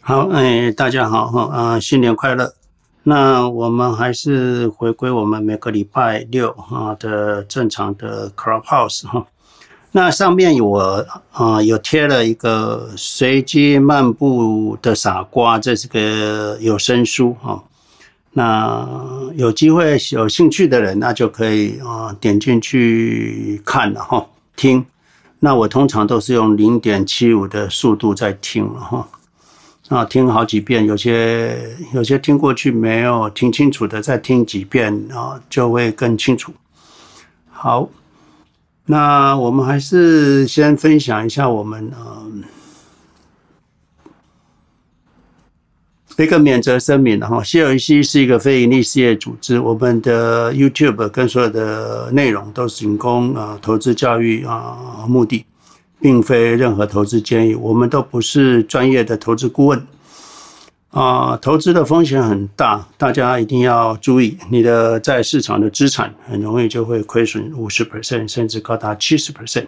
好，哎，大家好哈啊，新年快乐！那我们还是回归我们每个礼拜六啊的正常的 Clubhouse 哈。那上面我啊有贴了一个随机漫步的傻瓜，这是个有声书哈。那有机会有兴趣的人，那就可以啊点进去看了哈听。那我通常都是用零点七五的速度在听了哈。啊，听好几遍，有些有些听过去没有听清楚的，再听几遍啊，就会更清楚。好，那我们还是先分享一下我们呃一个免责声明，然后西尔西是一个非营利事业组织，我们的 YouTube 跟所有的内容都仅供啊投资教育啊目的。并非任何投资建议，我们都不是专业的投资顾问啊。投资的风险很大，大家一定要注意，你的在市场的资产很容易就会亏损五十 percent，甚至高达七十 percent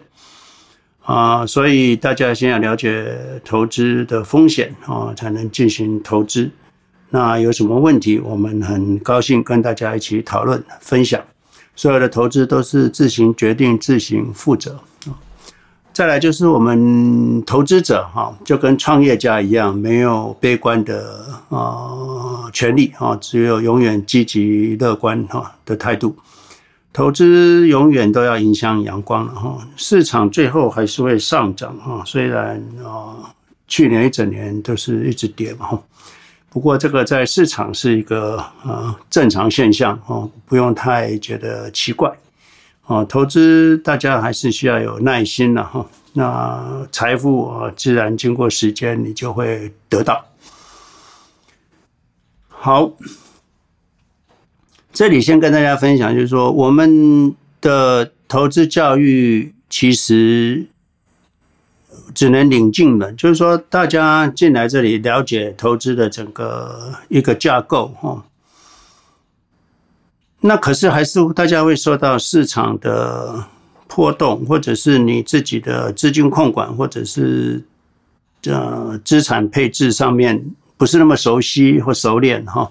啊。所以大家先要了解投资的风险啊，才能进行投资。那有什么问题，我们很高兴跟大家一起讨论分享。所有的投资都是自行决定、自行负责。再来就是我们投资者哈，就跟创业家一样，没有悲观的啊权利啊，只有永远积极乐观哈的态度。投资永远都要迎向阳光哈，市场最后还是会上涨哈，虽然啊去年一整年都是一直跌嘛哈，不过这个在市场是一个啊正常现象啊，不用太觉得奇怪。啊，投资大家还是需要有耐心的哈。那财富啊，自然经过时间你就会得到。好，这里先跟大家分享，就是说我们的投资教育其实只能领进门，就是说大家进来这里了解投资的整个一个架构哈。那可是还是大家会受到市场的波动，或者是你自己的资金控管，或者是呃资产配置上面不是那么熟悉或熟练哈，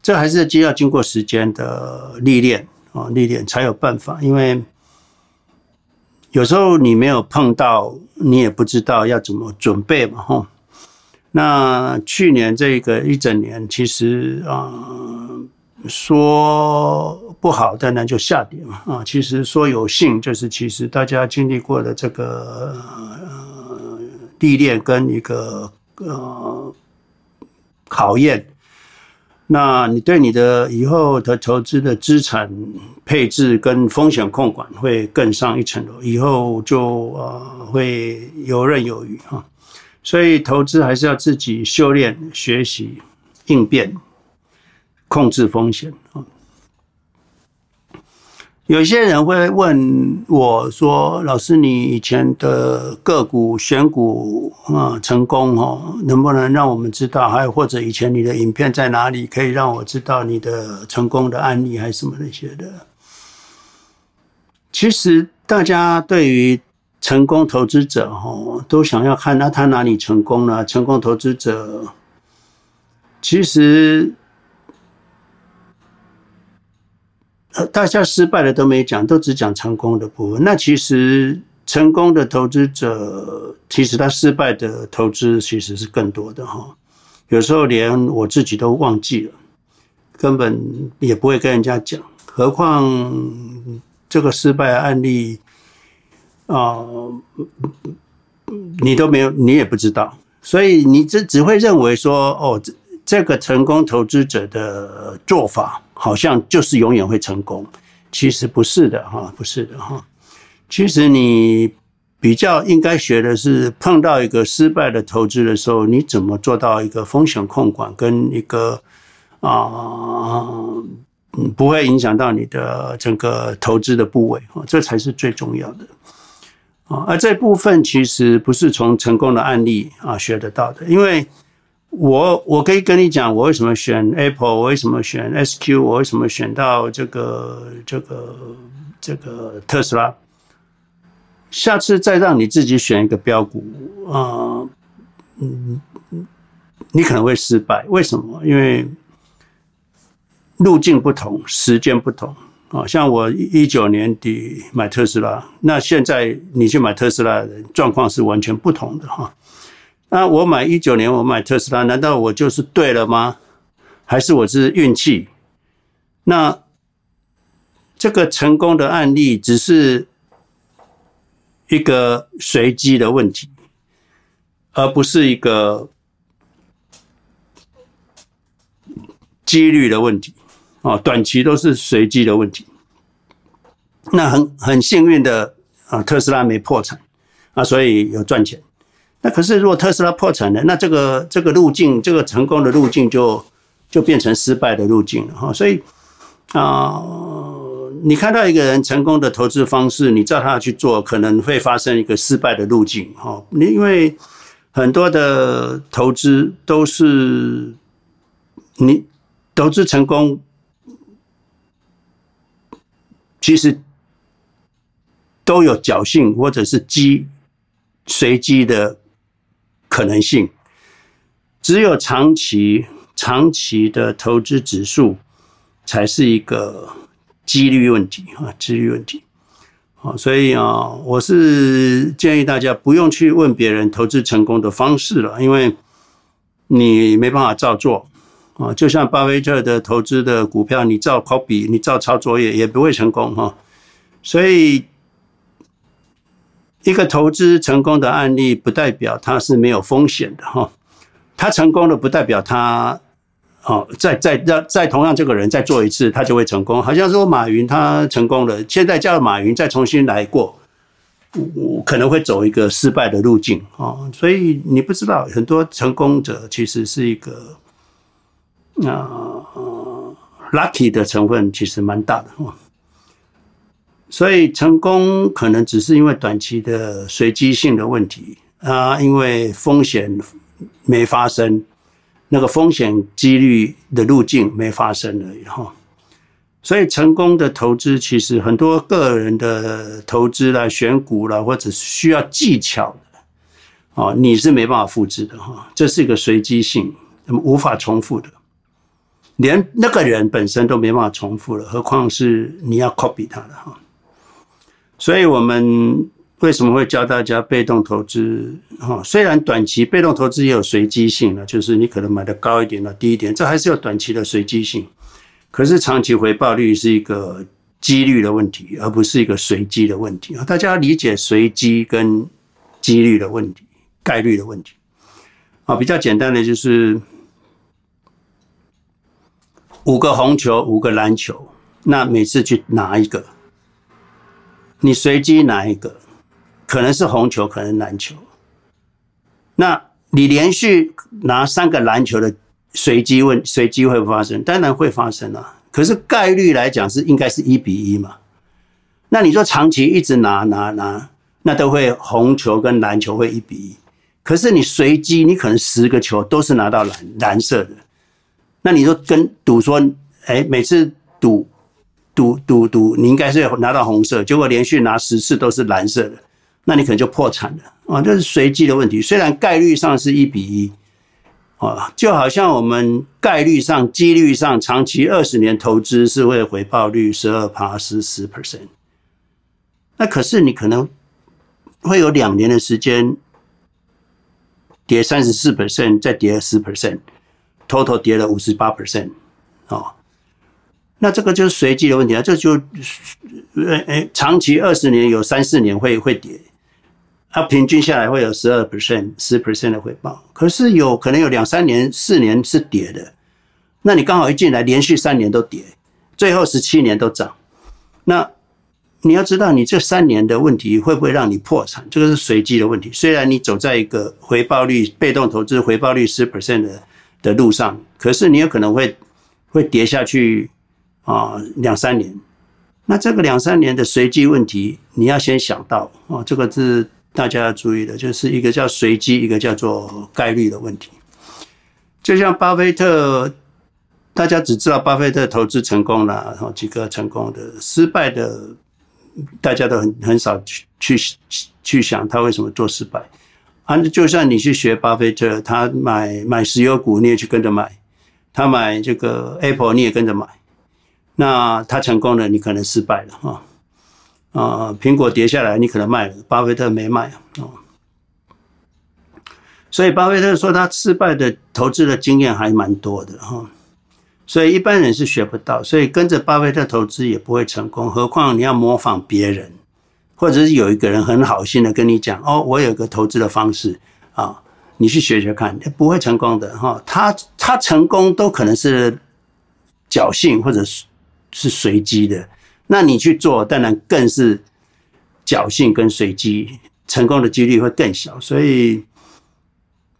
这还是需要经过时间的历练啊，历练才有办法。因为有时候你没有碰到，你也不知道要怎么准备嘛哈。那去年这个一整年，其实啊。说不好，当然就下跌嘛啊！其实说有幸，就是其实大家经历过的这个呃历练跟一个呃考验，那你对你的以后的投资的资产配置跟风险控管会更上一层楼，以后就呃会游刃有余哈。所以投资还是要自己修炼、学习、应变。控制风险啊！有些人会问我说：“老师，你以前的个股选股啊成功哦，能不能让我们知道？还有或者以前你的影片在哪里，可以让我知道你的成功的案例还是什么那些的？”其实大家对于成功投资者哦，都想要看那他哪里成功了？成功投资者其实。大家失败的都没讲，都只讲成功的部分。那其实成功的投资者，其实他失败的投资其实是更多的哈。有时候连我自己都忘记了，根本也不会跟人家讲。何况这个失败的案例啊，你都没有，你也不知道，所以你只只会认为说，哦，这个成功投资者的做法。好像就是永远会成功，其实不是的哈，不是的哈。其实你比较应该学的是，碰到一个失败的投资的时候，你怎么做到一个风险控管跟一个啊，嗯，不会影响到你的整个投资的部位，这才是最重要的啊。而这部分其实不是从成功的案例啊学得到的，因为。我我可以跟你讲，我为什么选 Apple，我为什么选 SQ，我为什么选到这个这个这个特斯拉。下次再让你自己选一个标股啊，嗯，你可能会失败。为什么？因为路径不同，时间不同啊。像我一九年底买特斯拉，那现在你去买特斯拉的状况是完全不同的哈。那我买一九年我买特斯拉，难道我就是对了吗？还是我是运气？那这个成功的案例只是一个随机的问题，而不是一个几率的问题啊。短期都是随机的问题。那很很幸运的啊，特斯拉没破产啊，所以有赚钱。那可是如果特斯拉破产了，那这个这个路径，这个成功的路径就就变成失败的路径了哈。所以啊。你看到一个人成功的投资方式，你照他去做，可能会发生一个失败的路径哈。你因为很多的投资都是你投资成功，其实都有侥幸或者是机随机的可能性。只有长期长期的投资指数才是一个。几率问题啊，几率问题，啊，所以啊，我是建议大家不用去问别人投资成功的方式了，因为你没办法照做啊。就像巴菲特的投资的股票，你照 copy，你照抄作业也不会成功哈。所以，一个投资成功的案例，不代表它是没有风险的哈。他成功了，不代表他。哦，再再让再同样这个人再做一次，他就会成功。好像说马云他成功了，现在叫马云再重新来过，可能会走一个失败的路径啊。所以你不知道，很多成功者其实是一个啊 lucky 的成分其实蛮大的。所以成功可能只是因为短期的随机性的问题啊，因为风险没发生。那个风险几率的路径没发生而已哈，所以成功的投资其实很多个人的投资啦、选股啦，或者需要技巧的，哦，你是没办法复制的哈，这是一个随机性，无法重复的，连那个人本身都没办法重复了，何况是你要 copy 他的哈，所以我们。为什么会教大家被动投资？哈，虽然短期被动投资也有随机性了，就是你可能买的高一点的低一点，这还是有短期的随机性。可是长期回报率是一个几率的问题，而不是一个随机的问题啊！大家要理解随机跟几率的问题、概率的问题啊。比较简单的就是五个红球，五个蓝球，那每次去拿一个，你随机拿一个。可能是红球，可能蓝球。那你连续拿三个蓝球的随机问，随机会发生？当然会发生啊。可是概率来讲是应该是一比一嘛。那你说长期一直拿拿拿，那都会红球跟蓝球会一比一。可是你随机，你可能十个球都是拿到蓝蓝色的。那你说跟赌说，哎，每次赌赌赌赌，你应该是拿到红色，结果连续拿十次都是蓝色的。那你可能就破产了啊！这是随机的问题，虽然概率上是一比一啊，就好像我们概率上、几率上，长期二十年投资是会回报率十二趴十十 percent。那可是你可能会有两年的时间跌三十四 percent，再跌十 percent，total 跌了五十八 percent 啊。那这个就是随机的问题啊，这就呃呃，长期二十年有三四年会会跌。它平均下来会有十二 percent、十 percent 的回报，可是有可能有两三年、四年是跌的，那你刚好一进来，连续三年都跌，最后十七年都涨，那你要知道，你这三年的问题会不会让你破产？这个是随机的问题。虽然你走在一个回报率被动投资回报率十 percent 的的路上，可是你有可能会会跌下去啊，两三年。那这个两三年的随机问题，你要先想到啊，这个是。大家要注意的，就是一个叫随机，一个叫做概率的问题。就像巴菲特，大家只知道巴菲特投资成功了，然后几个成功的，失败的，大家都很很少去去去想他为什么做失败啊，就算你去学巴菲特，他买买石油股，你也去跟着买；他买这个 Apple，你也跟着买。那他成功了，你可能失败了啊啊！苹果跌下来，你可能卖了，巴菲特没卖啊。所以巴菲特说他失败的投资的经验还蛮多的哈。所以一般人是学不到，所以跟着巴菲特投资也不会成功。何况你要模仿别人，或者是有一个人很好心的跟你讲哦，我有个投资的方式啊，你去学学看，不会成功的哈。他他成功都可能是侥幸或者是是。随机的，那你去做，当然更是侥幸跟随机，成功的几率会更小。所以，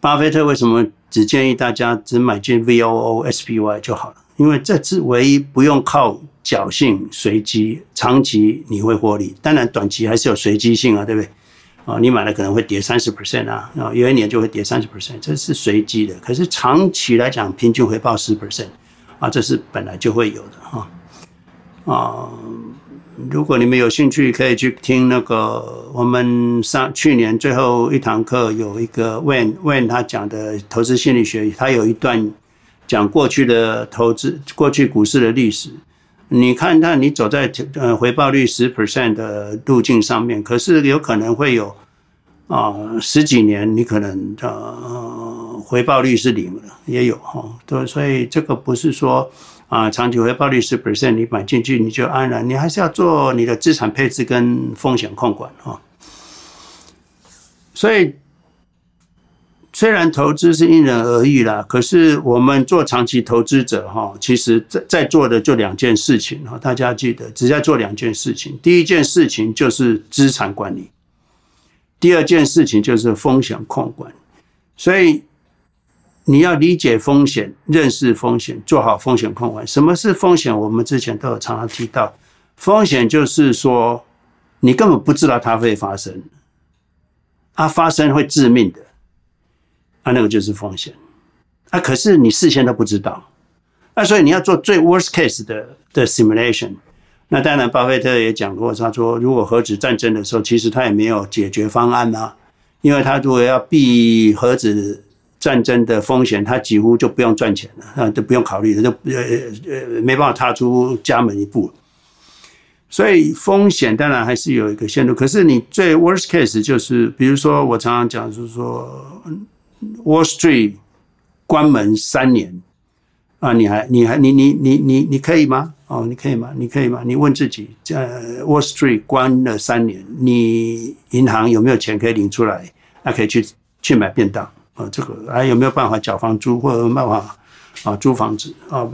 巴菲特为什么只建议大家只买进 VOO、SPY 就好了？因为这是唯一不用靠侥幸、随机，长期你会获利。当然，短期还是有随机性啊，对不对？啊，你买了可能会跌三十 percent 啊，啊，有一年就会跌三十 percent，这是随机的。可是长期来讲，平均回报十 percent 啊，这是本来就会有的哈。啊，如果你们有兴趣，可以去听那个我们上去年最后一堂课有一个 Wayne Wayne 他讲的投资心理学，他有一段讲过去的投资过去股市的历史。你看看，你走在呃回报率十 percent 的路径上面，可是有可能会有啊十几年你可能呃回报率是零了，也有哈。对，所以这个不是说。啊，长期回报率十 percent，你买进去你就安然。你还是要做你的资产配置跟风险控管哈。所以，虽然投资是因人而异啦，可是我们做长期投资者哈，其实在在做的就两件事情哈。大家记得，只在做两件事情。第一件事情就是资产管理，第二件事情就是风险控管。所以。你要理解风险，认识风险，做好风险控管。什么是风险？我们之前都有常常提到，风险就是说你根本不知道它会发生，它发生会致命的，啊，那个就是风险。啊，可是你事先都不知道，那所以你要做最 worst case 的的 simulation。那当然，巴菲特也讲过，他说如果核子战争的时候，其实他也没有解决方案啊，因为他如果要避核子。战争的风险，他几乎就不用赚钱了啊，都不用考虑了，就呃呃没办法踏出家门一步。所以风险当然还是有一个限度，可是你最 worst case 就是，比如说我常常讲，就是说 Wall Street 关门三年啊，你还你还你你你你你可以吗？哦，你可以吗？你可以吗？你问自己，呃，Wall Street 关了三年，你银行有没有钱可以领出来？那可以去去买便当。啊，这个还有没有办法缴房租，或者有没有办法啊租房子啊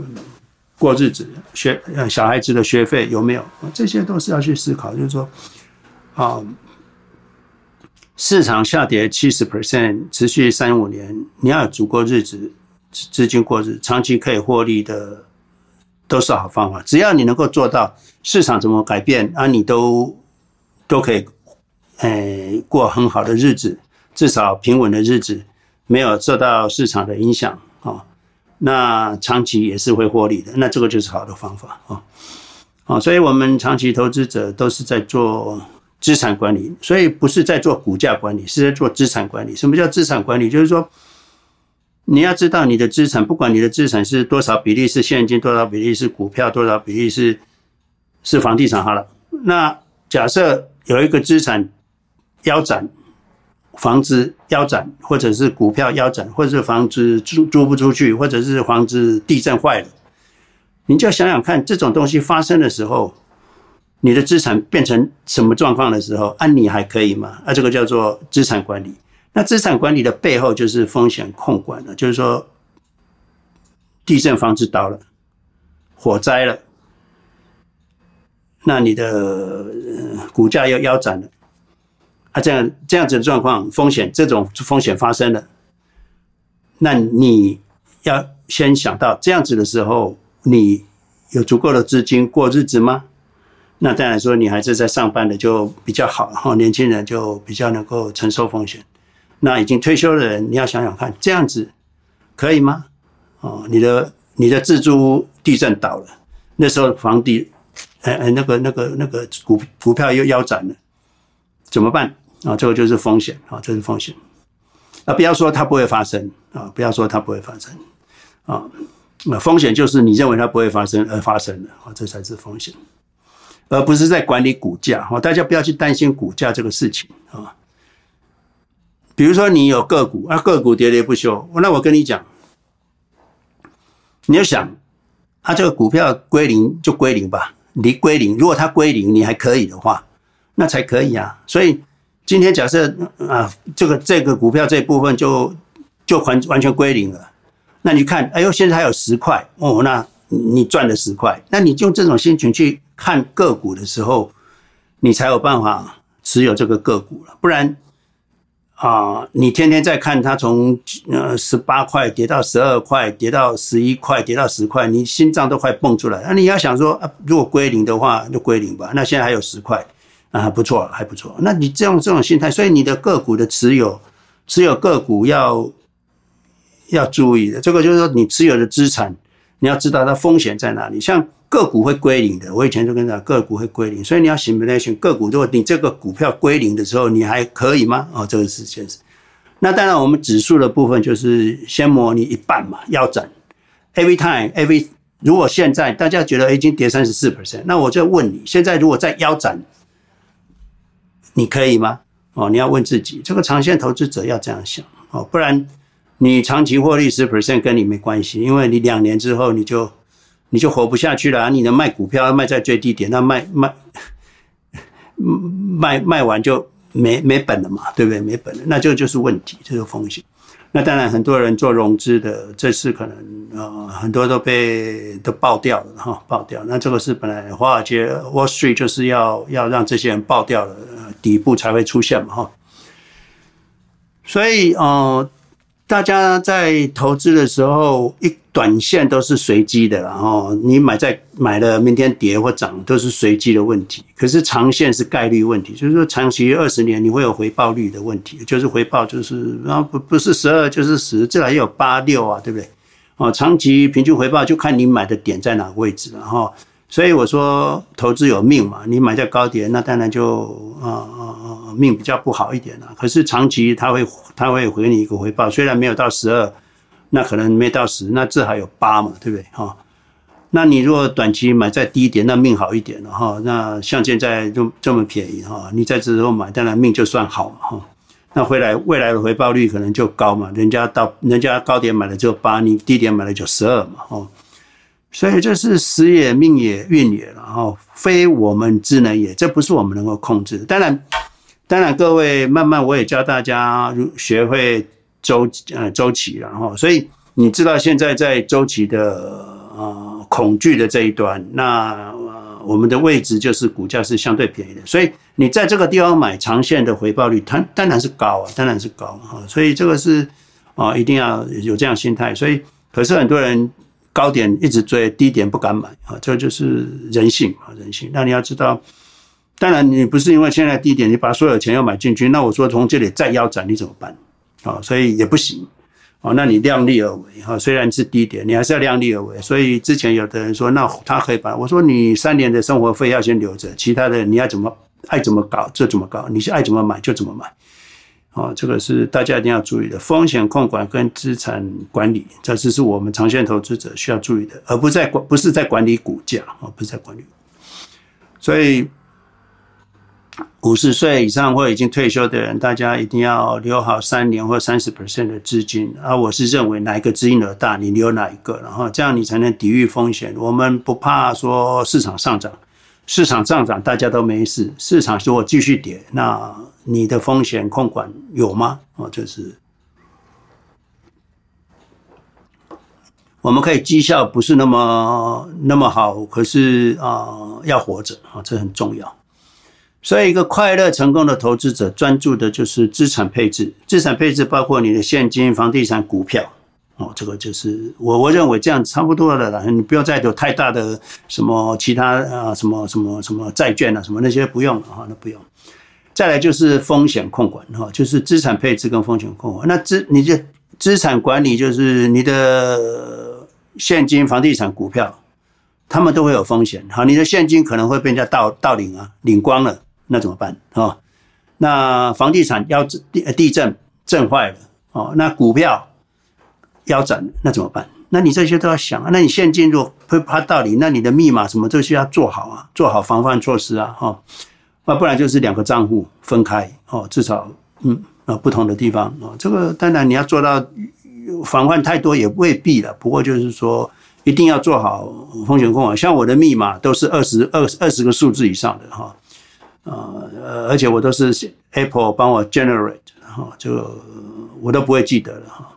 过日子，学小孩子的学费有没有？这些都是要去思考。就是说，啊，市场下跌七十 percent，持续三五年，你要有足够日子资金过日，长期可以获利的，都是好方法。只要你能够做到，市场怎么改变啊，你都都可以，哎，过很好的日子，至少平稳的日子。没有受到市场的影响啊，那长期也是会获利的，那这个就是好的方法啊，啊，所以我们长期投资者都是在做资产管理，所以不是在做股价管理，是在做资产管理。什么叫资产管理？就是说你要知道你的资产，不管你的资产是多少比例是现金，多少比例是股票，多少比例是是房地产。好了，那假设有一个资产腰斩。房子腰斩，或者是股票腰斩，或者是房子租租不出去，或者是房子地震坏了，你就想想看，这种东西发生的时候，你的资产变成什么状况的时候，啊，你还可以吗？啊，这个叫做资产管理。那资产管理的背后就是风险控管了，就是说，地震房子倒了，火灾了，那你的股价又腰斩了。啊，这样这样子的状况，风险这种风险发生了，那你要先想到这样子的时候，你有足够的资金过日子吗？那当然说，你还是在上班的就比较好，哈，年轻人就比较能够承受风险。那已经退休的人，你要想想看，这样子可以吗？哦，你的你的自住屋地震倒了，那时候房地，哎哎，那个那个那个股股票又腰斩了，怎么办？啊，这个就是风险啊，这是风险。啊，不要说它不会发生啊，不要说它不会发生啊。那风险就是你认为它不会发生而发生的啊，这才是风险，而不是在管理股价啊。大家不要去担心股价这个事情啊。比如说你有个股啊，个股跌跌不休，那我跟你讲，你要想，它这个股票归零就归零吧，离归零，如果它归零你还可以的话，那才可以啊。所以今天假设啊，这个这个股票这一部分就就完完全归零了，那你看，哎呦，现在还有十块哦，那你赚了十块，那你用这种心情去看个股的时候，你才有办法持有这个个股了，不然。啊，你天天在看它从呃十八块跌到十二块，跌到十一块，跌到十块，你心脏都快蹦出来。那你要想说，啊，如果归零的话，就归零吧。那现在还有十块啊，不错，还不错。那你这种这种心态，所以你的个股的持有，持有个股要要注意的，这个就是说你持有的资产，你要知道它风险在哪里。像。个股会归零的，我以前就跟你讲，个股会归零，所以你要 simulation 个股。如果你这个股票归零的时候，你还可以吗？哦，这个是现实。那当然，我们指数的部分就是先模拟一半嘛，腰斩。Every time, every 如果现在大家觉得已经跌三十四 percent，那我就问你，现在如果再腰斩，你可以吗？哦，你要问自己，这个长线投资者要这样想哦，不然你长期获利十 percent 跟你没关系，因为你两年之后你就。你就活不下去了！你能卖股票卖在最低点，那卖卖 卖卖完就没没本了嘛，对不对？没本了，那这个就是问题，这个风险。那当然，很多人做融资的，这次可能呃很多都被都爆掉了哈，爆掉。那这个是本来华尔街 Wall Street 就是要要让这些人爆掉了，底部才会出现嘛哈。所以呃。大家在投资的时候，一短线都是随机的，然后你买在买了，明天跌或涨都是随机的问题。可是长线是概率问题，就是说长期二十年你会有回报率的问题，就是回报就是然后不不是十二就是十，至少也有八六啊，对不对？哦，长期平均回报就看你买的点在哪个位置，然后。所以我说投资有命嘛，你买在高点，那当然就啊啊啊命比较不好一点了。可是长期它会它会回你一个回报，虽然没有到十二，那可能没到十，那至少有八嘛，对不对哈？那你如果短期买在低点，那命好一点了哈。那像现在就这么便宜哈，你在这时候买，当然命就算好嘛哈。那回来未来的回报率可能就高嘛，人家到人家高点买了就八，你低点买了就十二嘛哈。所以这是时也命也运也，然后非我们之能也，这不是我们能够控制的。当然，当然各位慢慢我也教大家学会周呃周期，然后所以你知道现在在周期的呃恐惧的这一端，那我们的位置就是股价是相对便宜的，所以你在这个地方买长线的回报率，它当然是高啊，当然是高啊，所以这个是啊一定要有这样心态。所以可是很多人。高点一直追，低点不敢买啊，这就是人性啊，人性。那你要知道，当然你不是因为现在低点，你把所有钱要买进去，那我说从这里再腰斩，你怎么办啊？所以也不行啊。那你量力而为哈，虽然是低点，你还是要量力而为。所以之前有的人说，那他可以把我说你三年的生活费要先留着，其他的你要怎么爱怎么搞就怎么搞，你是爱怎么买就怎么买。啊，这个是大家一定要注意的风险控管跟资产管理，这只是我们长线投资者需要注意的，而不在管不是在管理股价啊，不是在管理。所以五十岁以上或已经退休的人，大家一定要留好三年或三十 percent 的资金。而我是认为哪一个资金额大，你留哪一个，然后这样你才能抵御风险。我们不怕说市场上涨。市场上涨，大家都没事。市场如果继续跌，那你的风险控管有吗？哦，这是我们可以绩效不是那么那么好，可是啊，要活着啊，这很重要。所以，一个快乐成功的投资者，专注的就是资产配置。资产配置包括你的现金、房地产、股票。哦，这个就是我我认为这样差不多的了，你不要再有太大的什么其他啊什么什么什么债券啊什么那些不用了哈，那不用。再来就是风险控管哈，就是资产配置跟风险控管。那资你这资产管理就是你的现金、房地产、股票，他们都会有风险。好，你的现金可能会被人家盗盗领啊，领光了，那怎么办啊？那房地产要地地震震坏了。哦，那股票腰斩，那怎么办？那你这些都要想啊。那你现金如果会怕道理，那你的密码什么这些要做好啊，做好防范措施啊，哈。那不然就是两个账户分开哦，至少嗯啊不同的地方哦。这个当然你要做到防范太多也未必了，不过就是说一定要做好风险控管。像我的密码都是二十二二十个数字以上的哈。呃，而且我都是 Apple 帮我 generate 哈，这个我都不会记得了哈。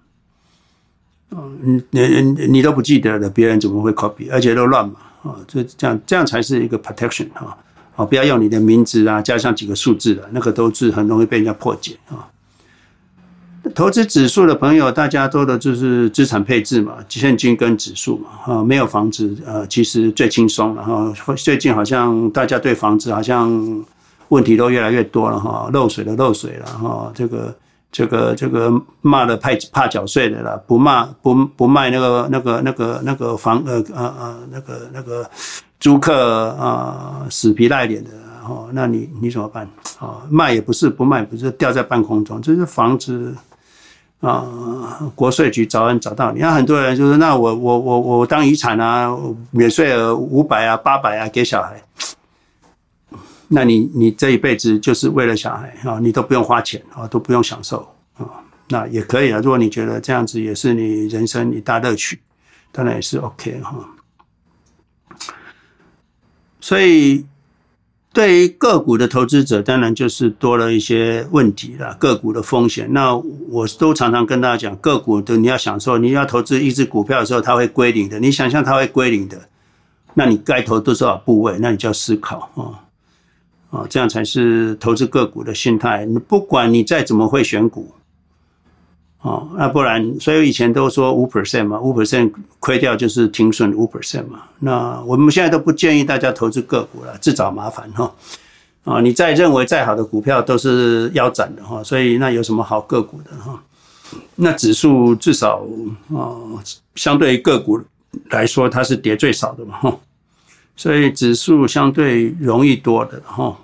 嗯，你你你都不记得了，别人怎么会 copy？而且都乱码啊，这这样这样才是一个 protection 哈。啊，不要用你的名字啊，加上几个数字的，那个都是很容易被人家破解啊。投资指数的朋友，大家做的就是资产配置嘛，现金跟指数嘛，哈，没有房子，呃，其实最轻松了哈。最近好像大家对房子好像。问题都越来越多了哈，漏水的漏水了哈，这个这个这个骂的怕怕缴税的了，不骂不不卖那个那个那个那个房呃呃呃那个那个租客啊死皮赖脸的哦，那你你怎么办啊？卖也不是，不卖不是，掉在半空中，这是房子啊，国税局早晚找到你。那很多人就是那我我我我当遗产啊，免税额五百啊八百啊给小孩。那你你这一辈子就是为了小孩啊，你都不用花钱啊，都不用享受啊，那也可以啊。如果你觉得这样子也是你人生一大乐趣，当然也是 OK 哈。所以对于个股的投资者，当然就是多了一些问题了，个股的风险。那我都常常跟大家讲，个股的你要享受，你要投资一只股票的时候，它会归零的。你想象它会归零的，那你该投多少部位？那你就要思考啊。啊，这样才是投资个股的心态。你不管你再怎么会选股，啊，那不然，所以以前都说五 percent 嘛，五 percent 亏掉就是停损五 percent 嘛。那我们现在都不建议大家投资个股了，自找麻烦哈。啊，你再认为再好的股票都是腰斩的哈，所以那有什么好个股的哈？那指数至少啊，相对于个股来说，它是跌最少的嘛哈。所以指数相对容易多的哈，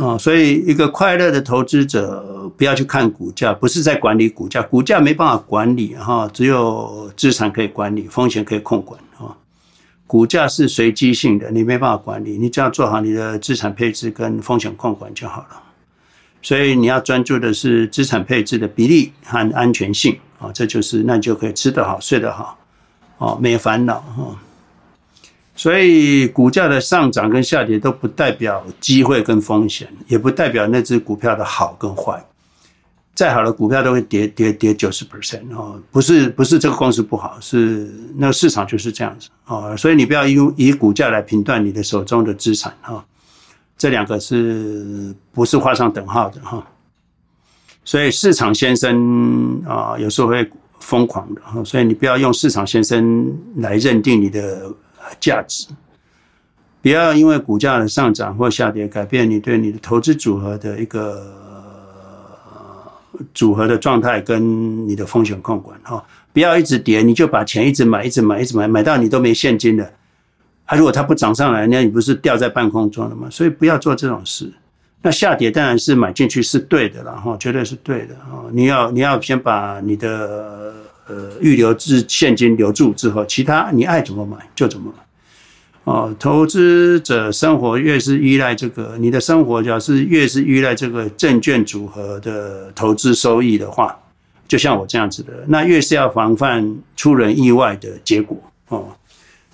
啊，所以一个快乐的投资者不要去看股价，不是在管理股价，股价没办法管理哈，只有资产可以管理，风险可以控管啊。股价是随机性的，你没办法管理，你只要做好你的资产配置跟风险控管就好了。所以你要专注的是资产配置的比例和安全性啊，这就是那你就可以吃得好，睡得好，哦，没烦恼哈。所以股价的上涨跟下跌都不代表机会跟风险，也不代表那只股票的好跟坏。再好的股票都会跌跌跌九十 percent 哦，不是不是这个公司不好，是那个市场就是这样子哦。所以你不要用以股价来评断你的手中的资产哈，这两个是不是画上等号的哈？所以市场先生啊，有时候会疯狂的哈，所以你不要用市场先生来认定你的。价值，不要因为股价的上涨或下跌改变你对你的投资组合的一个组合的状态跟你的风险控管哈。不要一直跌，你就把钱一直买，一直买，一直买，买到你都没现金了。啊，如果它不涨上来，那你不是掉在半空中了吗？所以不要做这种事。那下跌当然是买进去是对的了哈，绝对是对的哈。你要你要先把你的。呃，预留资现金留住之后，其他你爱怎么买就怎么买。哦，投资者生活越是依赖这个，你的生活要是越是依赖这个证券组合的投资收益的话，就像我这样子的，那越是要防范出人意外的结果哦。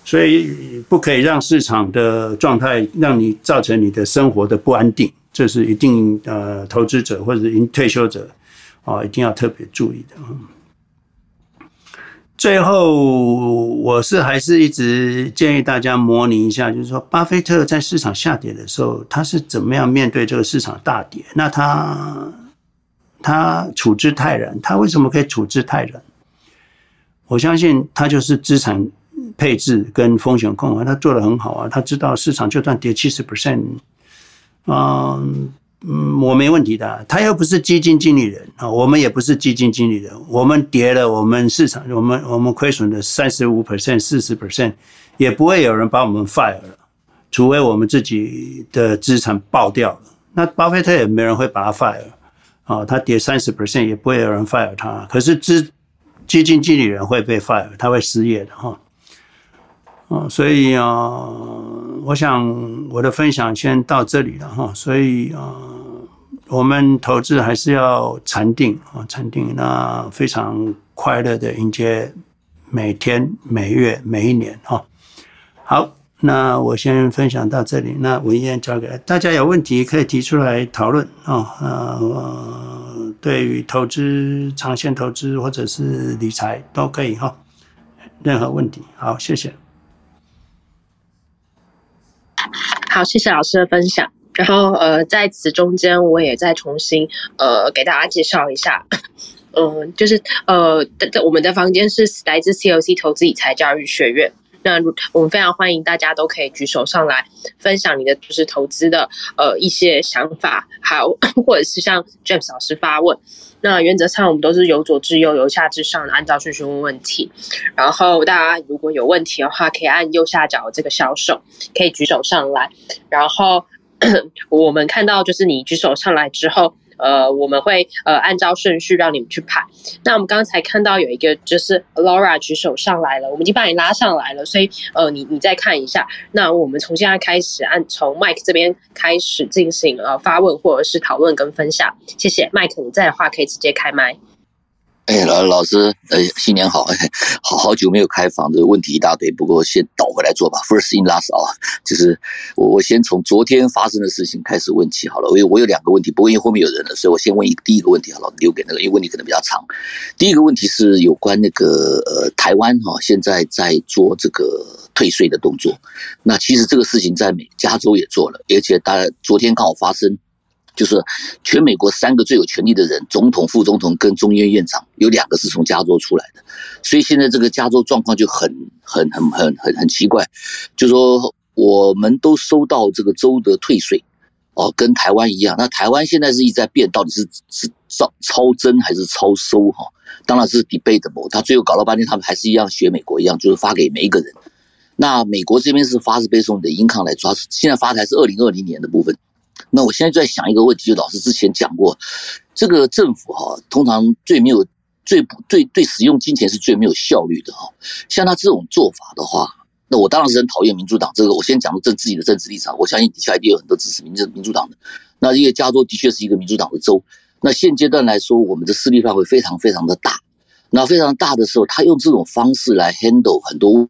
所以不可以让市场的状态让你造成你的生活的不安定，这是一定呃，投资者或者已经退休者啊，一定要特别注意的。最后，我是还是一直建议大家模拟一下，就是说，巴菲特在市场下跌的时候，他是怎么样面对这个市场大跌？那他他处之泰然，他为什么可以处之泰然？我相信他就是资产配置跟风险控管，他做得很好啊。他知道市场就算跌七十 percent，嗯。嗯，我没问题的。他又不是基金经理人啊，我们也不是基金经理人。我们跌了，我们市场，我们我们亏损的三十五 percent、四十 percent，也不会有人把我们 fire 了，除非我们自己的资产爆掉了。那巴菲特也没人会把他 fire 啊，他跌三十 percent 也不会有人 fire 他，可是基基金经理人会被 fire，他会失业的哈。啊，所以啊，我想我的分享先到这里了哈。所以啊，我们投资还是要禅定啊，禅定，那非常快乐的迎接每天、每月、每一年哈。好。那我先分享到这里，那文燕交给大家，有问题可以提出来讨论啊。呃，对于投资、长线投资或者是理财都可以哈，任何问题。好，谢谢。好，谢谢老师的分享。然后呃，在此中间，我也再重新呃给大家介绍一下，嗯、就是呃，我们的房间是来自 CLC 投资理财教育学院。那我们非常欢迎大家都可以举手上来分享你的就是投资的呃一些想法，还有或者是像 James 老师发问。那原则上我们都是由左至右，由下至上，按照顺序问问题。然后大家如果有问题的话，可以按右下角这个小手，可以举手上来。然后 我们看到就是你举手上来之后。呃，我们会呃按照顺序让你们去排。那我们刚才看到有一个就是 Laura 举手上来了，我们已经把你拉上来了，所以呃你你再看一下。那我们从现在开始按从 Mike 这边开始进行呃发问或者是讨论跟分享。谢谢 Mike，你在的话可以直接开麦。哎，老老师，呃，新年好！哎，好好久没有开房，这个问题一大堆。不过先倒回来做吧，First in last 啊就是我我先从昨天发生的事情开始问起好了。我有我有两个问题，不过因为后面有人了，所以我先问一第一个问题好了，留给那个，因为问题可能比较长。第一个问题是有关那个呃台湾哈，现在在做这个退税的动作。那其实这个事情在美加州也做了，而且大家昨天刚好发生。就是全美国三个最有权力的人，总统、副总统跟中央院长，有两个是从加州出来的，所以现在这个加州状况就很、很、很、很、很、很奇怪。就说我们都收到这个州的退税，哦，跟台湾一样。那台湾现在是一直在变，到底是是超超征还是超收？哈，当然是 debatable。他最后搞了半天，他们还是一样学美国一样，就是发给每一个人。那美国这边是发是背诵的 income 来抓，现在发的是二零二零年的部分。那我现在在想一个问题，就老师之前讲过，这个政府哈，通常最没有、最不、最对使用金钱是最没有效率的哈。像他这种做法的话，那我当然是很讨厌民主党。这个我先讲出政自己的政治立场，我相信底下一定有很多支持民民主党的。那因为加州的确是一个民主党的州，那现阶段来说，我们的势力范围非常非常的大。那非常大的时候，他用这种方式来 handle 很多问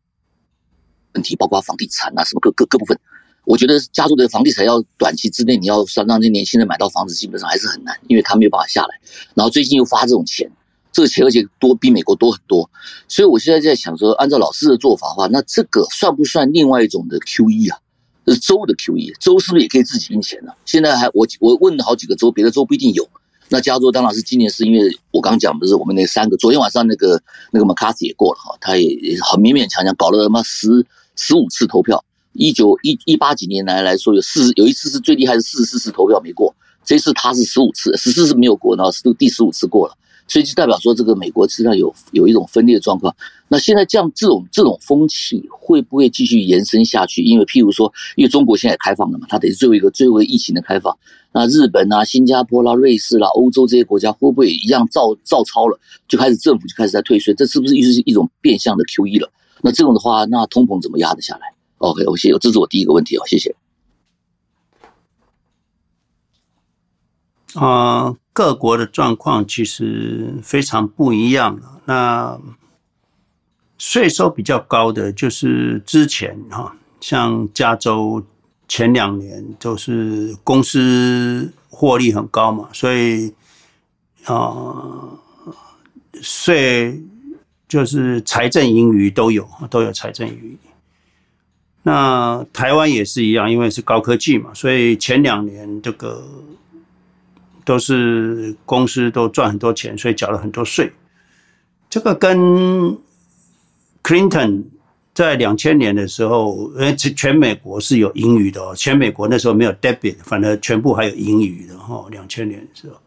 题，包括房地产啊什么各各各部分。我觉得加州的房地产要短期之内你要让这年轻人买到房子，基本上还是很难，因为他没有办法下来。然后最近又发这种钱，这个钱而且多比美国多很多，所以我现在在想说，按照老师的做法的话，那这个算不算另外一种的 QE 啊？是州的 QE，州是不是也可以自己印钱呢？现在还我我问了好几个州，别的州不一定有。那加州当然是今年是因为我刚讲不是我们那三个，昨天晚上那个那个 McCarthy 也过了哈，他也很勉勉强强搞了他妈十十五次投票。一九一一八几年来来说，有四有一次是最厉害的四十四次投票没过，这次他是十五次，十四次没有过，然后是第十五次过了，所以就代表说这个美国实际上有有一种分裂的状况。那现在这样这种这种风气会不会继续延伸下去？因为譬如说，因为中国现在开放了嘛，它得是最后一个最后一个疫情的开放。那日本啊、新加坡啦、瑞士啦、欧洲这些国家会不会一样照照抄了？就开始政府就开始在退税，这是不是又是一种变相的 QE 了？那这种的话，那通膨怎么压得下来？OK，我谢谢，这是我第一个问题哦，谢谢。啊、各国的状况其实非常不一样。那税收比较高的就是之前哈，像加州前两年都是公司获利很高嘛，所以啊，税、就是财政盈余都有，都有财政盈余。那台湾也是一样，因为是高科技嘛，所以前两年这个都是公司都赚很多钱，所以缴了很多税。这个跟 Clinton 在两千年的时候，呃，全美国是有盈余的哦，全美国那时候没有 debit，反而全部还有盈余的哈。两千年的时候，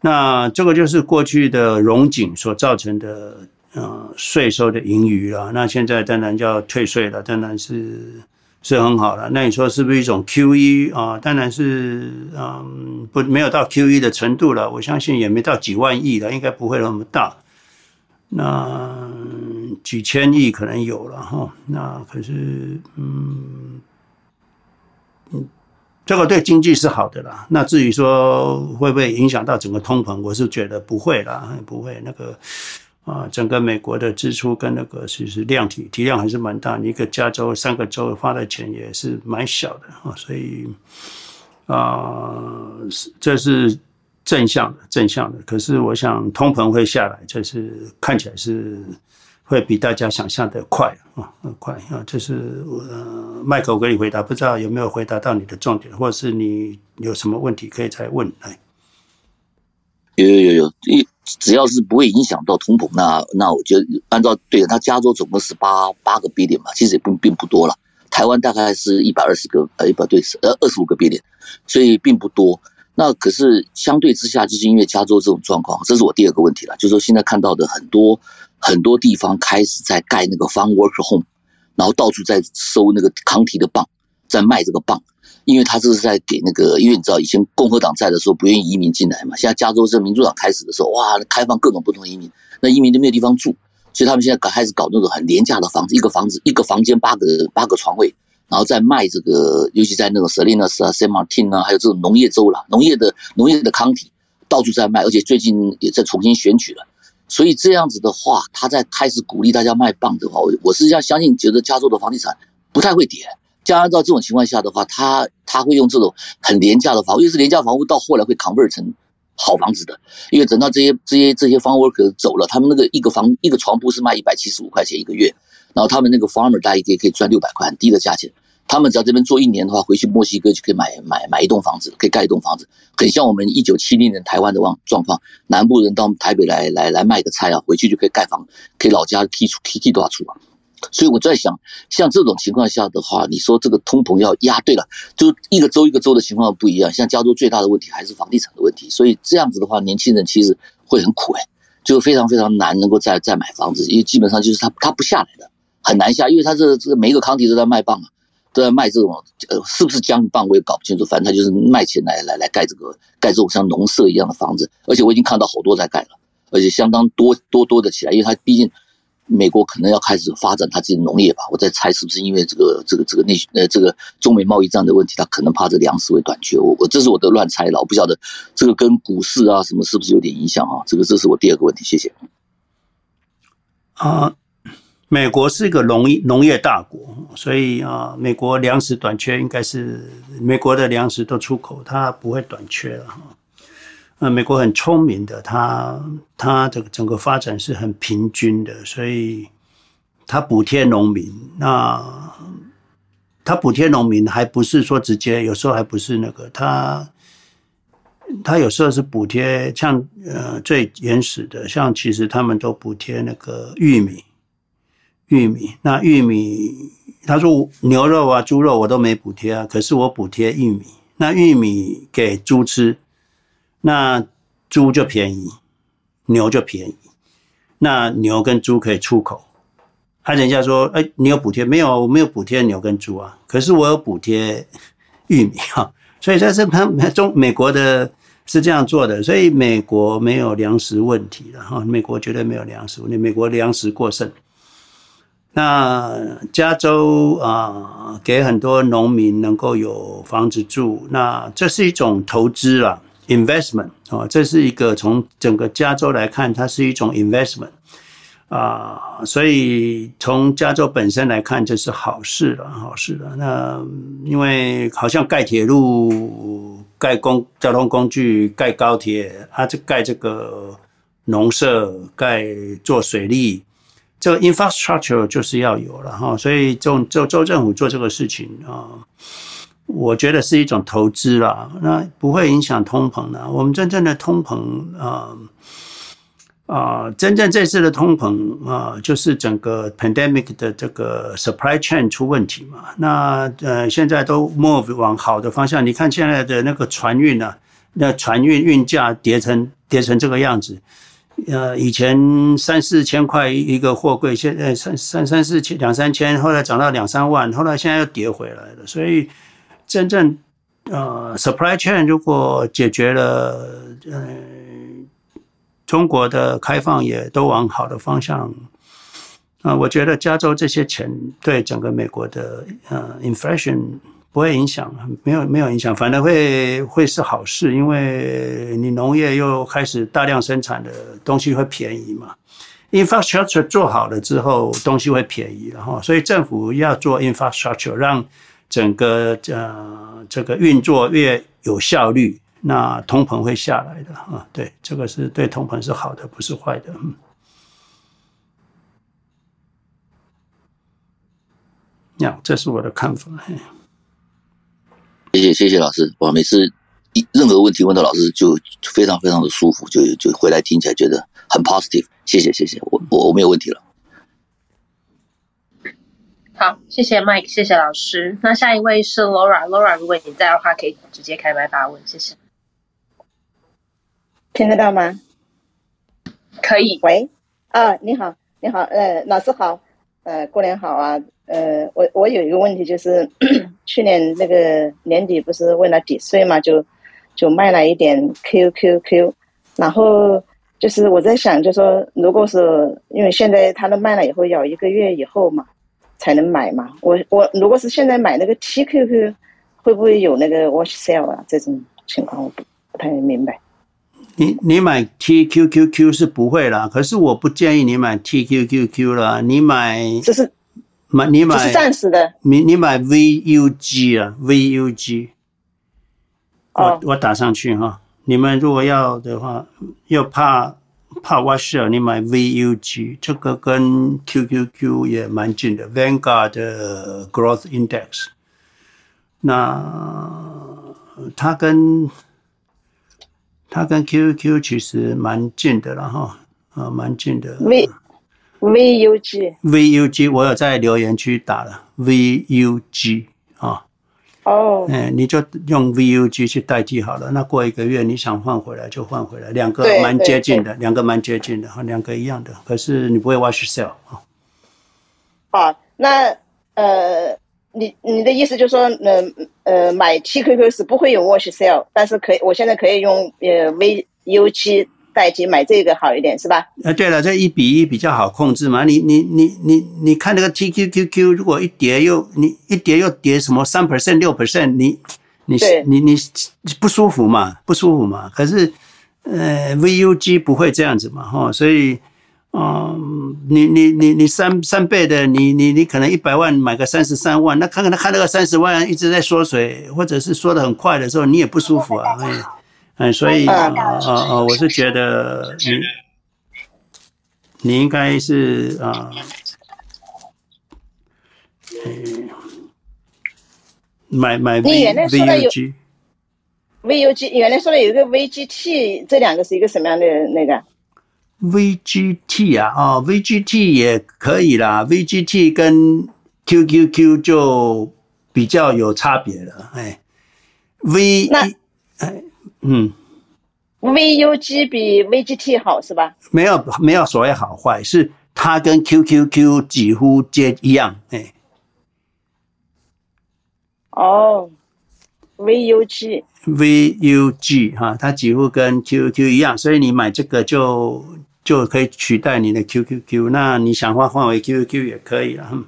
那这个就是过去的荣景所造成的。呃，税收的盈余了，那现在当然就要退税了，当然是是很好的。那你说是不是一种 QE 啊？当然是，嗯，不，没有到 QE 的程度了。我相信也没到几万亿了，应该不会那么大。那几千亿可能有了哈。那可是，嗯，嗯，这个对经济是好的啦。那至于说会不会影响到整个通膨，我是觉得不会啦，不会那个。啊，整个美国的支出跟那个其实量体体量还是蛮大，你一个加州三个州花的钱也是蛮小的啊，所以啊，这是正向的正向的。可是我想通膨会下来，这是看起来是会比大家想象的快啊，快啊。这是呃，麦克我给你回答，不知道有没有回答到你的重点，或者是你有什么问题可以再问来。有有有有。只要是不会影响到通膨，那那我觉得按照对他，加州总共是八八个 billion 嘛，其实也并并不多了。台湾大概是一百二十个，呃，不对，呃，二十五个 billion，所以并不多。那可是相对之下，就是因为加州这种状况，这是我第二个问题了，就是说现在看到的很多很多地方开始在盖那个 farm worker home，然后到处在收那个康提的棒，在卖这个棒。因为他这是在给那个，因为你知道以前共和党在的时候不愿意移民进来嘛，现在加州是民主党开始的时候，哇，开放各种不同移民，那移民都没有地方住，所以他们现在开始搞那种很廉价的房子，一个房子一个房间八个八个床位，然后再卖这个，尤其在那种 Salinas 啊、San Martin 啊，还有这种农业州啦，农业的农业的 county 到处在卖，而且最近也在重新选举了，所以这样子的话，他在开始鼓励大家卖棒的话，我我是要相信，觉得加州的房地产不太会跌。加上照这种情况下的话，他他会用这种很廉价的房屋，尤其是廉价房屋到后来会 convert 成好房子的，因为等到这些这些这些 farm worker 走了，他们那个一个房一个床铺是卖一百七十五块钱一个月，然后他们那个 farmer 大概可以可以赚六百块很低的价钱，他们只要这边做一年的话，回去墨西哥就可以买买买一栋房子，可以盖一栋房子，很像我们一九七零年台湾的状状况，南部人到台北来来来卖个菜啊，回去就可以盖房，可以老家提出提提多少出啊。所以我在想，像这种情况下的话，你说这个通膨要压，对了，就一个州一个州的情况不一样。像加州最大的问题还是房地产的问题，所以这样子的话，年轻人其实会很苦哎，就非常非常难能够再再买房子，因为基本上就是他他不下来的，很难下，因为他这这每一个康体都在卖棒啊，都在卖这种呃是不是姜棒我也搞不清楚，反正他就是卖钱来来来盖这个盖这种像农舍一样的房子，而且我已经看到好多在盖了，而且相当多多多的起来，因为他毕竟。美国可能要开始发展它自己的农业吧，我在猜是不是因为这个这个这个内呃这个中美贸易战的问题，他可能怕这粮食会短缺。我我这是我的乱猜了，我不晓得这个跟股市啊什么是不是有点影响啊？这个这是我第二个问题，谢谢。啊，美国是一个农业农业大国，所以啊，美国粮食短缺应该是美国的粮食都出口，它不会短缺了哈。呃，美国很聪明的，它它的整个发展是很平均的，所以它补贴农民。那它补贴农民还不是说直接，有时候还不是那个，它它有时候是补贴，像呃最原始的，像其实他们都补贴那个玉米，玉米。那玉米，他说牛肉啊、猪肉我都没补贴啊，可是我补贴玉米。那玉米给猪吃。那猪就便宜，牛就便宜。那牛跟猪可以出口。他人家说：“哎，你有补贴没有？我没有补贴牛跟猪啊，可是我有补贴玉米哈。所以在这他中美国的是这样做的，所以美国没有粮食问题的哈。美国绝对没有粮食问题，美国粮食过剩。那加州啊，给很多农民能够有房子住，那这是一种投资啦。Investment 啊，这是一个从整个加州来看，它是一种 investment 啊，所以从加州本身来看，这是好事了，好事了。那因为好像盖铁路、盖公交通工具、盖高铁，啊，这盖这个农舍、盖做水利，这个 infrastructure 就是要有了哈。所以州州州政府做这个事情啊。我觉得是一种投资啦，那不会影响通膨的。我们真正的通膨啊啊，真正这次的通膨啊，就是整个 pandemic 的这个 supply chain 出问题嘛。那呃，现在都 move 往好的方向。你看现在的那个船运啊，那船运运价跌成跌成这个样子，呃，以前三四千块一个货柜，现在三三三四千两三千，后来涨到两三万，后来现在又跌回来了。所以真正呃，supply chain 如果解决了，呃，中国的开放也都往好的方向，啊、我觉得加州这些钱对整个美国的呃 inflation。不会影响，没有没有影响，反而会会是好事，因为你农业又开始大量生产的东西会便宜嘛。Infrastructure 做好了之后，东西会便宜，然后所以政府要做 infrastructure，让整个呃这个运作越有效率，那通膨会下来的啊。对，这个是对通膨是好的，不是坏的。嗯，那这是我的看法。谢谢谢谢老师，我每次一任何问题问到老师就非常非常的舒服，就就回来听起来觉得很 positive。谢谢谢谢，我我我没有问题了。好，谢谢 Mike，谢谢老师。那下一位是 Laura，Laura，如果你在的话，可以直接开麦发问，谢谢。听得到吗？可以。喂，啊，你好，你好，呃，老师好，呃，过年好啊。呃，我我有一个问题，就是 去年那个年底不是为了抵税嘛，就就卖了一点 QQQ，然后就是我在想，就说如果是因为现在他都卖了以后要一个月以后嘛才能买嘛，我我如果是现在买那个 TQQ，会不会有那个 wash sale 啊？这种情况我不不太明白。你你买 TQQQ 是不会啦，可是我不建议你买 TQQQ 啦，你买这是。买你买，是暂时的。你你买 VUG 啊，VUG，我我打上去哈。你们如果要的话，又怕怕 washer，你买 VUG，这个跟 QQQ 也蛮近的，Vanguard 的 Growth Index。那它跟它跟 QQQ 其实蛮近的了哈，啊，蛮近的。V VUG VUG 我有在留言区打了 V U G 啊。哦，嗯，你就用 V U G 去代替好了。那过一个月你想换回来就换回来，两个蛮接近的，两个蛮接近的哈，两个一样的。可是你不会 wash sell 啊？好，那呃，你你的意思就是说，呃呃，买 T Q Q 是不会有 wash sell，但是可以，我现在可以用呃 V 代金买这个好一点是吧？呃，对了，这一比一比较好控制嘛。你你你你你看那个 TQQQ，如果一跌又你一跌又跌什么三 percent 六 percent，你你你你不舒服嘛，不舒服嘛。可是呃，VUG 不会这样子嘛，哈。所以，嗯，你你你你三三倍的，你你你可能一百万买个三十三万，那看看他看那个三十万一直在缩水，或者是缩的很快的时候，你也不舒服啊。哎嗯，所以啊啊啊，我是觉得你你应该是啊，嗯，买买 V V U G V U G，原来说的有一个 V G T，这两个是一个什么样的那个？V G T 啊，哦，V G T 也可以啦，V G T 跟 Q Q Q 就比较有差别了，哎，V 哎。嗯，VUG 比 VGT 好是吧？没有没有所谓好坏，是它跟 QQQ 几乎接一样。哎，哦，VUG VUG 哈，它几乎跟 QQQ 一样，所以你买这个就就可以取代你的 QQQ。那你想换换为 QQQ 也可以了。嗯，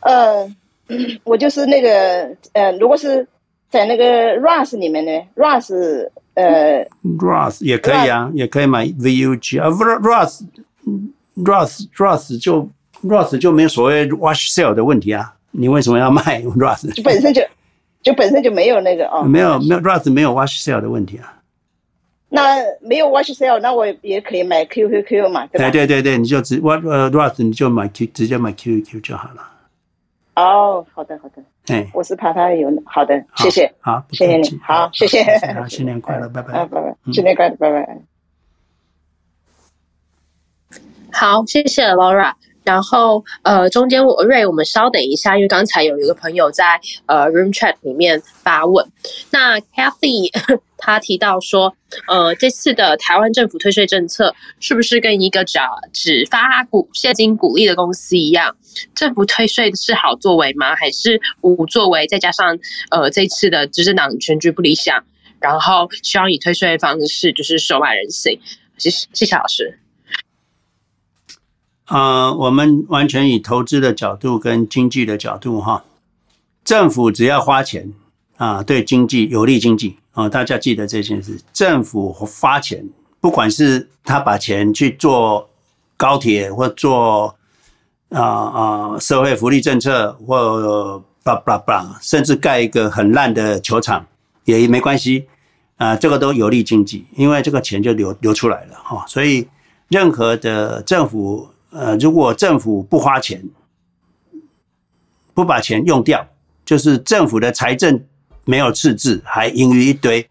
呃，我就是那个呃，如果是。在那个 Russ 里面呢，Ross 呃 Russ 也可以啊，也可以买 VUG 啊，Ross，Ross，Ross 就 Russ 就没有所谓 wash sale 的问题啊，你为什么要卖 Ross？本身就就本身就没有那个哦，没有没有 Russ 没有 wash sale 的问题啊。那没有 wash sale，那我也可以买 QQQ 嘛，对吧？对对对，你就直呃 Ross 你就买 Q 直接买 QQQ 就好了。哦，好的好的，哎，我是怕他有好的，谢谢，好，谢谢你，好，谢谢，好，新年快乐，拜拜，啊，拜拜，新年快乐，拜拜。好，谢谢 Laura。然后呃，中间我瑞，我们稍等一下，因为刚才有一个朋友在呃 Room Chat 里面发问。那 Kathy 他提到说，呃，这次的台湾政府退税政策是不是跟一个只只发股现金鼓励的公司一样？政府退税是好作为吗？还是无作为？再加上呃，这次的执政党全局不理想，然后希望以退税的方式就是收买人心。谢谢，谢谢老师。啊、我们完全以投资的角度跟经济的角度哈，政府只要花钱啊，对经济有利经济啊，大家记得这件事。政府发钱，不管是他把钱去做高铁或做啊啊社会福利政策，或巴拉巴拉，甚至盖一个很烂的球场也没关系啊，这个都有利经济，因为这个钱就流流出来了哈。所以任何的政府。呃，如果政府不花钱，不把钱用掉，就是政府的财政没有赤字，还盈余一堆，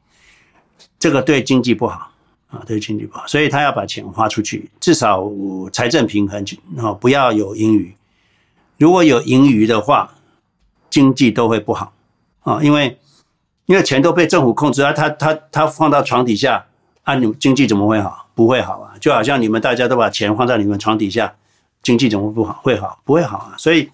这个对经济不好啊，对经济不好。所以他要把钱花出去，至少财政平衡啊，不要有盈余。如果有盈余的话，经济都会不好啊，因为因为钱都被政府控制啊，他他他放到床底下，啊，你经济怎么会好？不会好啊，就好像你们大家都把钱放在你们床底下，经济怎么不好？会好？不会好啊。所以，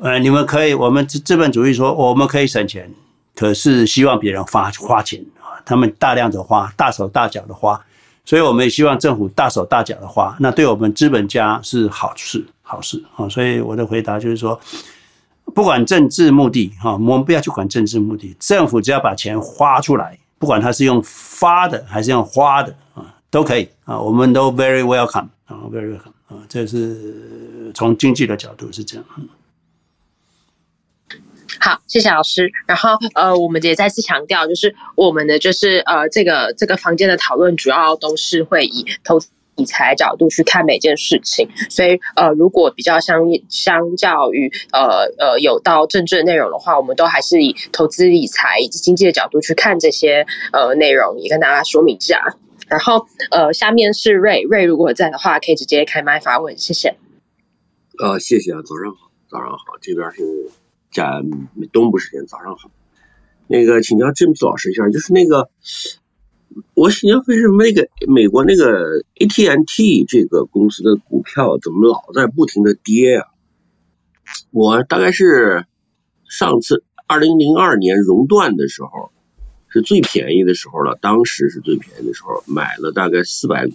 呃，你们可以，我们资资本主义说我们可以省钱，可是希望别人花花钱啊，他们大量的花，大手大脚的花，所以我们也希望政府大手大脚的花，那对我们资本家是好事，好事啊。所以我的回答就是说，不管政治目的哈，我们不要去管政治目的，政府只要把钱花出来，不管他是用发的还是用花的。都可以啊，我们都 very welcome 啊，very welcome 啊，这是从经济的角度是这样。好，谢谢老师。然后呃，我们也再次强调，就是我们的就是呃，这个这个房间的讨论主要都是会以投资理财角度去看每件事情。所以呃，如果比较相相较于呃呃有到政治的内容的话，我们都还是以投资理财以及经济的角度去看这些呃内容，也跟大家说明一下。然后，呃，下面是瑞瑞，如果在的话，可以直接开麦发问，谢谢。呃，谢谢啊，早上好，早上好，这边是在东部时间，早上好。那个，请教 James 老师一下，就是那个，我想问为什么那个美国那个 AT&T 这个公司的股票怎么老在不停的跌啊？我大概是上次二零零二年熔断的时候。是最便宜的时候了，当时是最便宜的时候，买了大概四百股，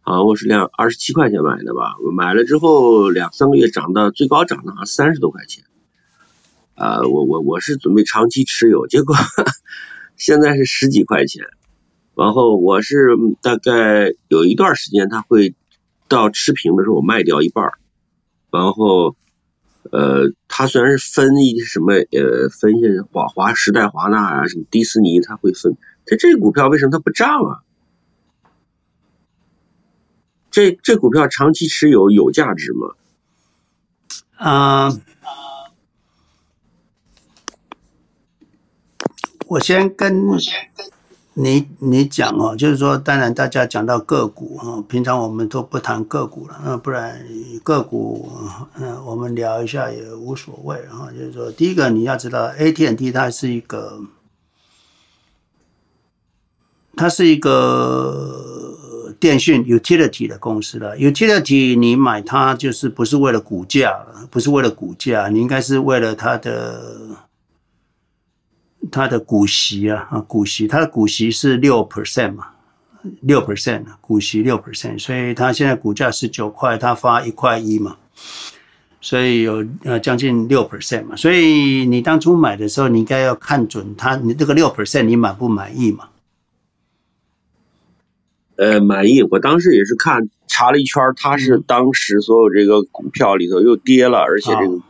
啊，我是两二十七块钱买的吧，我买了之后两三个月涨到最高涨到好像三十多块钱，啊，我我我是准备长期持有，结果现在是十几块钱，然后我是大概有一段时间它会到持平的时候我卖掉一半，然后。呃，它虽然是分一些什么，呃，分一些华华时代华纳啊，什么迪士尼，它会分。它这个股票为什么它不涨啊？这这股票长期持有有价值吗？啊、uh，我先跟。你你讲哦，就是说，当然大家讲到个股啊，平常我们都不谈个股了，那不然个股，嗯，我们聊一下也无所谓啊。就是说，第一个你要知道，AT&T 它是一个，它是一个电讯 utility 的公司了。utility 你买它就是不是为了股价，不是为了股价，你应该是为了它的。它的股息啊啊，股息，它的股息是六 percent 嘛，六 percent 股息六 percent，所以它现在股价十九块，它发一块一嘛，所以有呃将近六 percent 嘛，所以你当初买的时候，你应该要看准它，你这个六 percent 你满不满意嘛？呃，满意，我当时也是看查了一圈，它是当时所有这个股票里头又跌了，而且这个。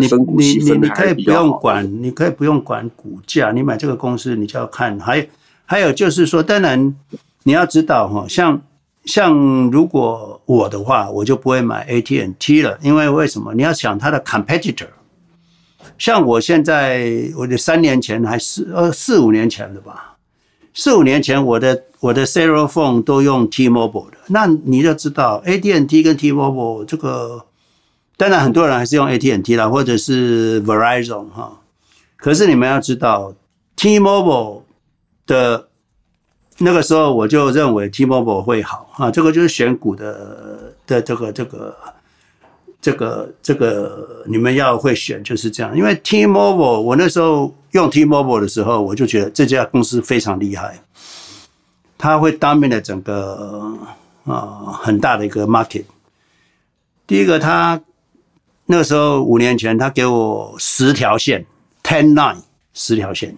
你你你你可以不用管，你可以不用管股价，你买这个公司你就要看。还有还有就是说，当然你要知道哈，像像如果我的话，我就不会买 AT&T 了，因为为什么？你要想它的 competitor。像我现在，我的三年前还是呃四五年前的吧，四五年前我的我的 cellular phone 都用 T-Mobile 的，那你就知道 AT&T 跟 T-Mobile 这个。当然很多人还是用 AT&T 啦，或者是 Verizon 哈。可是你们要知道，T-Mobile 的那个时候，我就认为 T-Mobile 会好啊。这个就是选股的的这个这个这个这个，你们要会选就是这样。因为 T-Mobile，我那时候用 T-Mobile 的时候，我就觉得这家公司非常厉害，它会当面的整个啊很大的一个 market。第一个，它那个时候五年前，他给我十条线，ten nine，十条线，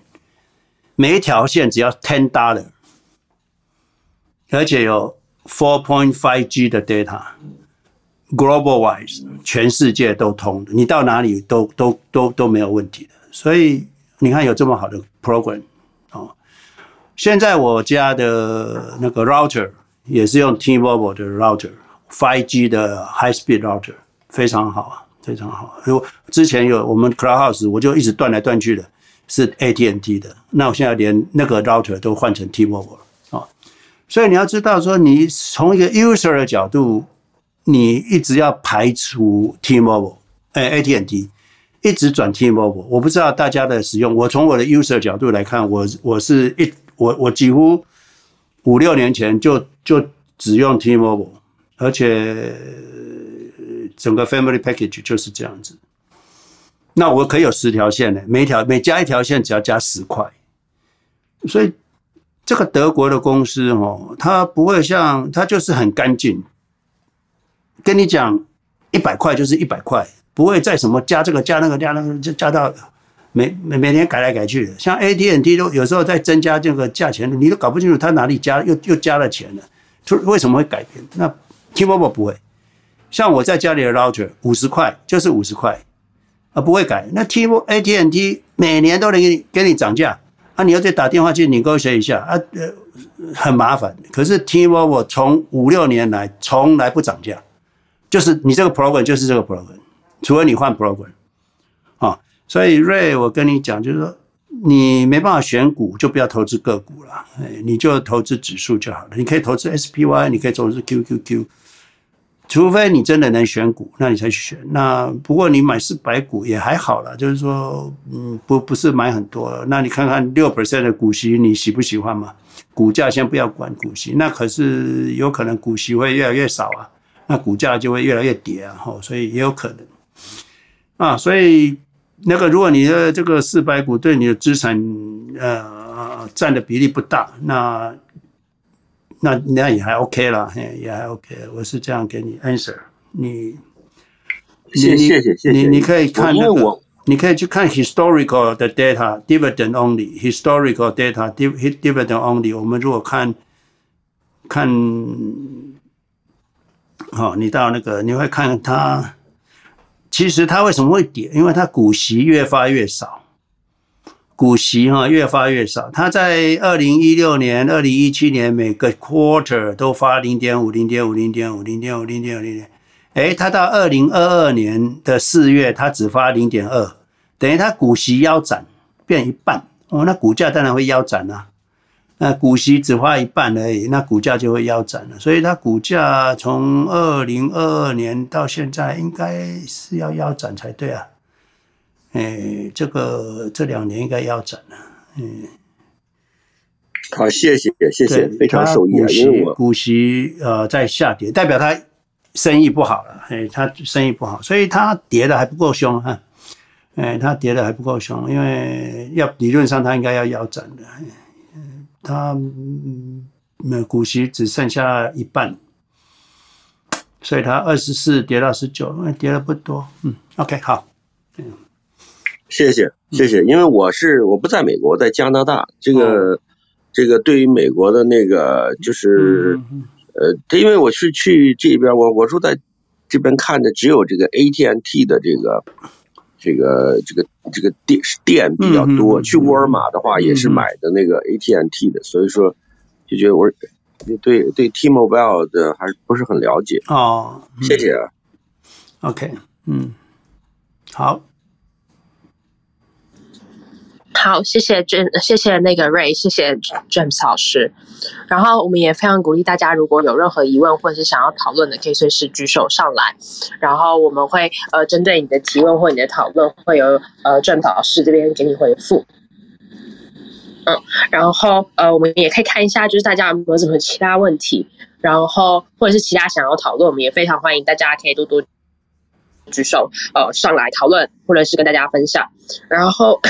每一条线只要 ten dollar，而且有 four point five G 的 data，global wise，全世界都通的，你到哪里都都都都没有问题的。所以你看有这么好的 program 哦。现在我家的那个 router 也是用 T-Mobile 的 router。5G 的 High Speed Router 非常好啊，非常好。如果之前有我们 Clubhouse，我就一直断来断去的，是 AT&T 的。那我现在连那个 Router 都换成 T-Mobile 了啊。所以你要知道说，你从一个 User 的角度，你一直要排除 T-Mobile，哎，AT&T，一直转 T-Mobile。我不知道大家的使用，我从我的 User 角度来看，我我是一我我几乎五六年前就就只用 T-Mobile。而且整个 family package 就是这样子，那我可以有十条线呢，每条每加一条线只要加十块，所以这个德国的公司哦，它不会像它就是很干净，跟你讲一百块就是一百块，不会再什么加这个加那个加那个就加到每每每年改来改去的，像 AT&T 都有时候在增加这个价钱，你都搞不清楚它哪里加又又加了钱了，就为什么会改变？那 T-Mobile 不会，像我在家里的 router 五十块就是五十块，啊不会改。那 T-Mobile AT&T 每年都能给你给你涨价，啊你要再打电话去你勾选一下啊，呃很麻烦。可是 T-Mobile 从五六年来从来不涨价，就是你这个 program 就是这个 program，除非你换 program，啊，所以 Ray 我跟你讲就是说，你没办法选股就不要投资个股了，你就投资指数就好了。你可以投资 SPY，你可以投资 QQQ。除非你真的能选股，那你才去选。那不过你买四百股也还好啦，就是说，嗯，不不是买很多。那你看看六 percent 的股息，你喜不喜欢嘛？股价先不要管股息，那可是有可能股息会越来越少啊，那股价就会越来越跌啊。吼，所以也有可能啊。所以那个，如果你的这个四百股对你的资产呃占的比例不大，那。那那也还 OK 了，嘿，也还 OK。我是这样给你 answer，你，谢谢谢谢，你你可以看那个，你可以去看 historical 的 data，dividend only，historical data，dividend only。我们如果看，看，好，你到那个你会看它，其实它为什么会跌？因为它股息越发越少。股息哈越发越少，它在二零一六年、二零一七年每个 quarter 都发零点五、零点五、零点五、零点五、零点五、零点，哎，它到二零二二年的四月，它只发零点二，等于它股息腰斩变一半哦，那股价当然会腰斩啊。那股息只发一半而已，那股价就会腰斩了。所以它股价从二零二二年到现在，应该是要腰斩才对啊。哎，这个这两年应该要涨了。嗯，好，谢谢谢谢，非常受益啊。因为我股息呃在下跌，代表他生意不好了。哎，他生意不好，所以他跌的还不够凶哈。哎，他跌的还不够凶，因为要理论上他应该要腰斩的。嗯，他嗯股息只剩下一半，所以他二十四跌到十九，跌的不多。嗯，OK，好。嗯。谢谢谢谢，因为我是我不在美国，在加拿大。这个这个对于美国的那个就是呃，因为我是去这边，我我说在这边看的只有这个 AT&T 的这个这个这个这个店店比较多。去沃尔玛的话也是买的那个 AT&T 的，所以说就觉得我对对 T-Mobile 的还是不是很了解。哦，谢谢啊。OK，嗯，好。好，谢谢 James，谢谢那个 Ray，谢谢 James 老师。然后我们也非常鼓励大家，如果有任何疑问或者是想要讨论的，可以随时举手上来。然后我们会呃针对你的提问或你的讨论，会有呃 James 老师这边给你回复。嗯，然后呃我们也可以看一下，就是大家有没有什么其他问题，然后或者是其他想要讨论，我们也非常欢迎大家可以多多举手呃上来讨论，或者是跟大家分享。然后。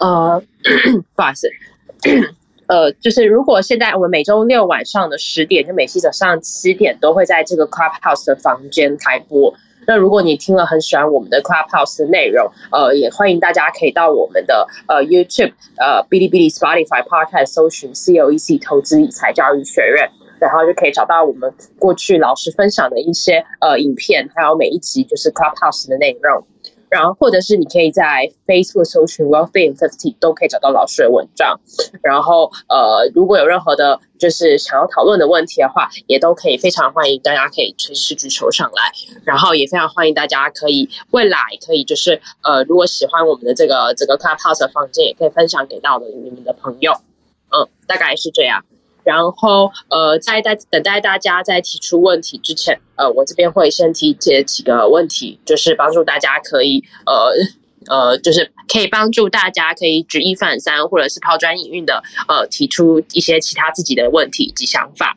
呃，不好意思，呃，就是如果现在我们每周六晚上的十点，就每期早上七点都会在这个 Clubhouse 的房间开播。那如果你听了很喜欢我们的 Clubhouse 的内容，呃，也欢迎大家可以到我们的呃 YouTube、呃哔哩哔哩、Spotify、Podcast 搜寻 COEC 投资理财教育学院，然后就可以找到我们过去老师分享的一些呃影片，还有每一集就是 Clubhouse 的内容。然后，或者是你可以在 Facebook 搜寻 Wealthy and Fifty，都可以找到老师的文章。然后，呃，如果有任何的，就是想要讨论的问题的话，也都可以非常欢迎大家可以随时举手上来。然后，也非常欢迎大家可以未来可以就是，呃，如果喜欢我们的这个这个 Clubhouse 的房间，也可以分享给到的你们的朋友。嗯，大概是这样。然后，呃，在在等待大家在提出问题之前，呃，我这边会先提解几个问题，就是帮助大家可以，呃。呃，就是可以帮助大家可以举一反三，或者是抛砖引玉的，呃，提出一些其他自己的问题及想法。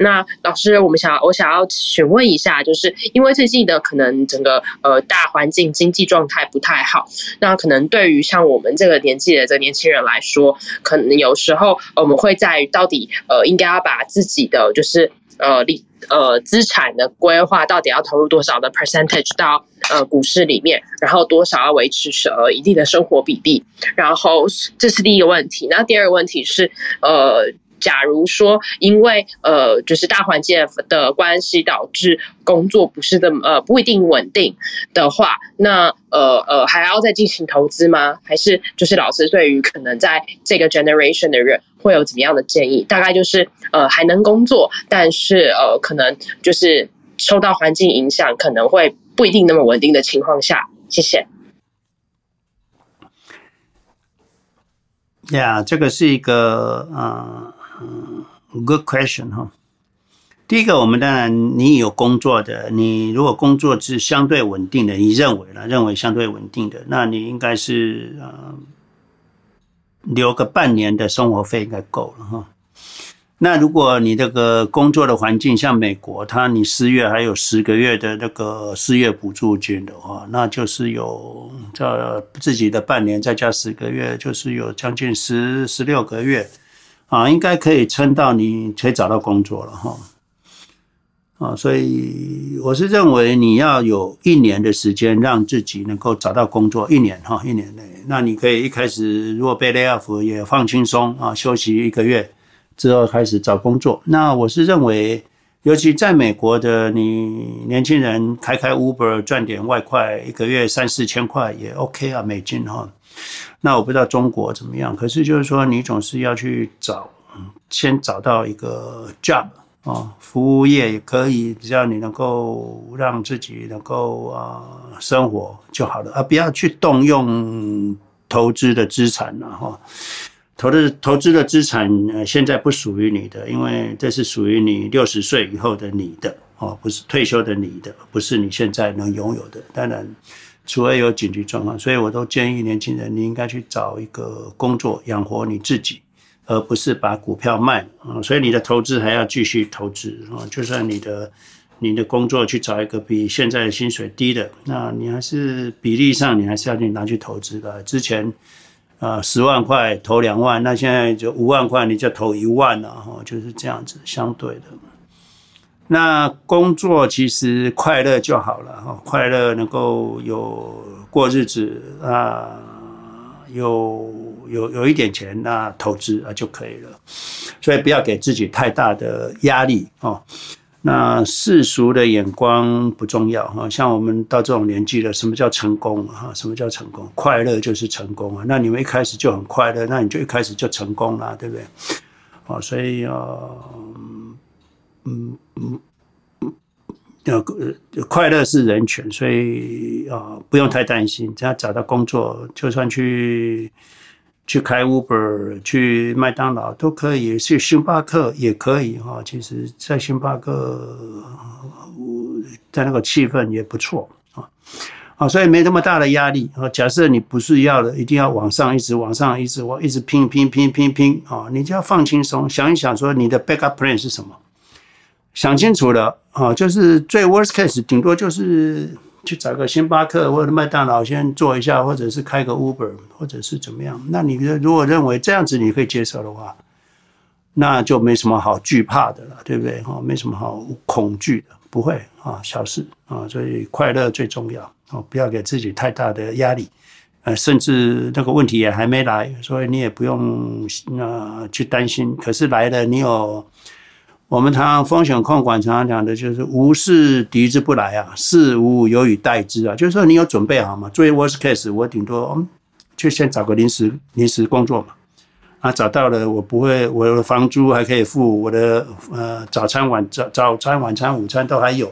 那老师，我们想，我想要询问一下，就是因为最近的可能整个呃大环境经济状态不太好，那可能对于像我们这个年纪的这个年轻人来说，可能有时候我们会在到底呃应该要把自己的就是。呃，利呃资产的规划到底要投入多少的 percentage 到呃股市里面，然后多少要维持呃一定的生活比例，然后这是第一个问题。那第二个问题是，呃，假如说因为呃就是大环境的关系导致工作不是这么呃不一定稳定的话，那呃呃还要再进行投资吗？还是就是老师对于可能在这个 generation 的人？会有怎么样的建议？大概就是呃还能工作，但是呃可能就是受到环境影响，可能会不一定那么稳定的情况下。谢谢。呀，这个是一个呃嗯 good question 哈。第一个，我们当然你有工作的，你如果工作是相对稳定的，你认为呢？认为相对稳定的，那你应该是呃。留个半年的生活费应该够了哈。那如果你这个工作的环境像美国，它你失业还有十个月的那个失业补助金的话，那就是有这自己的半年再加十个月，就是有将近十十六个月啊，应该可以撑到你可以找到工作了哈。啊，所以我是认为你要有一年的时间让自己能够找到工作，一年哈，一年内，那你可以一开始如果被 lay off 也放轻松啊，休息一个月之后开始找工作。那我是认为，尤其在美国的你年轻人开开 Uber 赚点外快，一个月三四千块也 OK 啊，美金哈。那我不知道中国怎么样，可是就是说你总是要去找，先找到一个 job。哦，服务业也可以，只要你能够让自己能够啊生活就好了，而不要去动用投资的资产了哈。投的投资的资产现在不属于你的，因为这是属于你六十岁以后的你的哦，不是退休的你的，不是你现在能拥有的。当然，除非有紧急状况，所以我都建议年轻人，你应该去找一个工作养活你自己。而不是把股票卖啊，所以你的投资还要继续投资啊。就算你的你的工作去找一个比现在的薪水低的，那你还是比例上你还是要去拿去投资的。之前啊十万块投两万，那现在就五万块你就投一万了哈，就是这样子相对的。那工作其实快乐就好了哈，快乐能够有过日子啊，有。有有一点钱，那投资啊就可以了，所以不要给自己太大的压力哦。那世俗的眼光不重要哈，像我们到这种年纪了，什么叫成功啊？什么叫成功？快乐就是成功啊！那你们一开始就很快乐，那你就一开始就成功了，对不对？哦，所以啊，嗯嗯嗯，要快乐是人权，所以啊，不用太担心，只要找到工作，就算去。去开 Uber，去麦当劳都可以，去星巴克也可以哈。其实，在星巴克，在那个气氛也不错啊啊，所以没那么大的压力啊。假设你不是要的，一定要往上，一直往上，一直往，一直拼拼拼拼拼啊，你就要放轻松，想一想说你的 backup plan 是什么，想清楚了啊，就是最 worst case，顶多就是。去找个星巴克或者麦当劳先做一下，或者是开个 Uber，或者是怎么样？那你如果认为这样子你可以接受的话，那就没什么好惧怕的了，对不对？哈，没什么好恐惧的，不会啊，小事啊，所以快乐最重要啊，不要给自己太大的压力，呃，甚至那个问题也还没来，所以你也不用呃去担心。可是来了，你有。我们常常风险控管常常讲的就是无事敌之不来啊，事无有以待之啊，就是说你有准备好嘛。作为 worst case，我顶多嗯，就先找个临时临时工作嘛。啊，找到了我不会，我的房租还可以付，我的呃早餐晚早早餐晚餐午餐都还有，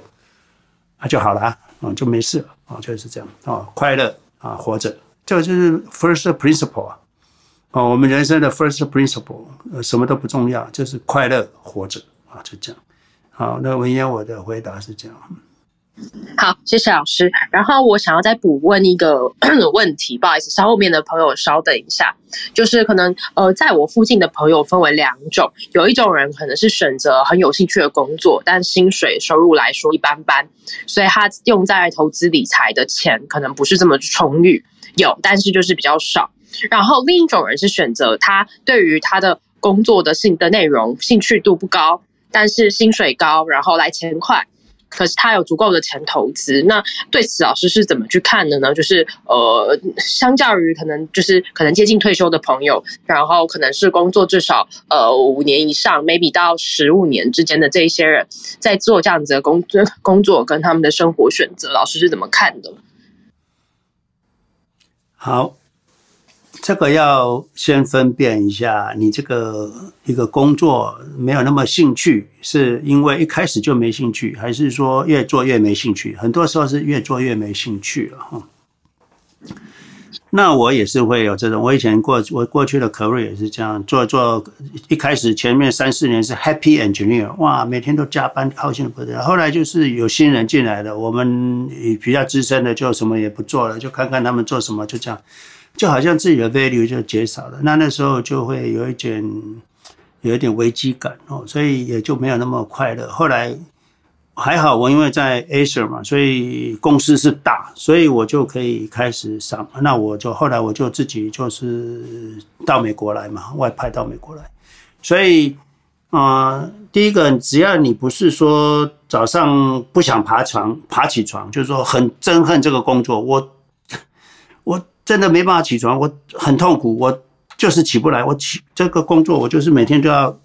那就好了啊，就没事了啊，就是这样啊，快乐啊，活着，这就是 first principle 啊，哦，我们人生的 first principle，呃，什么都不重要，就是快乐活着。就这样，好，那文言，我的回答是这样。好，谢谢老师。然后我想要再补问一个 问题，不好意思，稍后面的朋友稍等一下。就是可能呃，在我附近的朋友分为两种，有一种人可能是选择很有兴趣的工作，但薪水收入来说一般般，所以他用在投资理财的钱可能不是这么充裕，有，但是就是比较少。然后另一种人是选择他对于他的工作的性的内容兴趣度不高。但是薪水高，然后来钱快，可是他有足够的钱投资。那对此老师是怎么去看的呢？就是呃，相较于可能就是可能接近退休的朋友，然后可能是工作至少呃五年以上，maybe 到十五年之间的这一些人，在做这样子的工作工作跟他们的生活选择，老师是怎么看的？好。这个要先分辨一下，你这个一个工作没有那么兴趣，是因为一开始就没兴趣，还是说越做越没兴趣？很多时候是越做越没兴趣了哈。那我也是会有这种，我以前过我过去的 career 也是这样做做，一开始前面三四年是 happy engineer，哇，每天都加班，高兴的不得了。后来就是有新人进来了，我们比较资深的就什么也不做了，就看看他们做什么，就这样。就好像自己的 value 就减少了，那那时候就会有一点有一点危机感哦，所以也就没有那么快乐。后来还好，我因为在 Acer 嘛，所以公司是大，所以我就可以开始上。那我就后来我就自己就是到美国来嘛，外派到美国来。所以啊、呃，第一个，只要你不是说早上不想爬床爬起床，就是说很憎恨这个工作，我我。真的没办法起床，我很痛苦，我就是起不来。我起这个工作，我就是每天都要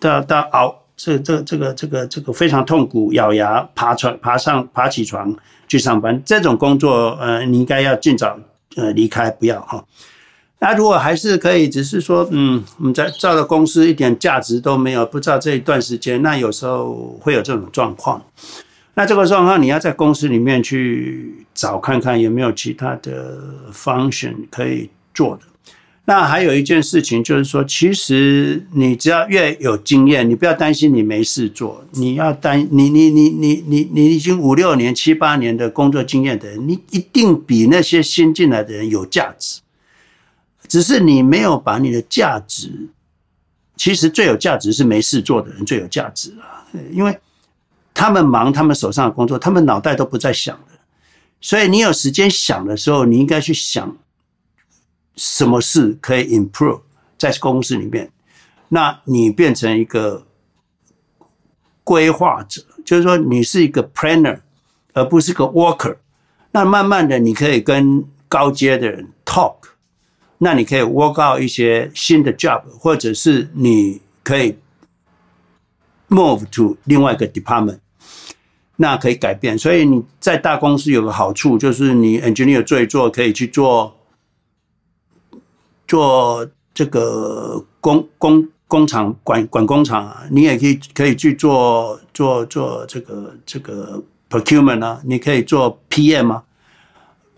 都要都要熬，这这这个这个这个非常痛苦，咬牙爬床爬上爬起床去上班。这种工作，呃，你应该要尽早呃离开，不要哈。那如果还是可以，只是说，嗯，我们在造的公司一点价值都没有，不知道这一段时间，那有时候会有这种状况。那这个状况，你要在公司里面去找看看有没有其他的 function 可以做的。那还有一件事情就是说，其实你只要越有经验，你不要担心你没事做，你要担你你你你你你已经五六年七八年的工作经验的人，你一定比那些新进来的人有价值。只是你没有把你的价值，其实最有价值是没事做的人最有价值了，因为。他们忙他们手上的工作，他们脑袋都不在想的，所以你有时间想的时候，你应该去想什么事可以 improve 在公司里面。那你变成一个规划者，就是说你是一个 planner，而不是个 worker。那慢慢的，你可以跟高阶的人 talk，那你可以 work out 一些新的 job，或者是你可以 move to 另外一个 department。那可以改变，所以你在大公司有个好处，就是你 engineer 做一做，可以去做做这个工工工厂管管工厂啊，你也可以可以去做做做这个这个 procurement 啊，你可以做 PM 啊，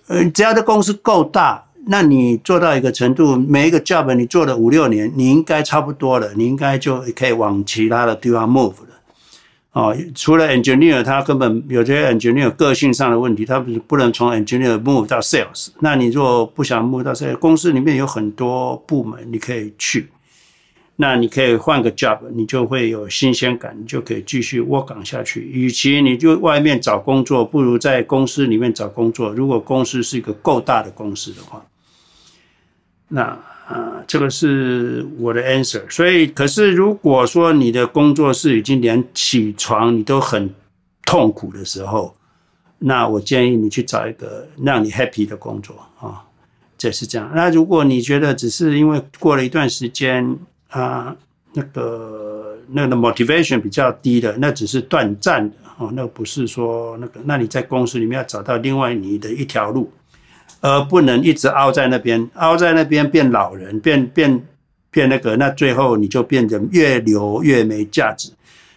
呃，只要这公司够大，那你做到一个程度，每一个 job 你做了五六年，你应该差不多了，你应该就可以往其他的地方 move 了。哦，除了 engineer，他根本有些 engineer 个性上的问题，他不不能从 engineer move 到 sales。那你如果不想 move 到 sales，公司里面有很多部门你可以去，那你可以换个 job，你就会有新鲜感，你就可以继续 work on 下去。与其你就外面找工作，不如在公司里面找工作。如果公司是一个够大的公司的话，那。啊，这个是我的 answer。所以，可是如果说你的工作是已经连起床你都很痛苦的时候，那我建议你去找一个让你 happy 的工作啊，这是这样。那如果你觉得只是因为过了一段时间啊，那个那个 motivation 比较低的，那只是短暂的哦，那不是说那个，那你在公司里面要找到另外你的一条路。而不能一直凹在那边，凹在那边变老人，变变变那个，那最后你就变得越留越没价值。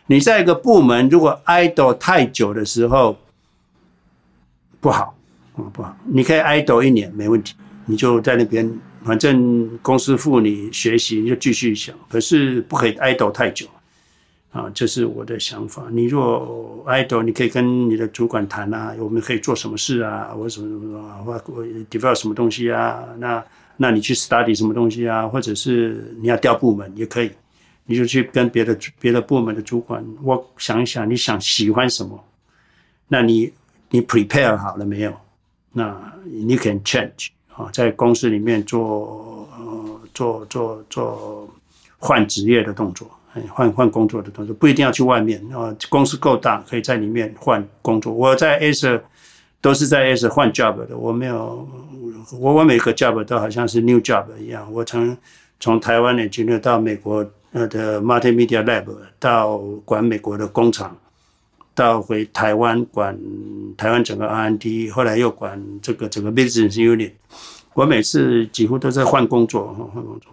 你在一个部门如果 idle 太久的时候，不好，不好。你可以 idle 一年没问题，你就在那边，反正公司付你学习，你就继续想。可是不可以 idle 太久。啊，这是我的想法。你若 idol，你可以跟你的主管谈啊，我们可以做什么事啊，或什么什么啊，或 develop 什么东西啊？那那你去 study 什么东西啊？或者是你要调部门也可以，你就去跟别的别的部门的主管，我想一想，你想喜欢什么？那你你 prepare 好了没有？那你 can change 啊，在公司里面做呃做做做换职业的动作。换换工作的同时，不一定要去外面啊。公司够大，可以在里面换工作。我在 Acer 都是在 Acer 换 job 的，我没有，我我每个 job 都好像是 new job 一样。我从从台湾的 engineer 到美国呃的 multimedia lab，到管美国的工厂，到回台湾管台湾整个 R&D，后来又管这个整个 business unit。我每次几乎都在换工作，换工作。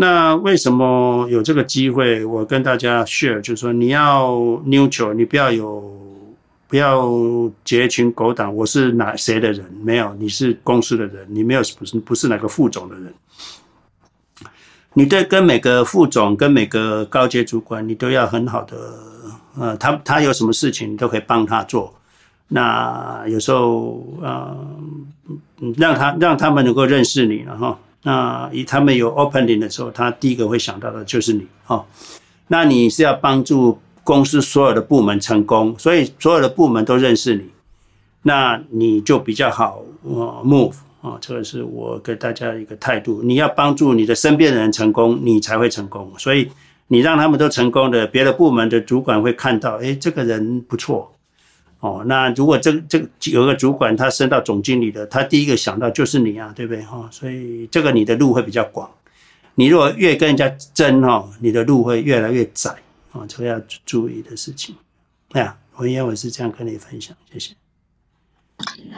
那为什么有这个机会？我跟大家 share，就是说你要 neutral，你不要有，不要结群狗党。我是哪谁的人？没有，你是公司的人，你没有不是不是哪个副总的人。你对跟每个副总跟每个高阶主管，你都要很好的，呃，他他有什么事情，你都可以帮他做。那有时候，呃，让他让他们能够认识你，了哈。那以他们有 opening 的时候，他第一个会想到的就是你哦。那你是要帮助公司所有的部门成功，所以所有的部门都认识你，那你就比较好呃 move 啊。这个是我给大家一个态度。你要帮助你的身边的人成功，你才会成功。所以你让他们都成功的，别的部门的主管会看到，诶，这个人不错。哦，那如果这个这个有个主管他升到总经理的，他第一个想到就是你啊，对不对？哈，所以这个你的路会比较广。你如果越跟人家争哈，你的路会越来越窄啊，这个要注意的事情。哎呀，文言我是这样跟你分享，谢谢。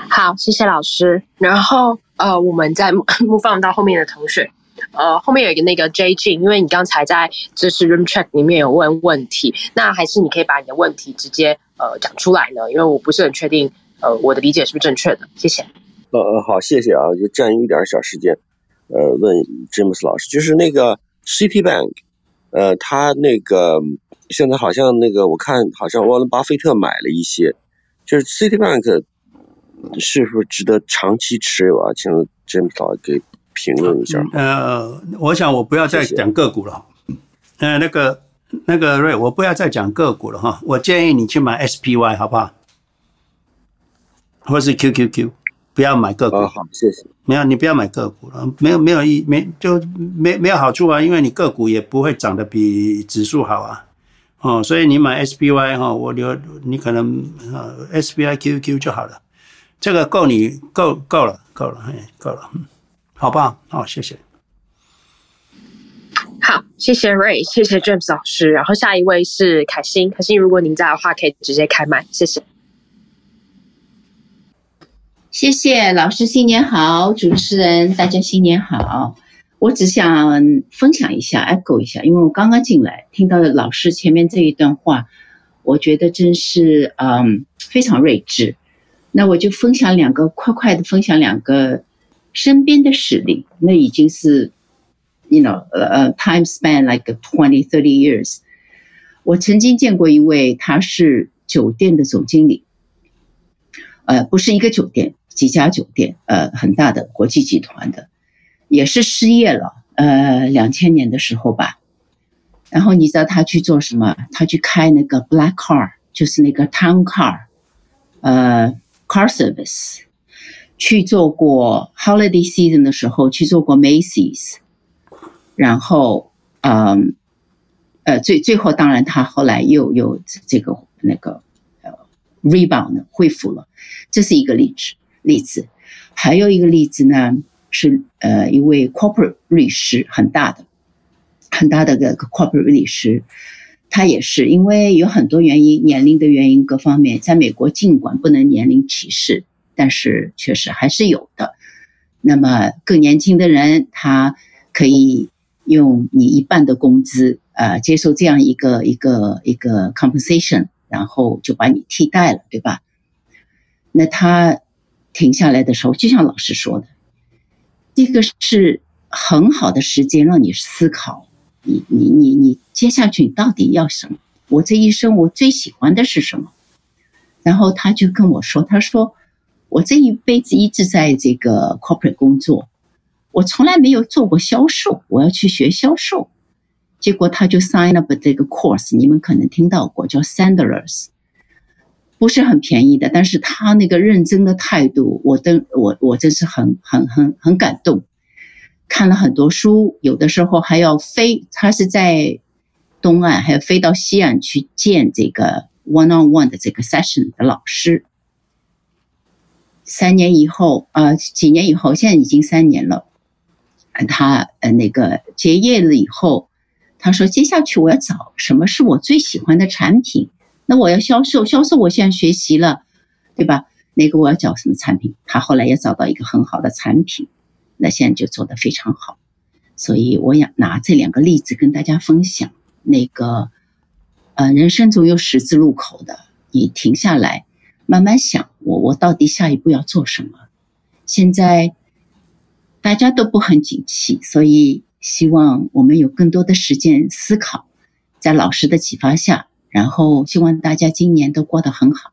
好，谢谢老师。然后呃，我们再目放到后面的同学。呃，后面有一个那个 J G，因为你刚才在就是 Room Check 里面有问问题，那还是你可以把你的问题直接呃讲出来呢？因为我不是很确定，呃，我的理解是不是正确的？谢谢。呃呃，好，谢谢啊，就占用一点小时间，呃，问 James 老师，就是那个 Citibank，呃，他那个现在好像那个我看好像沃伦巴菲特买了一些，就是 Citibank 是不是值得长期持有啊？请 James 老师给。评论一下。呃，我想我不要再讲个股了。谢谢呃，那个那个瑞，我不要再讲个股了哈。我建议你去买 SPY 好不好？或是 QQQ，不要买个股。哦、好，谢谢。没有，你不要买个股了，没有没有意没就没没有好处啊，因为你个股也不会涨得比指数好啊。哦，所以你买 SPY 哈，我留你可能呃 SPY QQQ 就好了，这个够你够够了够了，嘿，够了。好吧，好，谢谢。好，谢谢 Ray，谢谢 James 老师。然后下一位是凯欣，凯欣，如果您在的话，可以直接开麦，谢谢。谢谢老师，新年好，主持人大家新年好。我只想分享一下，echo 一下，因为我刚刚进来，听到老师前面这一段话，我觉得真是嗯非常睿智。那我就分享两个，快快的分享两个。身边的实力，那已经是，you know，呃，time span like twenty thirty years。我曾经见过一位，他是酒店的总经理，呃，不是一个酒店，几家酒店，呃，很大的国际集团的，也是失业了，呃，两千年的时候吧。然后你知道他去做什么？他去开那个 black car，就是那个 town car，呃，car service。去做过 holiday season 的时候，去做过 Macy's，然后，嗯，呃，最最后当然他后来又又这个那个呃 rebound 恢复了，这是一个例子例子。还有一个例子呢，是呃一位 corporate 律师，很大的很大的个 corporate 律师，他也是因为有很多原因，年龄的原因各方面，在美国尽管不能年龄歧视。但是确实还是有的。那么更年轻的人，他可以用你一半的工资，呃，接受这样一个一个一个 compensation，然后就把你替代了，对吧？那他停下来的时候，就像老师说的，这个是很好的时间让你思考，你你你你接下去你到底要什么？我这一生我最喜欢的是什么？然后他就跟我说，他说。我这一辈子一直在这个 corporate 工作，我从来没有做过销售。我要去学销售，结果他就 sign up 这个 course，你们可能听到过，叫 Sandler's，不是很便宜的，但是他那个认真的态度，我真我我真是很很很很感动。看了很多书，有的时候还要飞，他是在东岸，还要飞到西岸去见这个 one on one 的这个 session 的老师。三年以后，呃，几年以后，现在已经三年了。他呃，那个结业了以后，他说：“接下去我要找什么是我最喜欢的产品？那我要销售，销售我现在学习了，对吧？那个我要找什么产品？他后来也找到一个很好的产品，那现在就做得非常好。所以我想拿这两个例子跟大家分享。那个，呃，人生总有十字路口的，你停下来。”慢慢想，我我到底下一步要做什么？现在大家都不很景气，所以希望我们有更多的时间思考，在老师的启发下，然后希望大家今年都过得很好。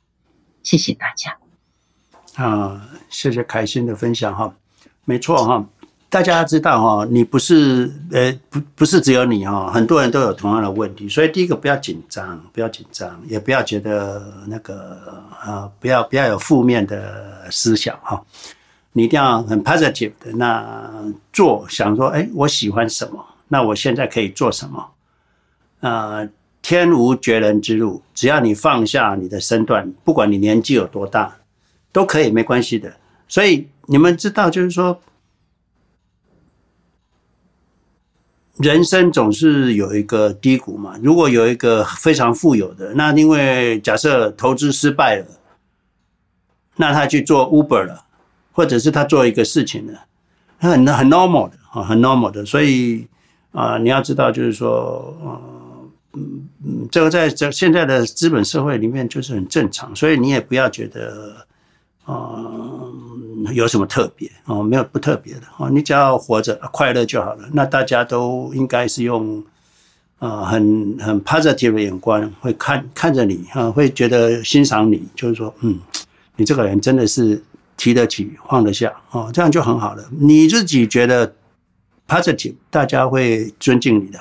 谢谢大家。啊，谢谢凯欣的分享哈，没错哈。大家知道哈，你不是呃不不是只有你哈，很多人都有同样的问题，所以第一个不要紧张，不要紧张，也不要觉得那个呃不要不要有负面的思想哈，你一定要很 positive 的那做，想说哎我喜欢什么，那我现在可以做什么？呃，天无绝人之路，只要你放下你的身段，不管你年纪有多大，都可以没关系的。所以你们知道就是说。人生总是有一个低谷嘛。如果有一个非常富有的，那因为假设投资失败了，那他去做 Uber 了，或者是他做一个事情呢，他很很 normal 的啊，很 normal 的。所以啊、你要知道，就是说，嗯嗯，这个在这现在的资本社会里面就是很正常，所以你也不要觉得啊。有什么特别哦？没有不特别的哦。你只要活着快乐就好了。那大家都应该是用啊很很 positive 的眼光，会看看着你啊，会觉得欣赏你，就是说，嗯，你这个人真的是提得起放得下哦，这样就很好了。你自己觉得 positive，大家会尊敬你的。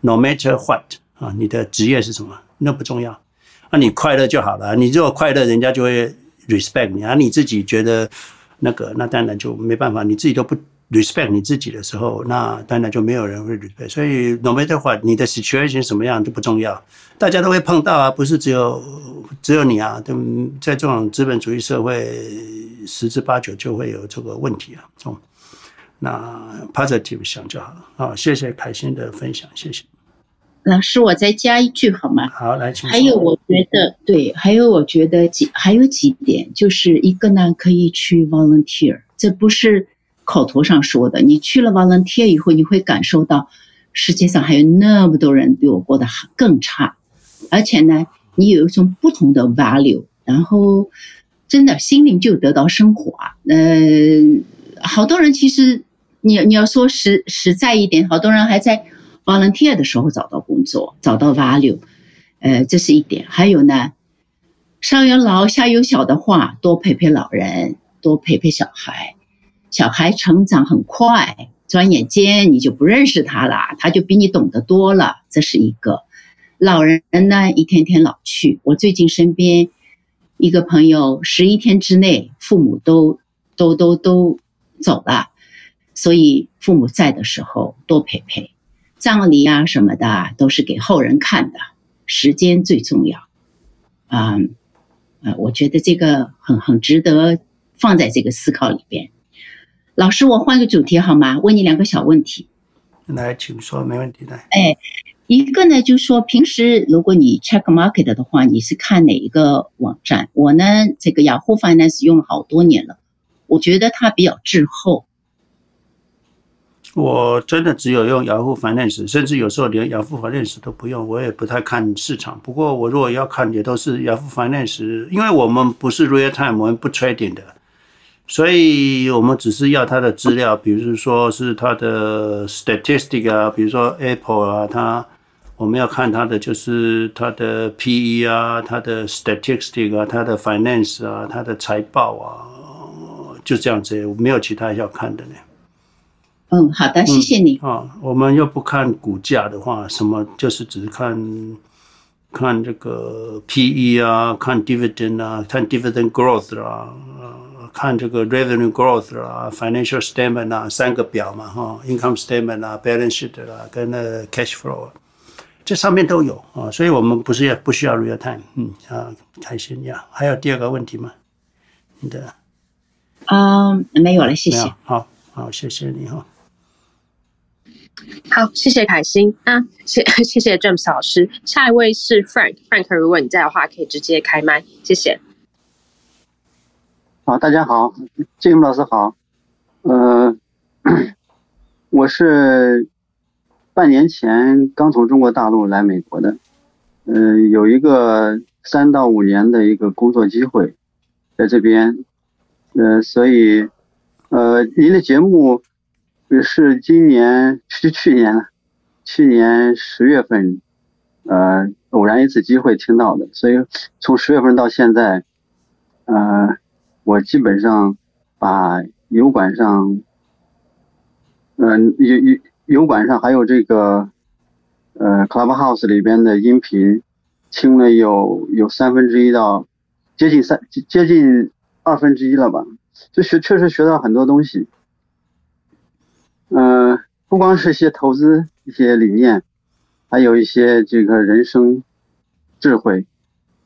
No matter what 啊，你的职业是什么，那不重要。那你快乐就好了。你如果快乐，人家就会 respect 你啊。你自己觉得。那个，那当然就没办法。你自己都不 respect 你自己的时候，那当然就没有人会 respect。所以，no matter what，你的 situation 什么样都不重要，大家都会碰到啊，不是只有只有你啊。都在这种资本主义社会，十之八九就会有这个问题啊。哦，那 positive 想就好了。好，谢谢凯欣的分享，谢谢。老师，我再加一句好吗？好，来，请说。还有，我觉得对，还有，我觉得几还有几点，就是一个呢，可以去 volunteer，这不是口头上说的。你去了 volunteer 以后，你会感受到世界上还有那么多人比我过得更差，而且呢，你有一种不同的 value，然后真的心灵就得到升华。嗯、好多人其实你你要说实实在一点，好多人还在 volunteer 的时候找到工作，找到 value，呃，这是一点。还有呢，上有老下有小的话，多陪陪老人，多陪陪小孩。小孩成长很快，转眼间你就不认识他了，他就比你懂得多了，这是一个。老人呢，一天天老去。我最近身边一个朋友，十一天之内父母都都都都走了，所以父母在的时候多陪陪。葬礼啊什么的都是给后人看的，时间最重要。啊、嗯，呃，我觉得这个很很值得放在这个思考里边。老师，我换个主题好吗？问你两个小问题。来，请说，没问题的。哎，一个呢，就是说平时如果你 check market 的话，你是看哪一个网站？我呢，这个 Yahoo Finance 用了好多年了，我觉得它比较滞后。我真的只有用 Yahoo Finance，甚至有时候连 Yahoo Finance 都不用，我也不太看市场。不过我如果要看，也都是 Yahoo Finance，因为我们不是 real time，我们不 trading 的。所以我们只是要它的资料，比如说是它的 statistic 啊，比如说 Apple 啊，它我们要看它的就是它的 PE 啊，它的 statistic 啊，它的 finance 啊，它的财报啊，就这样子，没有其他要看的呢。嗯，好的，谢谢你。啊、嗯哦，我们又不看股价的话，什么就是只看看这个 PE 啊，看 dividend 啊，看 dividend growth 啊。看这个 revenue growth 啦，financial statement 啦，三个表嘛，哈，income statement 啦，balance sheet 啦，跟那 cash flow，这上面都有啊，所以我们不是要不需要 real time，嗯啊，开心呀。还有第二个问题吗？你的？嗯，没有了，谢谢。好好，谢谢你哈。好，谢谢凯欣啊，谢谢谢 James 老师。下一位是 Frank，Frank，如果你在的话，可以直接开麦，谢谢。好，大家好，Jim 老师好，呃，我是半年前刚从中国大陆来美国的，呃，有一个三到五年的一个工作机会，在这边，呃，所以，呃，您的节目是今年是去年了，去年十月份，呃，偶然一次机会听到的，所以从十月份到现在，呃。我基本上把油管上，嗯，油油油管上还有这个，呃，Clubhouse 里边的音频，听了有有三分之一到接近三接近二分之一了吧，就学确实学到很多东西，嗯、不光是一些投资一些理念，还有一些这个人生智慧，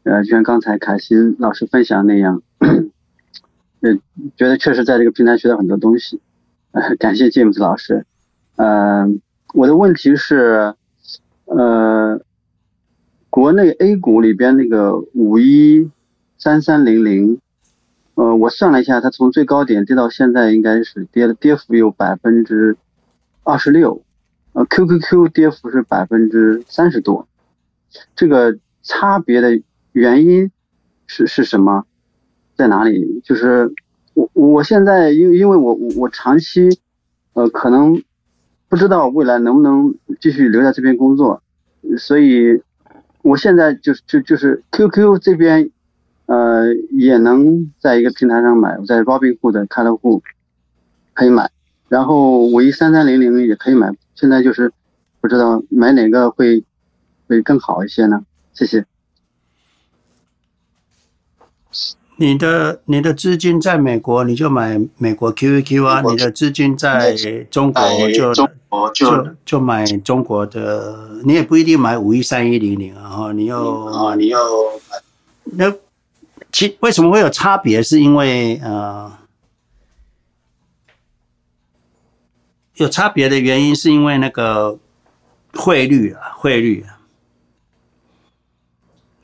呃，就像刚才凯欣老师分享那样。呃，觉得确实在这个平台学到很多东西，感谢 James 老师。呃，我的问题是，呃，国内 A 股里边那个五一三三零零，呃，我算了一下，它从最高点跌到现在应该是跌了，跌幅有百分之二十六，呃，QQQ 跌幅是百分之三十多，这个差别的原因是是什么？在哪里？就是我我现在因因为我我长期，呃，可能不知道未来能不能继续留在这边工作，所以我现在就就就是 QQ 这边，呃，也能在一个平台上买，我在 Robinhood 的开了户，可以买，然后五一三三零零也可以买，现在就是不知道买哪个会会更好一些呢？谢谢。你的你的资金在美国，你就买美国 QQQ 啊；你的资金在中国就就就就买中国的。你也不一定买五一三一零零啊，哈，你又啊，你又那其为什么会有差别？是因为呃，有差别的原因是因为那个汇率啊，汇率啊。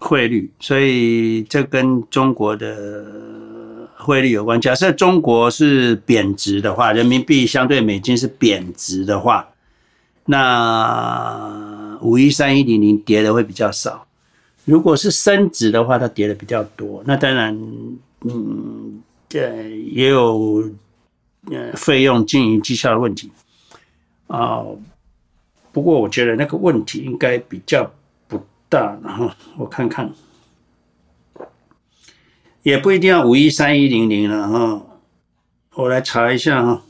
汇率，所以这跟中国的汇率有关。假设中国是贬值的话，人民币相对美金是贬值的话，那五一三一零零跌的会比较少。如果是升值的话，它跌的比较多。那当然，嗯，对，也有呃费用、经营绩效的问题啊。不过我觉得那个问题应该比较大，然后我看看，也不一定要五一三一零零了哈。我来查一下哈。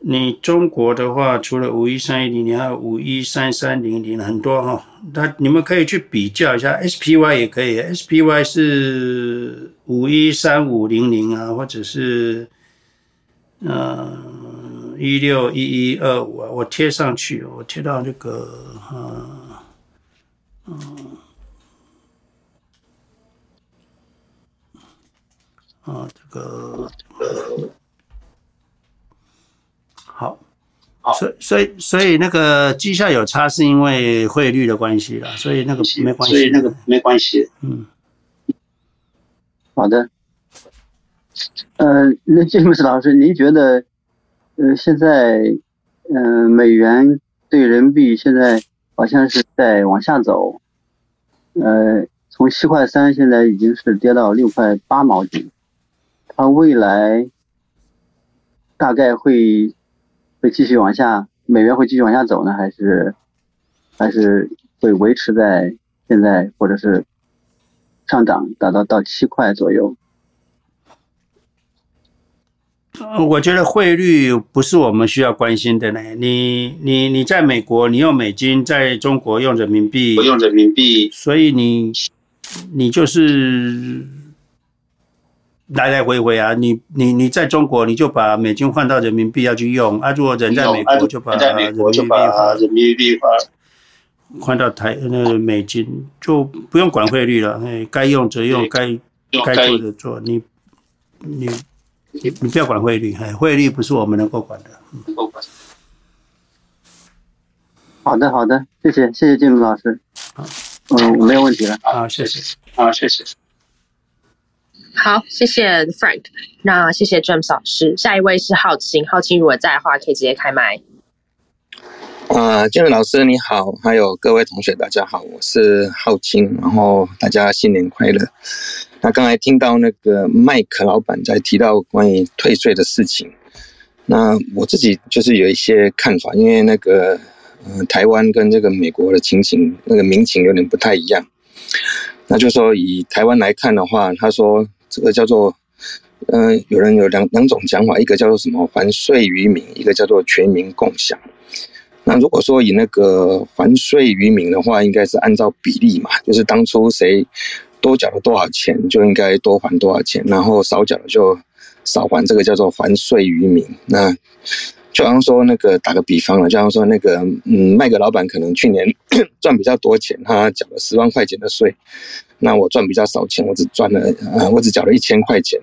你中国的话，除了五一三一零零，还有五一三三零零，很多哈。那你们可以去比较一下，SPY 也可以，SPY 是五一三五零零啊，或者是嗯一六一一二五啊，我贴上去，我贴到这个嗯，嗯啊这个。好，好，所以所以所以那个绩效有差，是因为汇率的关系啦，所以那个没关系，所以那个没关系。嗯，好的。呃，那詹姆斯老师，您觉得，呃，现在，嗯、呃，美元对人民币现在好像是在往下走，呃，从七块三现在已经是跌到六块八毛几，它未来大概会。会继续往下，美元会继续往下走呢，还是还是会维持在现在，或者是上涨达到到七块左右？我觉得汇率不是我们需要关心的呢。你你你在美国，你用美金，在中国用人民币，我用人民币，所以你你就是。来来回回啊，你你你在中国，你就把美金换到人民币要去用啊。如果人在美国，就把人民币换换到台那个美金，就不用管汇率了。哎，该用则用，该该做的做。你你你你不要管汇率，哎，汇率不是我们能够管的。好的好的，谢谢谢谢金龙老师。好，嗯，我没有问题了。好，谢谢。好，谢谢。好，谢谢 Frank。那谢谢 James 老师。下一位是浩清，浩清如果在的话，可以直接开麦。啊，James 老师你好，还有各位同学大家好，我是浩清，然后大家新年快乐。那刚才听到那个麦克老板在提到关于退税的事情，那我自己就是有一些看法，因为那个、台湾跟这个美国的情形，那个民情有点不太一样。那就说以台湾来看的话，他说。这个叫做，嗯、有人有两两种讲法，一个叫做什么还税于民，一个叫做全民共享。那如果说以那个还税于民的话，应该是按照比例嘛，就是当初谁多缴了多少钱，就应该多还多少钱，然后少缴了就少还，这个叫做还税于民。那就好像说那个打个比方了，就好像说那个嗯，卖个老板可能去年 赚比较多钱，他缴了十万块钱的税。那我赚比较少钱，我只赚了，呃，我只缴了一千块钱。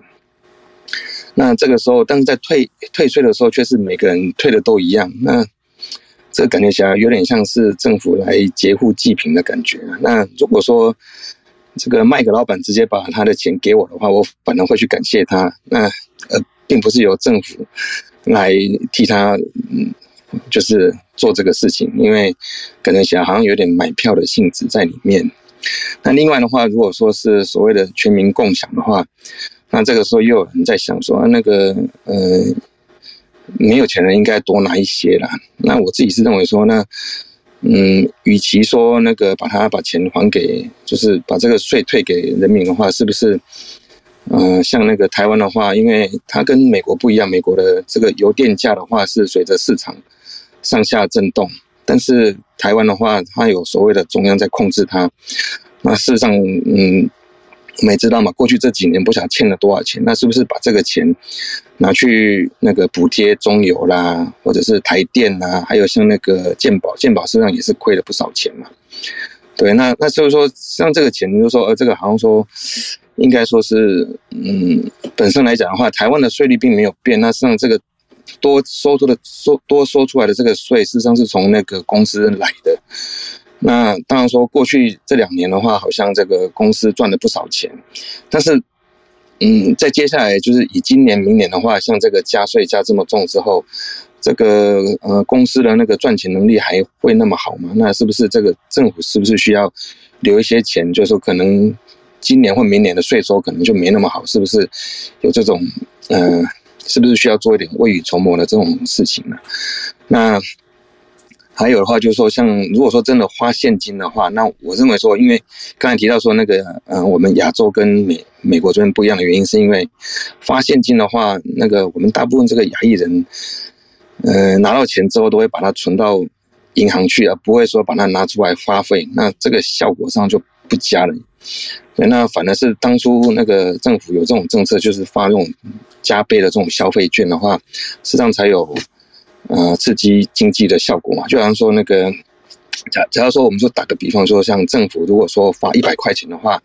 那这个时候，但是在退退税的时候，却是每个人退的都一样。那这个感觉起来有点像是政府来劫富济贫的感觉。那如果说这个卖给老板直接把他的钱给我的话，我反而会去感谢他。那呃，并不是由政府来替他，嗯，就是做这个事情，因为可能想好像有点买票的性质在里面。那另外的话，如果说是所谓的全民共享的话，那这个时候又有人在想说，那个呃，没有钱人应该多拿一些啦。那我自己是认为说，那嗯，与其说那个把它把钱还给，就是把这个税退给人民的话，是不是？嗯、像那个台湾的话，因为它跟美国不一样，美国的这个油电价的话是随着市场上下震动。但是台湾的话，它有所谓的中央在控制它。那事实上，嗯，我们也知道嘛，过去这几年不想欠了多少钱，那是不是把这个钱拿去那个补贴中油啦，或者是台电啦，还有像那个健保，健保实际上也是亏了不少钱嘛。对，那那就是说，像这个钱，就是说，呃，这个好像说，应该说是，嗯，本身来讲的话，台湾的税率并没有变，那实际上这个。多收出的收多收出来的这个税，事实上是从那个公司来的。那当然说，过去这两年的话，好像这个公司赚了不少钱。但是，嗯，在接下来就是以今年、明年的话，像这个加税加这么重之后，这个呃公司的那个赚钱能力还会那么好吗？那是不是这个政府是不是需要留一些钱？就是说，可能今年或明年的税收可能就没那么好，是不是有这种呃？是不是需要做一点未雨绸缪的这种事情呢？那还有的话就是说，像如果说真的花现金的话，那我认为说，因为刚才提到说那个，嗯、呃，我们亚洲跟美美国这边不一样的原因，是因为发现金的话，那个我们大部分这个亚裔人，呃，拿到钱之后都会把它存到银行去，而不会说把它拿出来花费，那这个效果上就不佳了。那反而是当初那个政府有这种政策，就是发这种加倍的这种消费券的话，实际上才有呃刺激经济的效果嘛。就好像说那个，假假如说我们说打个比方说，像政府如果说发一百块钱的话，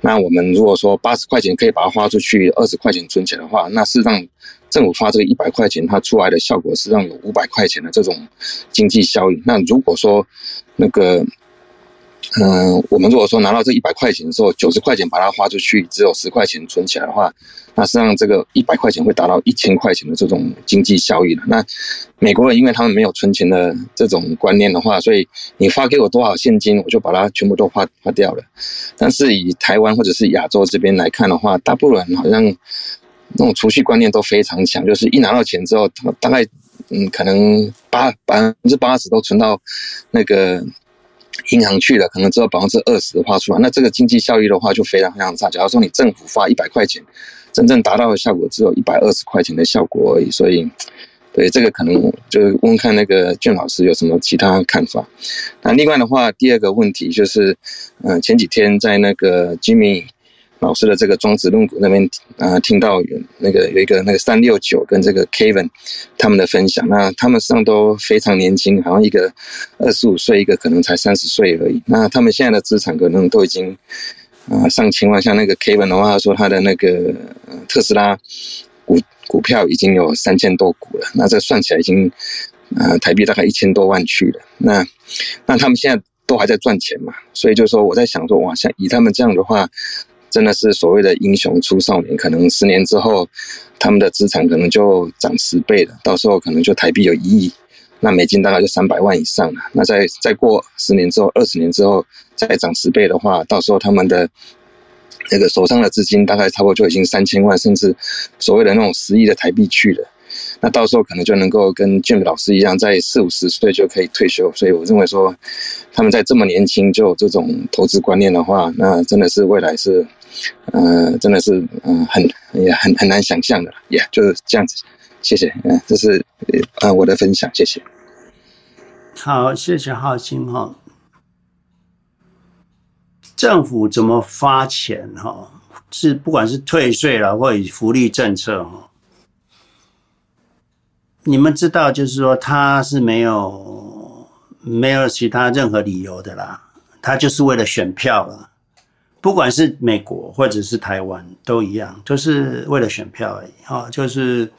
那我们如果说八十块钱可以把它花出去，二十块钱存钱的话，那事实上政府发这个一百块钱，它出来的效果实际上有五百块钱的这种经济效益。那如果说那个。嗯、我们如果说拿到这一百块钱的时候，九十块钱把它花出去，只有十块钱存起来的话，那实际上这个一百块钱会达到一千块钱的这种经济效益了。那美国人因为他们没有存钱的这种观念的话，所以你发给我多少现金，我就把它全部都花花掉了。但是以台湾或者是亚洲这边来看的话，大部分人好像那种储蓄观念都非常强，就是一拿到钱之后，大概嗯可能八百分之八十都存到那个。银行去了，可能只有百分之二十花出来，那这个经济效益的话就非常非常差。假如说你政府发一百块钱，真正达到的效果只有一百二十块钱的效果而已。所以，对这个可能就问看那个俊老师有什么其他看法。那另外的话，第二个问题就是，嗯，前几天在那个 Jimmy。老师的这个庄子论股那边啊、呃，听到有那个有一个那个三六九跟这个 Kevin 他们的分享，那他们上都非常年轻，好像一个二十五岁，一个可能才三十岁而已。那他们现在的资产可能都已经啊、上千万，像那个 Kevin 的话，他说他的那个特斯拉股股票已经有三千多股了，那这算起来已经啊、呃、台币大概一千多万去了。那那他们现在都还在赚钱嘛，所以就说我在想说，哇，像以他们这样的话。真的是所谓的英雄出少年，可能十年之后，他们的资产可能就涨十倍了，到时候可能就台币有一亿，那美金大概就三百万以上了。那再再过十年之后，二十年之后再涨十倍的话，到时候他们的那个手上的资金大概差不多就已经三千万，甚至所谓的那种十亿的台币去了。那到时候可能就能够跟 James 老师一样，在四五十岁就可以退休。所以我认为说，他们在这么年轻就有这种投资观念的话，那真的是未来是。呃，真的是，嗯、很也很很难想象的，也、就是这样子。谢谢，嗯、这是呃我的分享，谢谢。好，谢谢浩清哈。政府怎么发钱哈？是不管是退税了，或者福利政策哈，你们知道，就是说他是没有没有其他任何理由的啦，他就是为了选票了。不管是美国或者是台湾都一样，就是为了选票而已哈，就是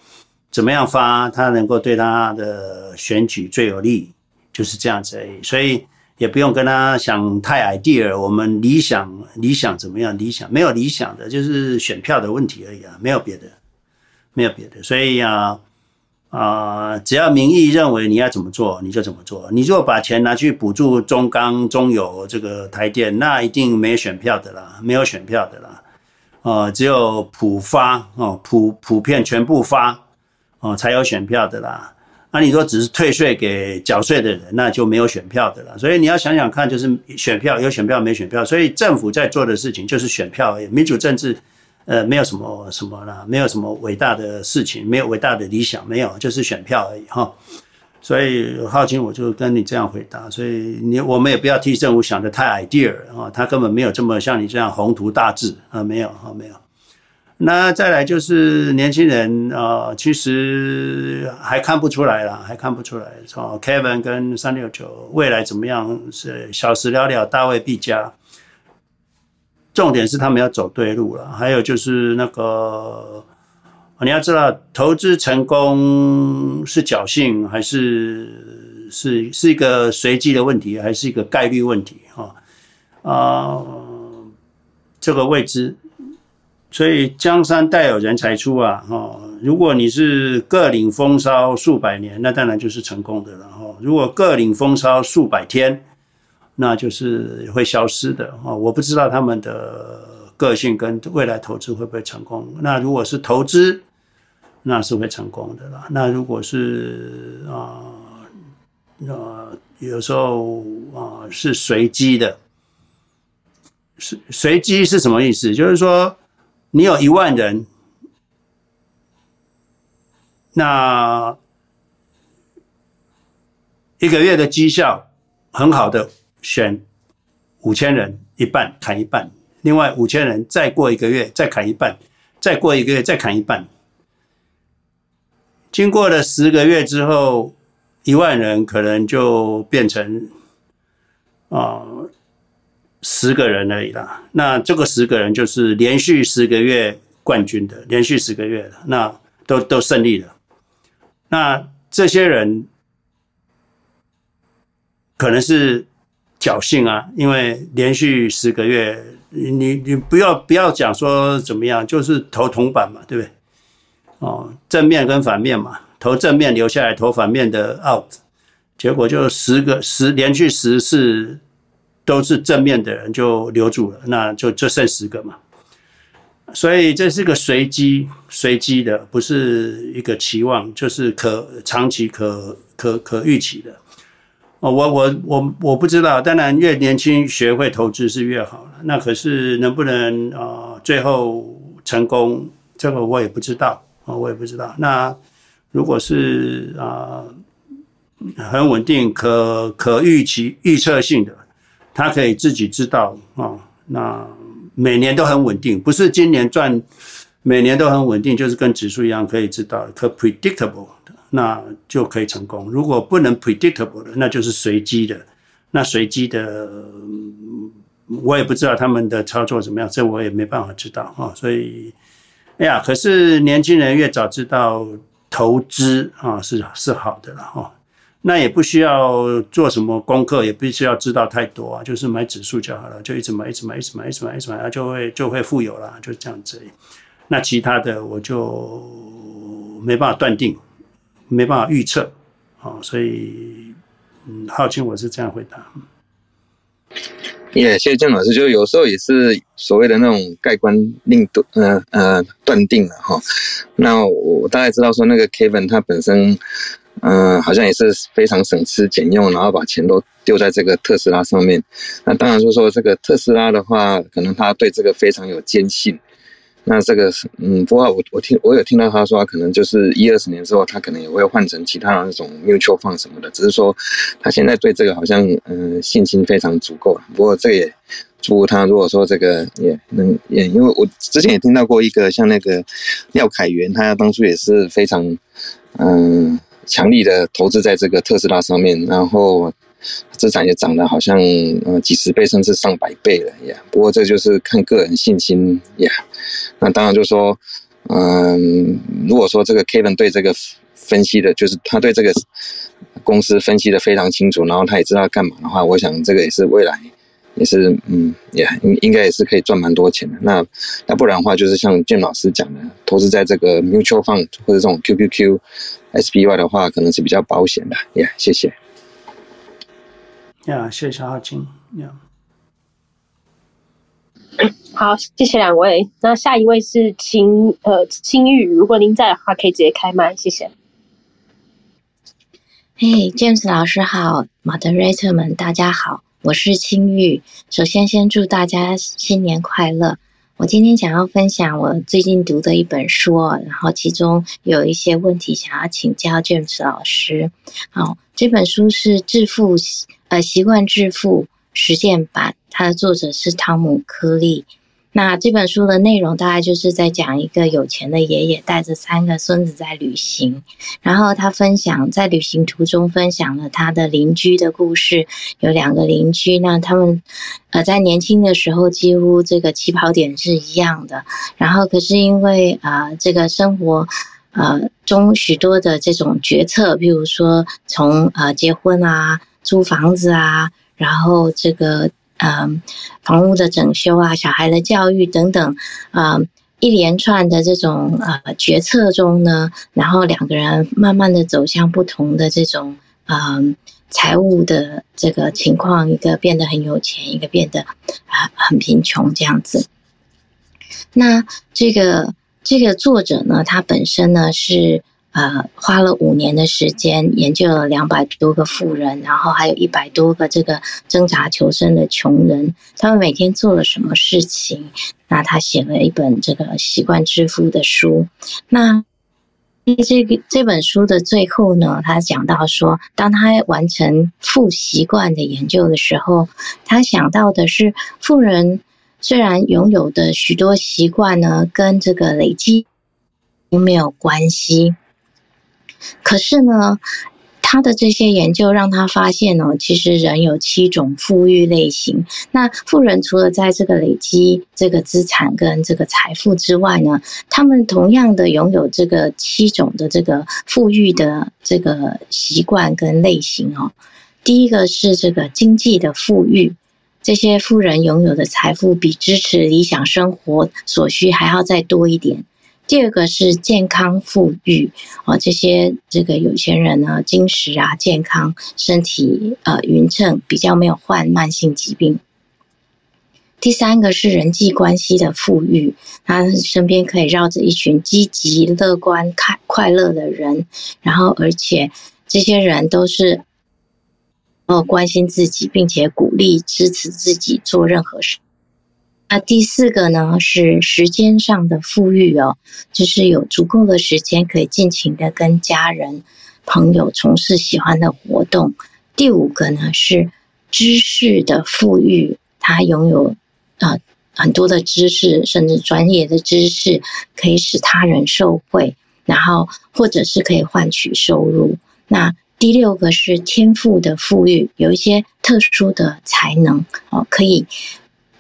怎么样发他能够对他的选举最有利，就是这样子而已。所以也不用跟他想太 idea，我们理想理想怎么样？理想没有理想的，就是选票的问题而已啊，没有别的，没有别的。所以啊。啊、呃，只要民意认为你要怎么做，你就怎么做。你如果把钱拿去补助中钢、中油这个台电，那一定没选票的啦，没有选票的啦。呃，只有普发哦，普普遍全部发哦，才有选票的啦。那你说只是退税给缴税的人，那就没有选票的啦。所以你要想想看，就是选票有选票没选票。所以政府在做的事情就是选票而已，民主政治。呃，没有什么什么啦，没有什么伟大的事情，没有伟大的理想，没有，就是选票而已哈。所以浩清，我就跟你这样回答。所以你我们也不要替政府想得太 idea 啊，他根本没有这么像你这样宏图大志啊，没有啊，没有。那再来就是年轻人啊，其实还看不出来啦，还看不出来。从 Kevin 跟三六九未来怎么样是小时了了，大未必佳。重点是他们要走对路了，还有就是那个，你要知道，投资成功是侥幸还是是是一个随机的问题，还是一个概率问题啊？啊，这个未知。所以江山代有人才出啊！哈，如果你是各领风骚数百年，那当然就是成功的了哈。如果各领风骚数百天，那就是会消失的啊！我不知道他们的个性跟未来投资会不会成功。那如果是投资那是会成功的啦。那如果是啊呃，有时候啊是随机的，随随机是什么意思？就是说你有一万人，那一个月的绩效很好的选五千人，一半砍一半，另外五千人再过一个月再砍一半，再过一个月再砍一半。经过了十个月之后，一万人可能就变成啊十个人而已啦。那这个十个人就是连续十个月冠军的，连续十个月的，那都都胜利了。那这些人可能是侥幸啊，因为连续十个月，你你不要不要讲说怎么样，就是投铜板嘛，对不对？哦，正面跟反面嘛，投正面留下来，投反面的 out，结果就十个十连续十次都是正面的人就留住了，那就就剩十个嘛。所以这是个随机随机的，不是一个期望，就是可长期可可可预期的。哦，我我我我不知道，当然越年轻学会投资是越好了。那可是能不能啊最后成功，这个我也不知道。啊，我也不知道。那如果是啊，很稳定、可可预期、预测性的，他可以自己知道啊。那每年都很稳定，不是今年赚，每年都很稳定，就是跟指数一样可以知道，可 predictable 的，那就可以成功。如果不能 predictable 的，那就是随机的。那随机的，我也不知道他们的操作怎么样，这我也没办法知道啊。所以。哎呀，可是年轻人越早知道投资啊，是是好的了哈。那也不需要做什么功课，也不需要知道太多啊，就是买指数就好了，就一直买，一直买，一直买，一直买，一直买，就会就会富有了，就这样子。那其他的我就没办法断定，没办法预测啊，所以嗯，浩清我是这样回答。也、谢谢郑老师，就有时候也是所谓的那种盖棺定断，呃呃断定了哈。那我大概知道说那个 Kevin 他本身，嗯、好像也是非常省吃俭用，然后把钱都丢在这个特斯拉上面。那当然就是说这个特斯拉的话，可能他对这个非常有坚信。那这个是，嗯，不过我我听我有听到他说，可能就是一二十年之后，他可能也会换成其他的那种 mutual fund 什么的。只是说，他现在对这个好像，嗯、信心非常足够了。不过这也祝他，如果说这个也能也，因为我之前也听到过一个像那个廖凯元，他当初也是非常，嗯、强力的投资在这个特斯拉上面，然后。资产也涨了，好像呃几十倍甚至上百倍了呀。不过这就是看个人信心呀。那当然就是说，嗯，如果说这个 Kevin 对这个分析的，就是他对这个公司分析的非常清楚，然后他也知道干嘛的话，我想这个也是未来也是嗯也应应该也是可以赚蛮多钱的。那那不然的话，就是像建老师讲的，投资在这个 mutual fund 或者这种 QQQ SPY 的话，可能是比较保险的呀。谢谢。呀，谢谢小浩清。呀，好，谢谢两位。那下一位是青呃青玉，如果您在的话，可以直接开麦，谢谢。嘿、hey，James 老师好，Moderator 们大家好，我是青玉。首先，先祝大家新年快乐。我今天想要分享我最近读的一本书，然后其中有一些问题想要请教 James 老师。好，这本书是《致富》。呃，习惯致富实践版，它的作者是汤姆·柯利。那这本书的内容大概就是在讲一个有钱的爷爷带着三个孙子在旅行，然后他分享在旅行途中分享了他的邻居的故事。有两个邻居，那他们呃在年轻的时候几乎这个起跑点是一样的，然后可是因为啊、呃、这个生活呃中许多的这种决策，譬如说从呃结婚啊。租房子啊，然后这个嗯，房屋的整修啊，小孩的教育等等，啊、嗯，一连串的这种呃决策中呢，然后两个人慢慢的走向不同的这种嗯财务的这个情况，一个变得很有钱，一个变得啊很贫穷这样子。那这个这个作者呢，他本身呢是呃花了五年的时间研究了两百多个富人，然后还有一百多个这个挣扎求生的穷人，他们每天做了什么事情？那他写了一本这个习惯致富的书。那这个这本书的最后呢，他讲到说，当他完成富习惯的研究的时候，他想到的是富人。虽然拥有的许多习惯呢，跟这个累积都没有关系，可是呢，他的这些研究让他发现呢，其实人有七种富裕类型。那富人除了在这个累积这个资产跟这个财富之外呢，他们同样的拥有这个七种的这个富裕的这个习惯跟类型哦。第一个是这个经济的富裕。这些富人拥有的财富比支持理想生活所需还要再多一点。第二个是健康富裕啊，这些这个有钱人呢，精实啊，健康，身体呃匀称，比较没有患慢性疾病。第三个是人际关系的富裕，他身边可以绕着一群积极、乐观、快快乐的人，然后而且这些人都是。哦，关心自己，并且鼓励支持自己做任何事。那第四个呢，是时间上的富裕哦，就是有足够的时间可以尽情的跟家人、朋友从事喜欢的活动。第五个呢，是知识的富裕，他拥有啊、很多的知识，甚至专业的知识，可以使他人受惠，然后或者是可以换取收入。那第六个是天赋的富裕，有一些特殊的才能哦，可以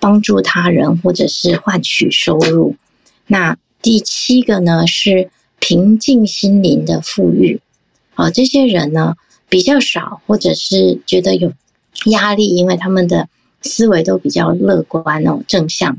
帮助他人或者是换取收入。那第七个呢是平静心灵的富裕，啊，这些人呢比较少，或者是觉得有压力，因为他们的思维都比较乐观哦，正向。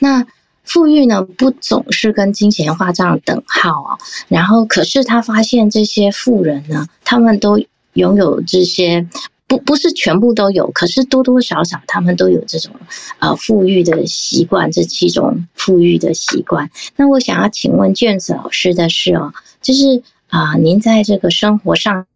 那富裕呢，不总是跟金钱画上等号啊。然后，可是他发现这些富人呢，他们都拥有这些，不不是全部都有，可是多多少少他们都有这种呃富裕的习惯，这七种富裕的习惯。那我想要请问卷子老师的是哦，就是啊、您在这个生活上。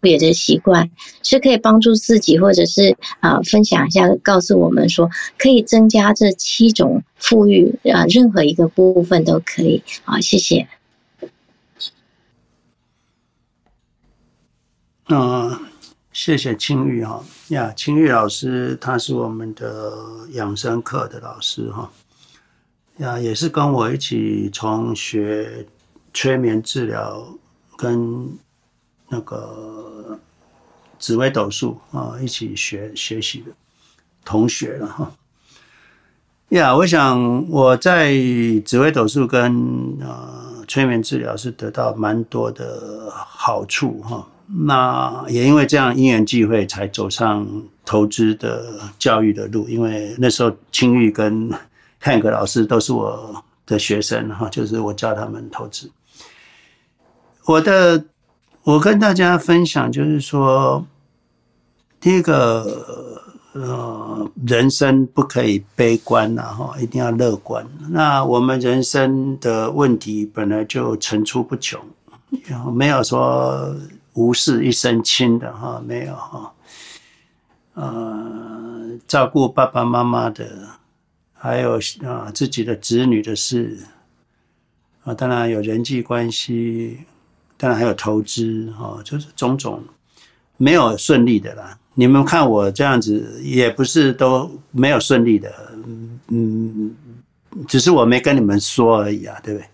别的习惯是可以帮助自己，或者是啊、分享一下，告诉我们说可以增加这七种富裕啊、任何一个部分都可以。好，谢谢。啊、呃，谢谢青玉哈呀，青玉老师他是我们的养生课的老师哈呀，也是跟我一起从学催眠治疗跟。那个紫微斗数啊，一起学学习的同学了哈。呀，我想我在紫微斗数跟呃催眠治疗是得到蛮多的好处哈。那也因为这样因缘际会，才走上投资的教育的路。因为那时候青玉跟汉克老师都是我的学生哈，就是我教他们投资。我的。我跟大家分享，就是说，第一个，呃，人生不可以悲观呐，哈，一定要乐观。那我们人生的问题本来就层出不穷，没有说无事一身轻的哈，没有哈。呃，照顾爸爸妈妈的，还有啊自己的子女的事，啊，当然有人际关系。当然还有投资哈，就是种种没有顺利的啦。你们看我这样子，也不是都没有顺利的，嗯，只是我没跟你们说而已啊，对不对？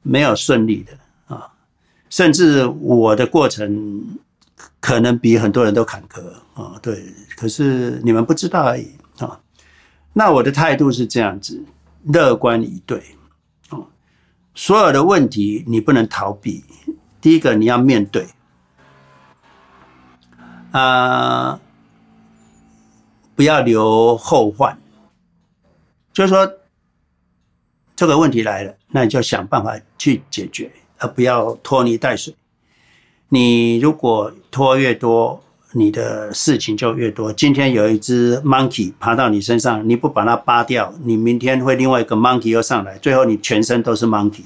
没有顺利的，甚至我的过程可能比很多人都坎坷啊，对。可是你们不知道而已啊。那我的态度是这样子，乐观以对啊，所有的问题你不能逃避。第一个你要面对，啊、不要留后患。就是说，这个问题来了，那你就想办法去解决，而不要拖泥带水。你如果拖越多，你的事情就越多。今天有一只 monkey 爬到你身上，你不把它扒掉，你明天会另外一个 monkey 又上来，最后你全身都是 monkey。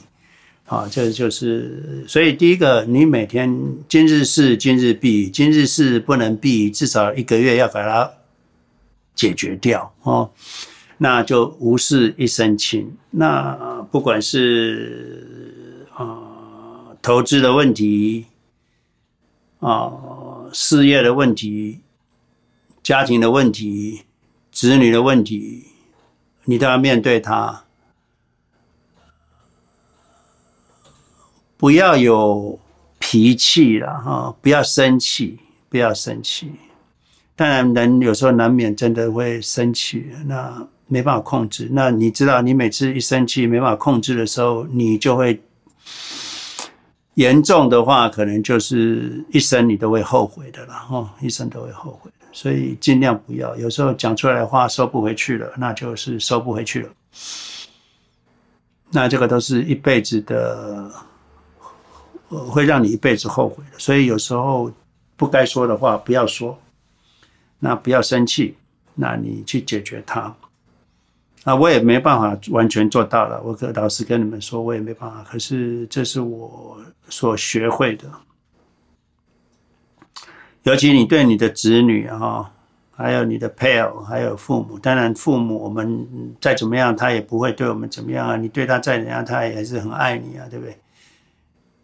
啊，这就是所以第一个，你每天今日事今日毕，今日事不能毕，至少一个月要把它解决掉哦。那就无事一身轻。那不管是投资的问题啊事业的问题、家庭的问题、子女的问题，你都要面对它。不要有脾气了哈，不要生气，不要生气。当然，人有时候难免真的会生气，那没办法控制。那你知道，你每次一生气没办法控制的时候，你就会严重的话，可能就是一生你都会后悔的了哈，一生都会后悔的。所以尽量不要，有时候讲出来的话收不回去了，那就是收不回去了。那这个都是一辈子的。会让你一辈子后悔的，所以有时候不该说的话不要说，那不要生气，那你去解决它。那我也没办法完全做到了，我跟老师跟你们说，我也没办法。可是这是我所学会的，尤其你对你的子女哈，还有你的配偶，还有父母，当然父母我们再怎么样，他也不会对我们怎么样啊。你对他再怎样，他也还是很爱你啊，对不对？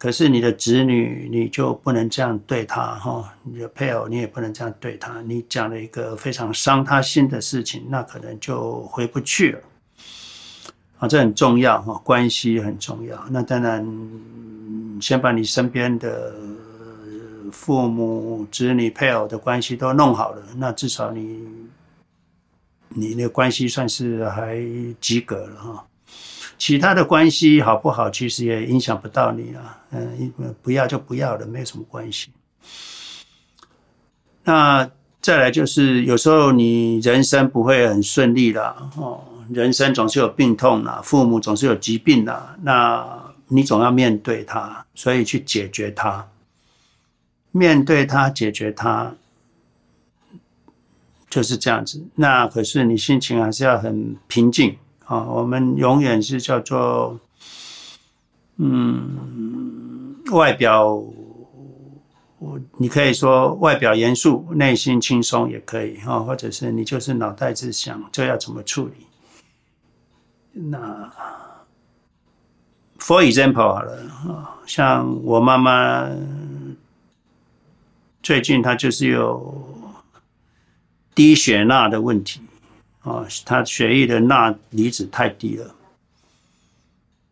可是你的子女，你就不能这样对他哈，你的配偶你也不能这样对他。你讲了一个非常伤他心的事情，那可能就回不去了。啊，这很重要哈，关系很重要。那当然，先把你身边的父母、子女、配偶的关系都弄好了，那至少你你那关系算是还及格了哈。其他的关系好不好，其实也影响不到你啊。嗯，不要就不要了，没有什么关系。那再来就是，有时候你人生不会很顺利啦，哦，人生总是有病痛啦，父母总是有疾病啦，那你总要面对它，所以去解决它，面对它，解决它，就是这样子。那可是你心情还是要很平静。啊，我们永远是叫做，嗯，外表，你可以说外表严肃，内心轻松也可以哈，或者是你就是脑袋子想这要怎么处理。那，for example 好了啊，像我妈妈最近她就是有低血钠的问题。啊，他血液的钠离子太低了，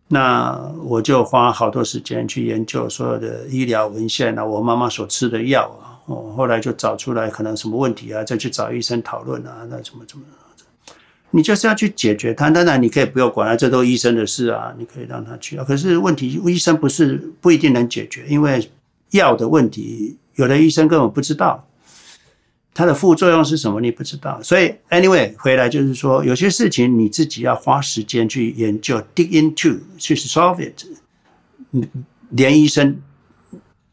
那我就花好多时间去研究所有的医疗文献啊，我妈妈所吃的药啊，哦，后来就找出来可能什么问题啊，再去找医生讨论啊，那怎么怎么，你就是要去解决它。当然你可以不用管啊，这都医生的事啊，你可以让他去啊。可是问题，医生不是不一定能解决，因为药的问题，有的医生根本不知道。它的副作用是什么？你不知道，所以 anyway 回来就是说，有些事情你自己要花时间去研究，dig into 去 solve it。连医生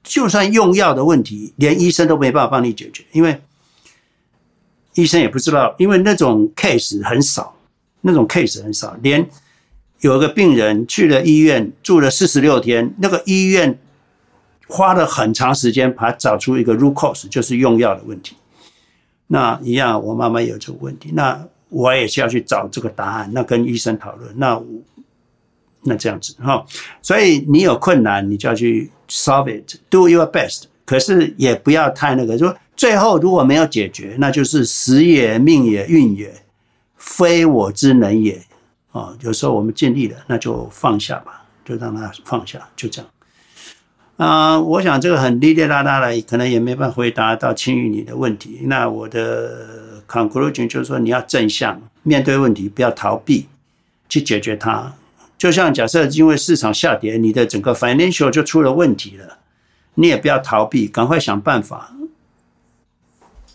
就算用药的问题，连医生都没办法帮你解决，因为医生也不知道，因为那种 case 很少，那种 case 很少。连有个病人去了医院住了四十六天，那个医院花了很长时间，把它找出一个 root cause，就是用药的问题。那一样，我妈妈有这个问题，那我也是要去找这个答案，那跟医生讨论，那那这样子哈，所以你有困难，你就要去 solve it，do your best，可是也不要太那个，说最后如果没有解决，那就是时也命也运也，非我之能也啊。有时候我们尽力了，那就放下吧，就让它放下，就这样。啊、我想这个很哩哩啦啦的，可能也没办法回答到青玉你的问题。那我的 conclusion 就是说，你要正向面对问题，不要逃避，去解决它。就像假设因为市场下跌，你的整个 financial 就出了问题了，你也不要逃避，赶快想办法。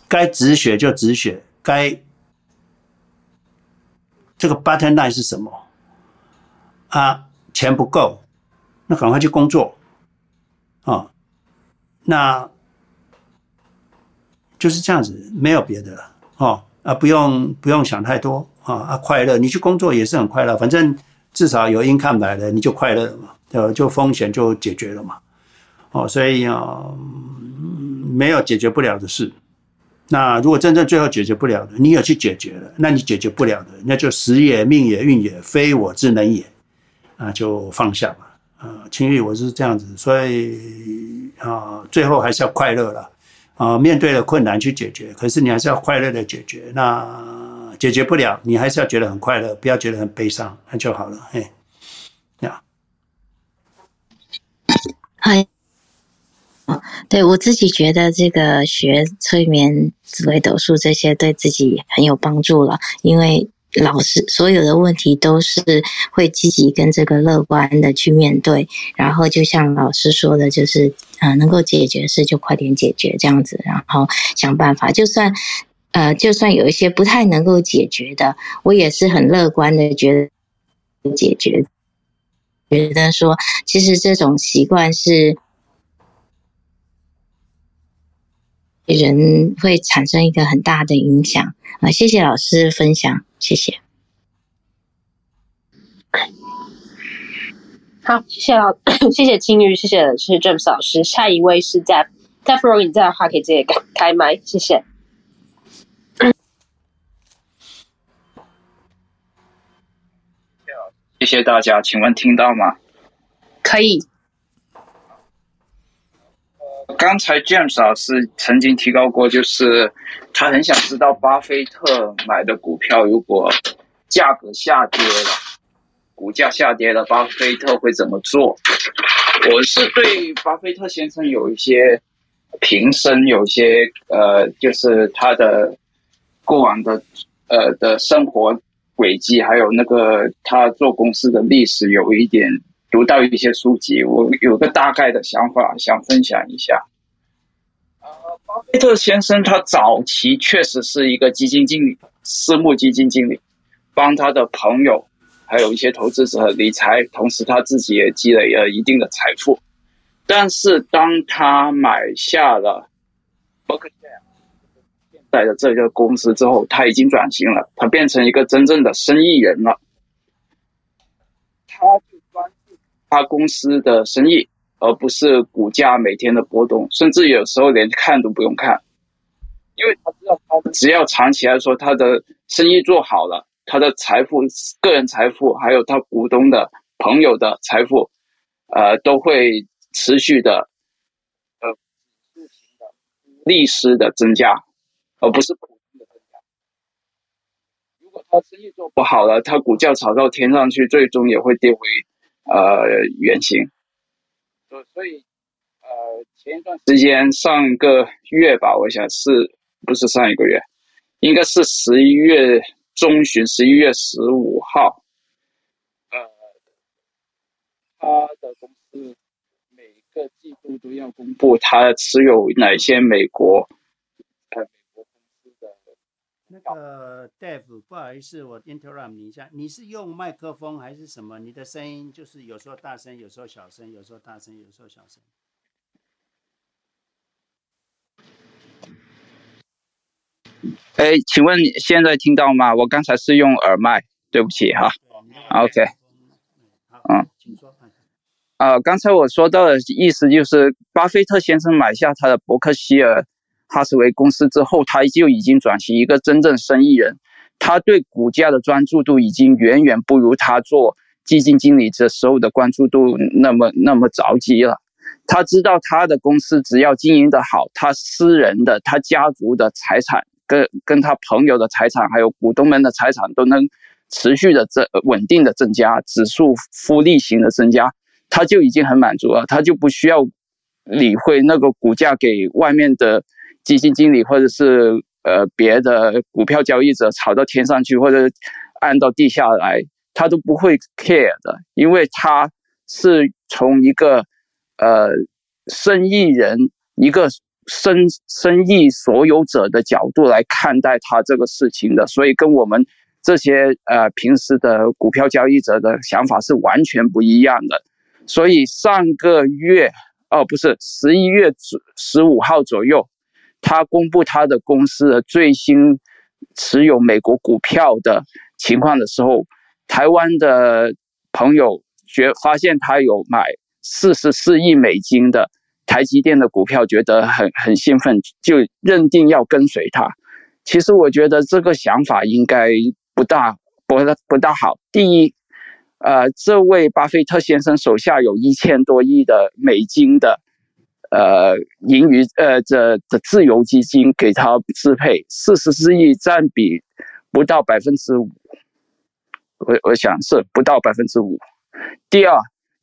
该止血就止血，该这个 button line 是什么？啊，钱不够，那赶快去工作。啊、那就是这样子，没有别的了哦啊，不用不用想太多啊啊，快乐，你去工作也是很快乐，反正至少有 income 来了，你就快乐了嘛，呃，就风险就解决了嘛，哦，所以啊，没有解决不了的事。那如果真正最后解决不了的，你有去解决了，那你解决不了的，那就时也命也运也非我之能也，啊，就放下吧。啊，青玉，我是这样子，所以啊，最后还是要快乐了。啊，面对了困难去解决，可是你还是要快乐的解决。那解决不了，你还是要觉得很快乐，不要觉得很悲伤，那就好了。嘿，呀，嗨。对，我自己觉得这个学催眠、紫微斗数这些对自己很有帮助了，因为老师所有的问题都是会积极跟这个乐观的去面对，然后就像老师说的，就是呃能够解决事就快点解决这样子，然后想办法，就算呃就算有一些不太能够解决的，我也是很乐观的觉得解决，觉得说其实这种习惯是。人会产生一个很大的影响啊！谢谢老师分享，谢谢。好，谢谢老，谢谢青玉，谢谢谢谢 James 老师。下一位是在在 Florence 你在的话可以直接开开麦，谢谢。谢谢大家，请问听到吗？可以。刚才 James 老师曾经提到过，就是他很想知道巴菲特买的股票如果价格下跌了，股价下跌了，巴菲特会怎么做？我是对巴菲特先生有一些平生，有一些呃，就是他的过往的呃的生活轨迹，还有那个他做公司的历史，有一点。读到一些书籍，我有个大概的想法，想分享一下。贝，特先生他早期确实是一个基金经理，私募基金经理，帮他的朋友还有一些投资者理财，同时他自己也积累了一定的财富。但是当他买下了伯克希尔现在的这个公司之后，他已经转型了，他变成一个真正的生意人了。他。他公司的生意，而不是股价每天的波动，甚至有时候连看都不用看，因为他知道，他只要长期来说，他的生意做好了，他的财富、个人财富，还有他股东的朋友的财富，呃，都会持续的，呃，历史的增加，而不是普通的增加。如果他生意做不好了，他股价炒到天上去，最终也会跌回。呃，原形所，所以，呃，前一段时间，上个月吧，我想是不是上一个月，应该是十一月中旬，十一月十五号，呃，他的公司每个季度都要公布他持有哪些美国。那个 Dave，不好意思，我 interrupt 你一下。你是用麦克风还是什么？你的声音就是有时候大声，有时候小声，有时候大声，有时候小声。哎，请问你现在听到吗？我刚才是用耳麦，对不起哈。OK。嗯。请说。啊，刚才我说到的意思就是，巴菲特先生买下他的伯克希尔。哈斯维公司之后，他就已经转型一个真正生意人。他对股价的专注度已经远远不如他做基金经理这时候的关注度那么那么着急了。他知道他的公司只要经营得好，他私人的、他家族的财产跟跟他朋友的财产，还有股东们的财产都能持续的增稳定的增加，指数复利型的增加，他就已经很满足了。他就不需要理会那个股价给外面的。基金经理或者是呃别的股票交易者炒到天上去，或者按到地下来，他都不会 care 的，因为他是从一个呃生意人、一个生生意所有者的角度来看待他这个事情的，所以跟我们这些呃平时的股票交易者的想法是完全不一样的。所以上个月哦，不是十一月十五号左右。他公布他的公司的最新持有美国股票的情况的时候，台湾的朋友觉发现他有买四十四亿美金的台积电的股票，觉得很很兴奋，就认定要跟随他。其实我觉得这个想法应该不大不不大好。第一，呃，这位巴菲特先生手下有一千多亿的美金的。呃，盈余呃，这的自由基金给他支配四十四亿，占比不到百分之五，我我想是不到百分之五。第二，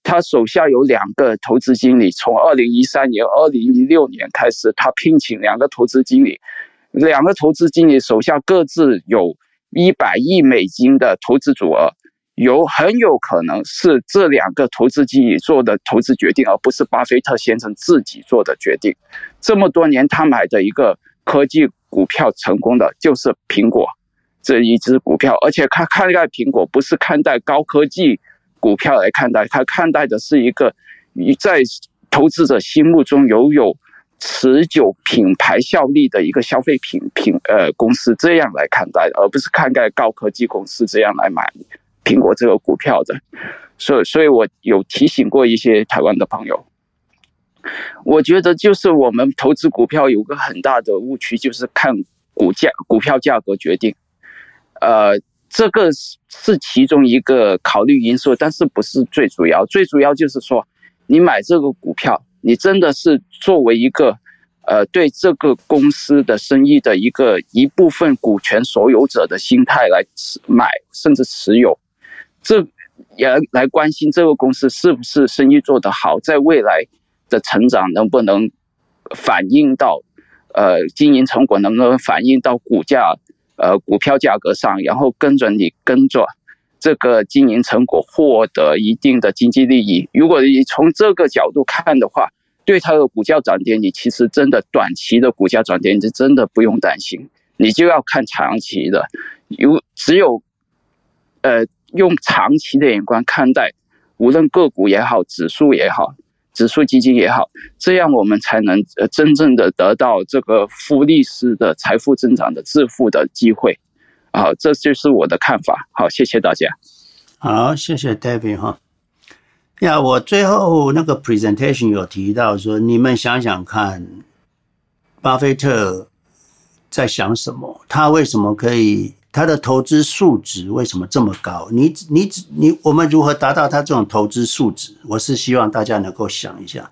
他手下有两个投资经理，从二零一三年、二零一六年开始，他聘请两个投资经理，两个投资经理手下各自有一百亿美金的投资组额。有很有可能是这两个投资经理做的投资决定，而不是巴菲特先生自己做的决定。这么多年，他买的一个科技股票成功的就是苹果这一只股票，而且他看待苹果不是看待高科技股票来看待，他看待的是一个在投资者心目中拥有持久品牌效力的一个消费品品呃公司这样来看待，而不是看待高科技公司这样来买。苹果这个股票的，所以，所以我有提醒过一些台湾的朋友。我觉得就是我们投资股票有个很大的误区，就是看股价、股票价格决定。呃，这个是是其中一个考虑因素，但是不是最主要。最主要就是说，你买这个股票，你真的是作为一个呃对这个公司的生意的一个一部分股权所有者的心态来持买，甚至持有。这也来关心这个公司是不是生意做得好，在未来的成长能不能反映到，呃，经营成果能不能反映到股价，呃，股票价格上，然后跟着你跟着这个经营成果获得一定的经济利益。如果你从这个角度看的话，对它的股价涨跌，你其实真的短期的股价涨跌，你真的不用担心，你就要看长期的，有只有，呃。用长期的眼光看待，无论个股也好，指数也好，指数基金也好，这样我们才能呃真正的得到这个复利式的财富增长的致富的机会。好，这就是我的看法。好，谢谢大家。好，谢谢 David 哈。呀，我最后那个 presentation 有提到说，你们想想看，巴菲特在想什么？他为什么可以？他的投资素质为什么这么高？你你你，我们如何达到他这种投资素质？我是希望大家能够想一下。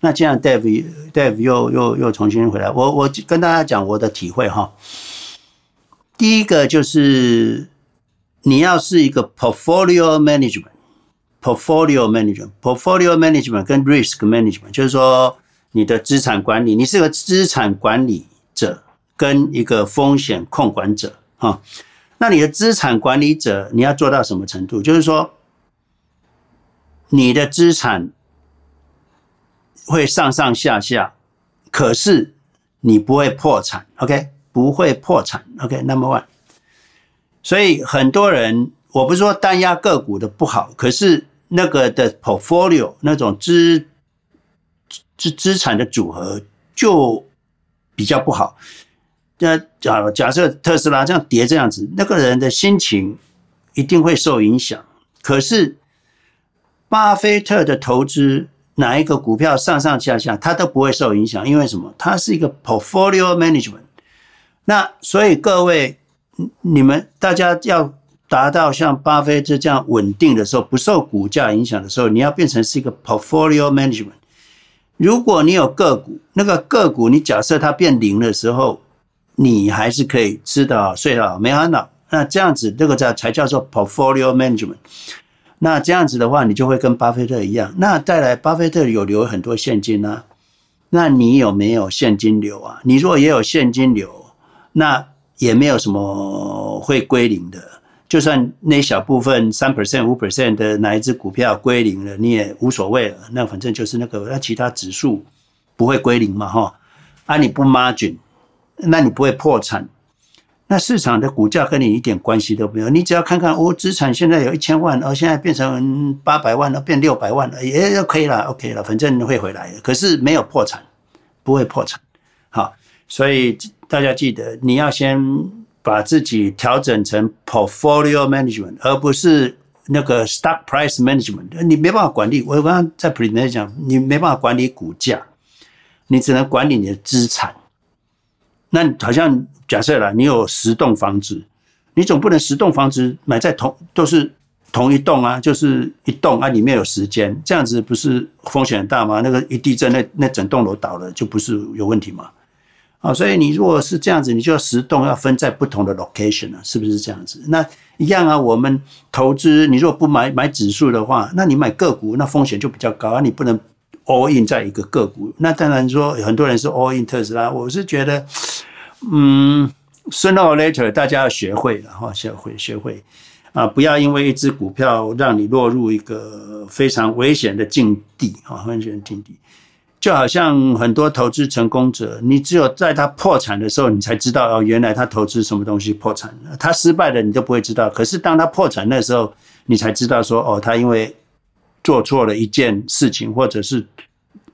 那这样，Dave Dave 又又又重新回来，我我跟大家讲我的体会哈。第一个就是你要是一个 portfolio management，portfolio management，portfolio management 跟 risk management，就是说你的资产管理，你是个资产管理者跟一个风险控管者。哈，那你的资产管理者，你要做到什么程度？就是说，你的资产会上上下下，可是你不会破产，OK？不会破产，OK？Number one。所以很多人，我不是说单押个股的不好，可是那个的 portfolio 那种资资资产的组合就比较不好。那假假设特斯拉这样跌这样子，那个人的心情一定会受影响。可是巴菲特的投资，哪一个股票上上下下，他都不会受影响，因为什么？他是一个 portfolio management。那所以各位，你们大家要达到像巴菲特这样稳定的时候，不受股价影响的时候，你要变成是一个 portfolio management。如果你有个股，那个个股你假设它变零的时候，你还是可以吃得好、睡得好、没烦恼。那这样子，这个叫才叫做 portfolio management。那这样子的话，你就会跟巴菲特一样。那再来，巴菲特有留很多现金呢、啊，那你有没有现金流啊？你如果也有现金流，那也没有什么会归零的。就算那小部分三 percent、五 percent 的哪一只股票归零了，你也无所谓了。那反正就是那个，那其他指数不会归零嘛，哈。啊，你不 margin。那你不会破产，那市场的股价跟你一点关系都没有。你只要看看，哦，资产现在有一千万，哦，现在变成八百万了，变六百万了，也可以了，OK 了，反正会回来。可是没有破产，不会破产。好，所以大家记得，你要先把自己调整成 portfolio management，而不是那个 stock price management。你没办法管理，我刚刚在 p r e s e n t a t i o 讲，你没办法管理股价，你只能管理你的资产。那好像假设了，你有十栋房子，你总不能十栋房子买在同都是同一栋啊，就是一栋啊，里面有十间，这样子不是风险很大吗？那个一地震，那那整栋楼倒了，就不是有问题吗？啊，所以你如果是这样子，你就要十栋要分在不同的 location 了，是不是这样子？那一样啊，我们投资，你如果不买买指数的话，那你买个股，那风险就比较高啊，你不能 all in 在一个个股。那当然说，很多人是 all in 特斯拉，我是觉得。嗯，sooner or later，大家要学会了哈，学会学会啊，不要因为一只股票让你落入一个非常危险的境地啊，危险的境地。就好像很多投资成功者，你只有在他破产的时候，你才知道哦，原来他投资什么东西破产了。他失败了，你都不会知道。可是当他破产那时候，你才知道说哦，他因为做错了一件事情，或者是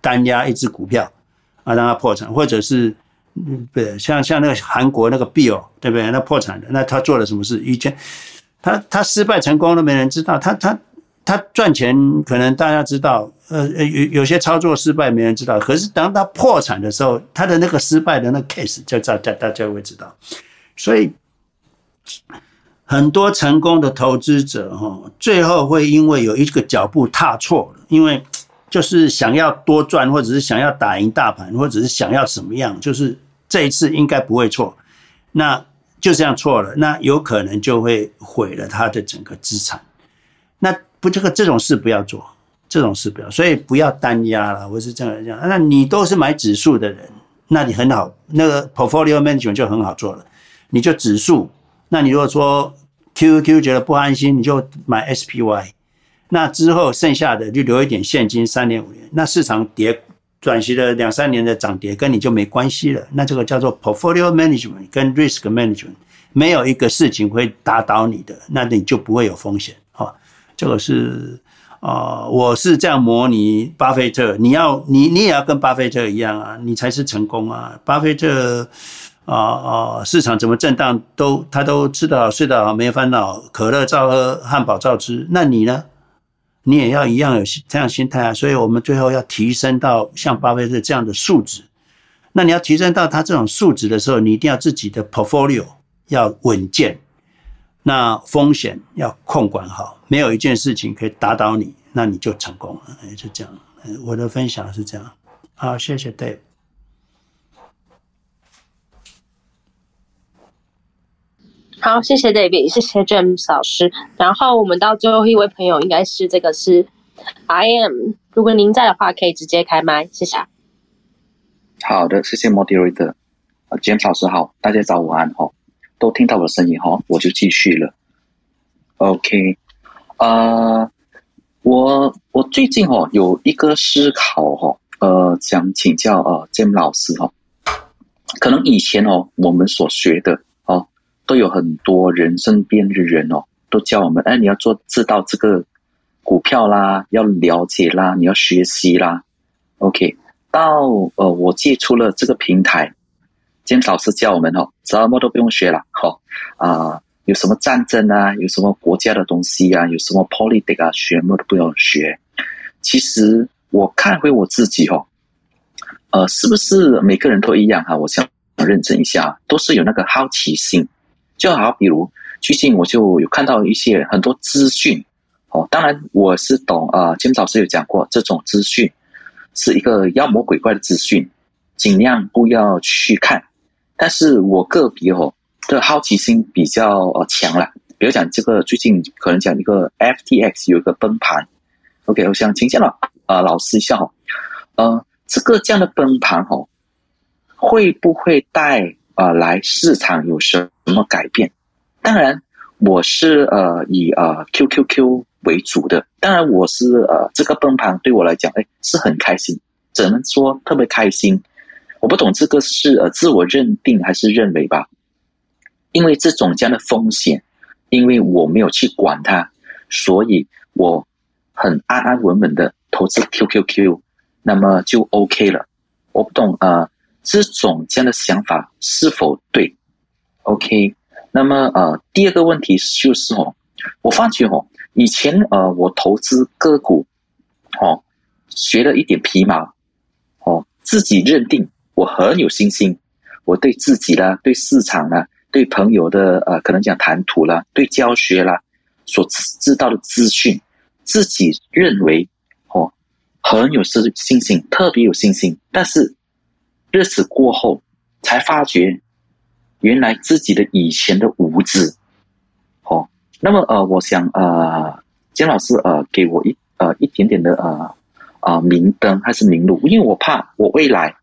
单押一只股票啊，让他破产，或者是。嗯，对，像像那个韩国那个 Bill，对不对？那破产的，那他做了什么事？以前他他失败成功都没人知道，他他他赚钱可能大家知道，呃有有些操作失败没人知道，可是当他破产的时候，他的那个失败的那个 case 就大家大家会知道。所以很多成功的投资者哈，最后会因为有一个脚步踏错了，因为就是想要多赚，或者是想要打赢大盘，或者是想要什么样，就是。这一次应该不会错，那就这样错了，那有可能就会毁了他的整个资产。那不，这个这种事不要做，这种事不要，所以不要单压了。我是这样讲，那你都是买指数的人，那你很好，那个 portfolio management 就很好做了。你就指数，那你如果说 QQQ 觉得不安心，你就买 SPY。那之后剩下的就留一点现金，三年五年，那市场跌。短期的两三年的涨跌跟你就没关系了，那这个叫做 portfolio management 跟 risk management，没有一个事情会打倒你的，那你就不会有风险。哈，这个是啊、我是这样模拟巴菲特，你要你你也要跟巴菲特一样啊，你才是成功啊。巴菲特啊啊、市场怎么震荡都他都吃得好睡得好没烦恼，可乐照喝，汉堡照吃，那你呢？你也要一样有这样心态啊，所以我们最后要提升到像巴菲特这样的素质。那你要提升到他这种素质的时候，你一定要自己的 portfolio 要稳健，那风险要控管好，没有一件事情可以打倒你，那你就成功了。也，就这样。我的分享是这样。好，谢谢 Dave。好，谢谢 David，谢谢 James 老师。然后我们到最后一位朋友，应该是这个是 I am。如果您在的话，可以直接开麦，谢谢。好的，谢谢 Moderator。James 老师好，大家早午安哈，都听到我的声音哈，我就继续了。OK，呃，我我最近哦有一个思考哈，呃，想请教呃 James 老师哈，可能以前哦我们所学的。都有很多人身边的人哦，都教我们，哎，你要做知道这个股票啦，要了解啦，你要学习啦。OK，到呃，我接触了这个平台，今天老师教我们哦，什么都不用学了，好、哦、啊、有什么战争啊，有什么国家的东西啊，有什么 politics 啊，全部都不用学。其实我看回我自己哦，呃，是不是每个人都一样哈？我想认真一下，都是有那个好奇心。就好，比如最近我就有看到一些很多资讯，哦，当然我是懂啊。金老师有讲过，这种资讯是一个妖魔鬼怪的资讯，尽量不要去看。但是我个别哦的好奇心比较呃强了，比如讲这个最近可能讲一个 FTX 有一个崩盘，OK，我想请教了啊老师一下哈，呃，这个这样的崩盘哦，会不会带？啊、呃，来市场有什么改变？当然，我是呃以呃 QQQ 为主的。当然，我是呃这个崩盘对我来讲，哎，是很开心，只能说特别开心。我不懂这个是呃自我认定还是认为吧？因为这种这样的风险，因为我没有去管它，所以我很安安稳稳的投资 QQQ，那么就 OK 了。我不懂啊。呃这种这样的想法是否对？OK，那么呃，第二个问题就是哦，我发觉哦，以前呃，我投资个股，哦，学了一点皮毛，哦，自己认定我很有信心，我对自己啦，对市场啦，对朋友的呃，可能讲谈吐啦，对教学啦，所知道的资讯，自己认为哦，很有信信心，特别有信心，但是。日子过后，才发觉原来自己的以前的无知，哦，那么呃，我想呃，金老师呃，给我一呃一点点的呃呃明灯还是明路，因为我怕我未来，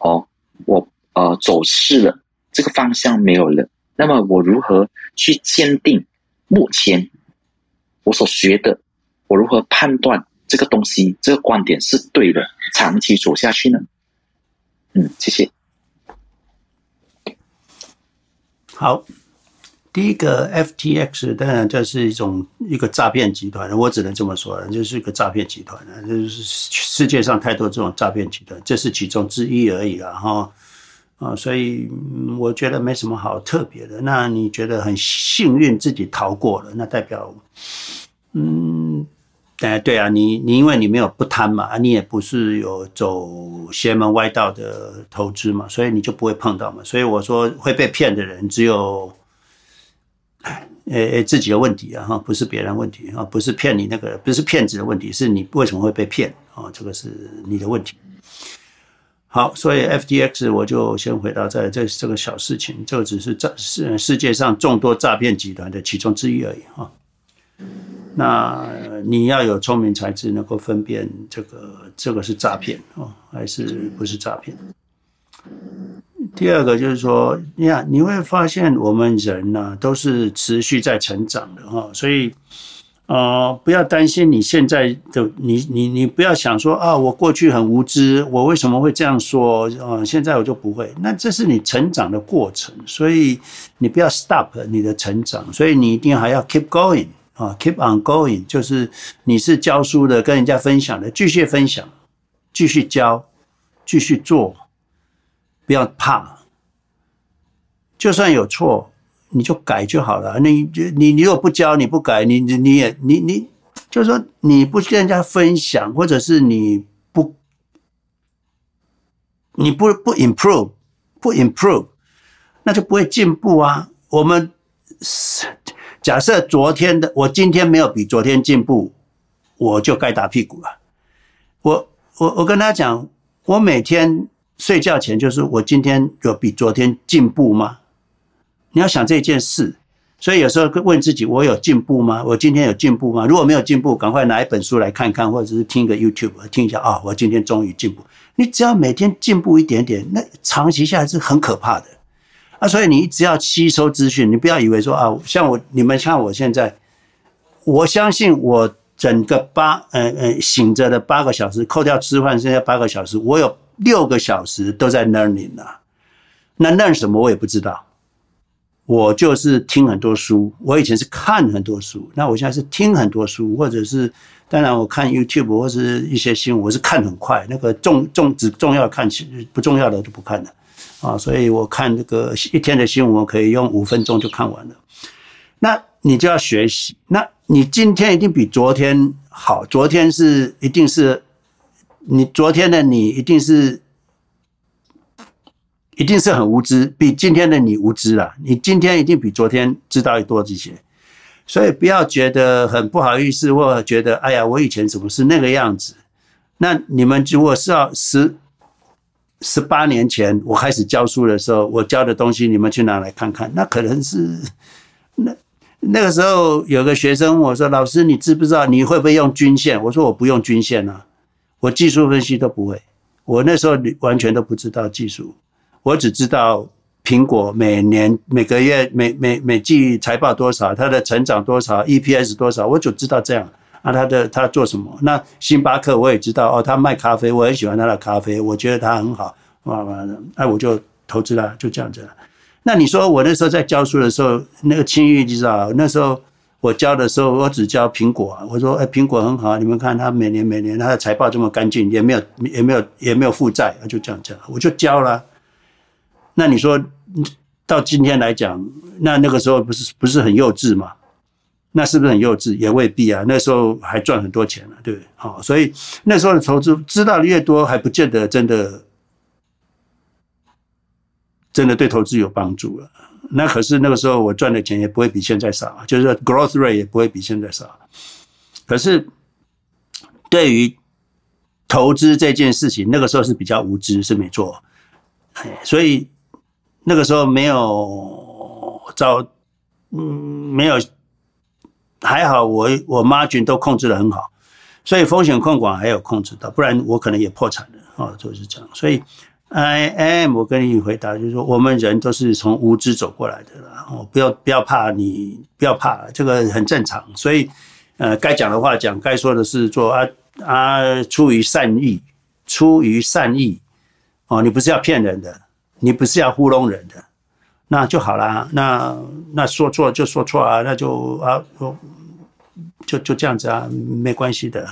哦，我呃走失了这个方向没有了，那么我如何去坚定目前我所学的，我如何判断这个东西这个观点是对的，长期走下去呢？嗯，谢谢。好，第一个 FTX 当然这是一种一个诈骗集团，我只能这么说了，就是一个诈骗集团，就是世界上太多这种诈骗集团，这是其中之一而已了哈。啊，所以我觉得没什么好特别的。那你觉得很幸运自己逃过了，那代表嗯。哎，对啊，你你因为你没有不贪嘛，你也不是有走邪门歪道的投资嘛，所以你就不会碰到嘛。所以我说会被骗的人只有，呃自己的问题啊哈，不是别人问题啊，不是骗你那个，不是骗子的问题，是你为什么会被骗啊？这个是你的问题。好，所以 FDX 我就先回答在这这个小事情，这只是诈世世界上众多诈骗集团的其中之一而已哈。那你要有聪明才智，能够分辨这个这个是诈骗哦，还是不是诈骗？第二个就是说，你看你会发现我们人呢都是持续在成长的哈，所以呃不要担心你现在的你你你不要想说啊，我过去很无知，我为什么会这样说啊？现在我就不会，那这是你成长的过程，所以你不要 stop 你的成长，所以你一定还要 keep going。啊，keep on going，就是你是教书的，跟人家分享的，继续分享，继续教，继续做，不要怕，就算有错，你就改就好了。你你你如果不教，你不改，你你你也你你，就是说你不跟人家分享，或者是你不你不不 improve，不 improve，那就不会进步啊。我们是。假设昨天的我今天没有比昨天进步，我就该打屁股了。我我我跟他讲，我每天睡觉前就是我今天有比昨天进步吗？你要想这件事，所以有时候问自己，我有进步吗？我今天有进步吗？如果没有进步，赶快拿一本书来看看，或者是听个 YouTube 听一下啊，我今天终于进步。你只要每天进步一点点，那长期下来是很可怕的。啊，所以你只要吸收资讯，你不要以为说啊，像我你们看我现在，我相信我整个八呃呃醒着的八个小时，扣掉吃饭剩下八个小时，我有六个小时都在 learning 啊。那 learn 什么我也不知道，我就是听很多书。我以前是看很多书，那我现在是听很多书，或者是当然我看 YouTube 或是一些新闻，我是看很快，那个重重只重要看，不重要的我就不看了。啊，所以我看这个一天的新闻，我可以用五分钟就看完了。那你就要学习，那你今天一定比昨天好。昨天是一定是你昨天的你一定是一定是很无知，比今天的你无知了。你今天一定比昨天知道多这些，所以不要觉得很不好意思，或者觉得哎呀，我以前怎么是那个样子？那你们如果是要是。十八年前我开始教书的时候，我教的东西你们去拿来看看。那可能是那那个时候有个学生问我说：“老师，你知不知道你会不会用均线？”我说：“我不用均线啊，我技术分析都不会。我那时候完全都不知道技术，我只知道苹果每年每个月每每每季财报多少，它的成长多少，EPS 多少，我就知道这样。啊，他的他做什么？那星巴克我也知道哦，他卖咖啡，我很喜欢他的咖啡，我觉得他很好。哇哇的，哎，我就投资了，就这样子了。那你说我那时候在教书的时候，那个青玉知道，那时候我教的时候，我只教苹果。我说，哎，苹果很好，你们看他每年每年他的财报这么干净，也没有也没有也没有负债，就这样讲，我就教了。那你说到今天来讲，那那个时候不是不是很幼稚吗？那是不是很幼稚？也未必啊。那时候还赚很多钱了，对不对？好，所以那时候的投资知道的越多，还不见得真的真的对投资有帮助了。那可是那个时候我赚的钱也不会比现在少，就是说 growth rate 也不会比现在少。可是对于投资这件事情，那个时候是比较无知，是没错。所以那个时候没有找，嗯，没有还好我，我我 margin 都控制的很好，所以风险控管还有控制到，不然我可能也破产了啊，就是这样。所以。I am，我跟你回答，就是说，我们人都是从无知走过来的啦。哦，不要不要怕，你不要怕，这个很正常。所以，呃，该讲的话讲，该说的事做啊啊，出于善意，出于善意，哦，你不是要骗人的，你不是要糊弄人的，那就好啦。那那说错就说错啊，那就啊，就就这样子啊，没关系的。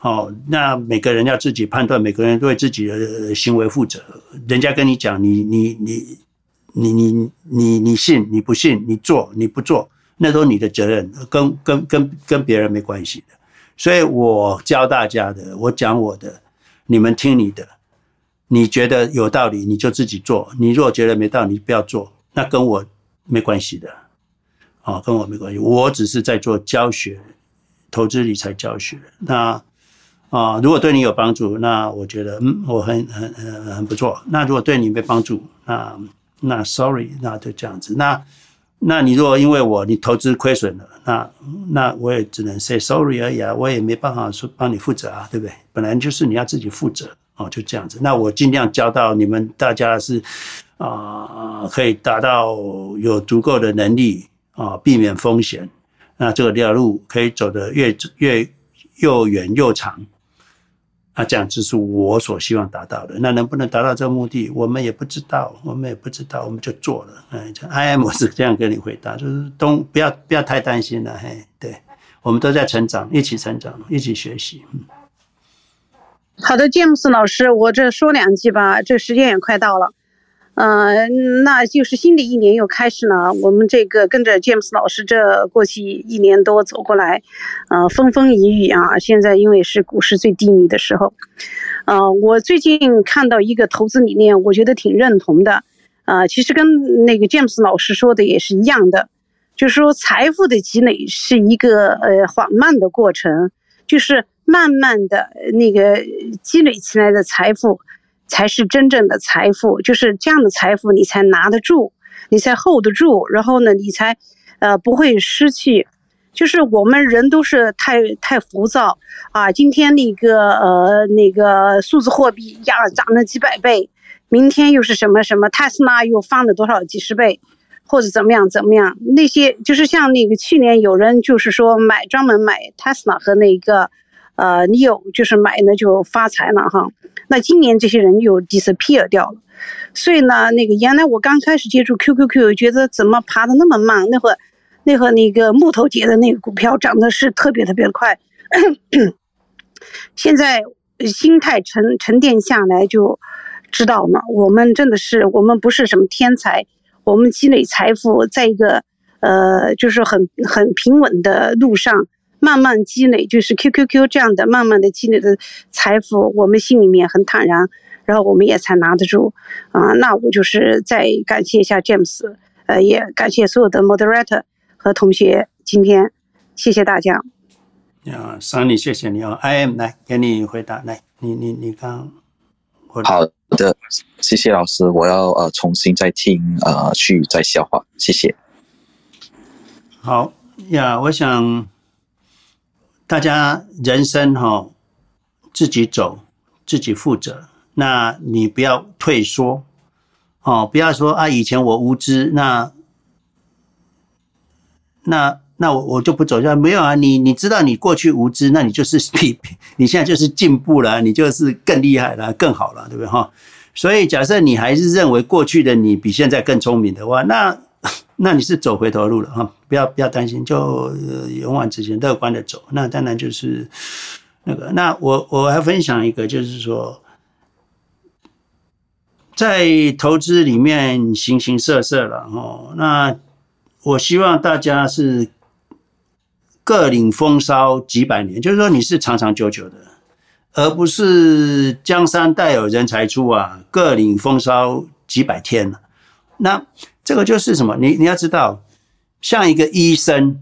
哦，那每个人要自己判断，每个人对自己的行为负责。人家跟你讲，你你你你你你你信你不信，你做你不做，那都是你的责任，跟跟跟跟别人没关系的。所以我教大家的，我讲我的，你们听你的。你觉得有道理，你就自己做；你若觉得没道理，不要做，那跟我没关系的。哦，跟我没关系，我只是在做教学，投资理财教学。那。啊，如果对你有帮助，那我觉得嗯，我很很很很不错。那如果对你没帮助，那那 sorry，那就这样子。那那你如果因为我你投资亏损了，那那我也只能 say sorry 而已啊，我也没办法说帮你负责啊，对不对？本来就是你要自己负责哦，就这样子。那我尽量教到你们大家是啊，可以达到有足够的能力啊，避免风险。那这个条路可以走得越越又远又长。那这样子是我所希望达到的。那能不能达到这个目的，我们也不知道，我们也不知道，我们就做了。嗯 I M 是这样跟你回答，就是都不要不要太担心了。嘿，对，我们都在成长，一起成长，一起学习。嗯，好的，詹姆斯老师，我这说两句吧，这时间也快到了。呃，那就是新的一年又开始了。我们这个跟着 James 老师这过去一年多走过来，呃，风风雨雨啊。现在因为是股市最低迷的时候，呃，我最近看到一个投资理念，我觉得挺认同的。呃，其实跟那个 James 老师说的也是一样的，就是说财富的积累是一个呃缓慢的过程，就是慢慢的那个积累起来的财富。才是真正的财富，就是这样的财富，你才拿得住，你才 hold 得住，然后呢，你才，呃，不会失去。就是我们人都是太太浮躁啊，今天那个呃那个数字货币呀涨了几百倍，明天又是什么什么，特斯拉又翻了多少几十倍，或者怎么样怎么样，那些就是像那个去年有人就是说买专门买特斯拉和那个。呃，你有就是买呢就发财了哈。那今年这些人又 disappear 掉了，所以呢，那个原来我刚开始接触 QQQ，觉得怎么爬得那么慢？那会，那会那个木头节的那个股票涨得是特别特别快。现在心态沉沉淀下来，就知道了，我们真的是我们不是什么天才，我们积累财富在一个呃就是很很平稳的路上。慢慢积累，就是 QQQ 这样的慢慢的积累的财富，我们心里面很坦然，然后我们也才拿得住啊。那我就是再感谢一下 James，呃，也感谢所有的 Moderator 和同学，今天谢谢大家。啊，Sunny，谢谢你哦。I am 来给你回答，来，你你你刚，好的，谢谢老师，我要呃重新再听呃去再消化，谢谢。好呀，我想。大家人生哈，自己走，自己负责。那你不要退缩，哦，不要说啊，以前我无知，那那那我我就不走下。没有啊，你你知道你过去无知，那你就是 比你现在就是进步了，你就是更厉害了，更好了，对不对哈？所以假设你还是认为过去的你比现在更聪明的话，那 那你是走回头路了哈，不要不要担心，就、勇往直前，乐观的走。那当然就是那个，那我我还分享一个，就是说，在投资里面形形色色了哦。那我希望大家是各领风骚几百年，就是说你是长长久久的，而不是江山代有人才出啊，各领风骚几百天。那这个就是什么？你你要知道，像一个医生，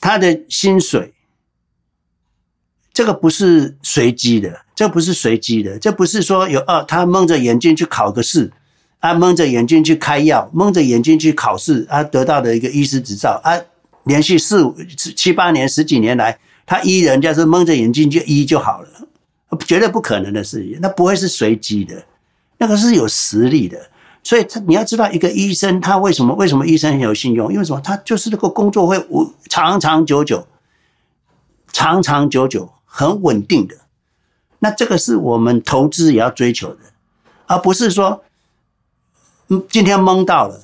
他的薪水，这个不是随机的，这不是随机的，这不是说有啊，他蒙着眼睛去考个试，啊，蒙着眼睛去开药，蒙着眼睛去考试，啊，得到的一个医师执照，啊，连续四五七八年十几年来，他医人家是蒙着眼睛去医就好了，绝对不可能的事情，那不会是随机的，那个是有实力的。所以他你要知道，一个医生他为什么为什么医生很有信用？因为什么？他就是那个工作会长长久久、长长久久、很稳定的。那这个是我们投资也要追求的，而不是说，嗯，今天蒙到了，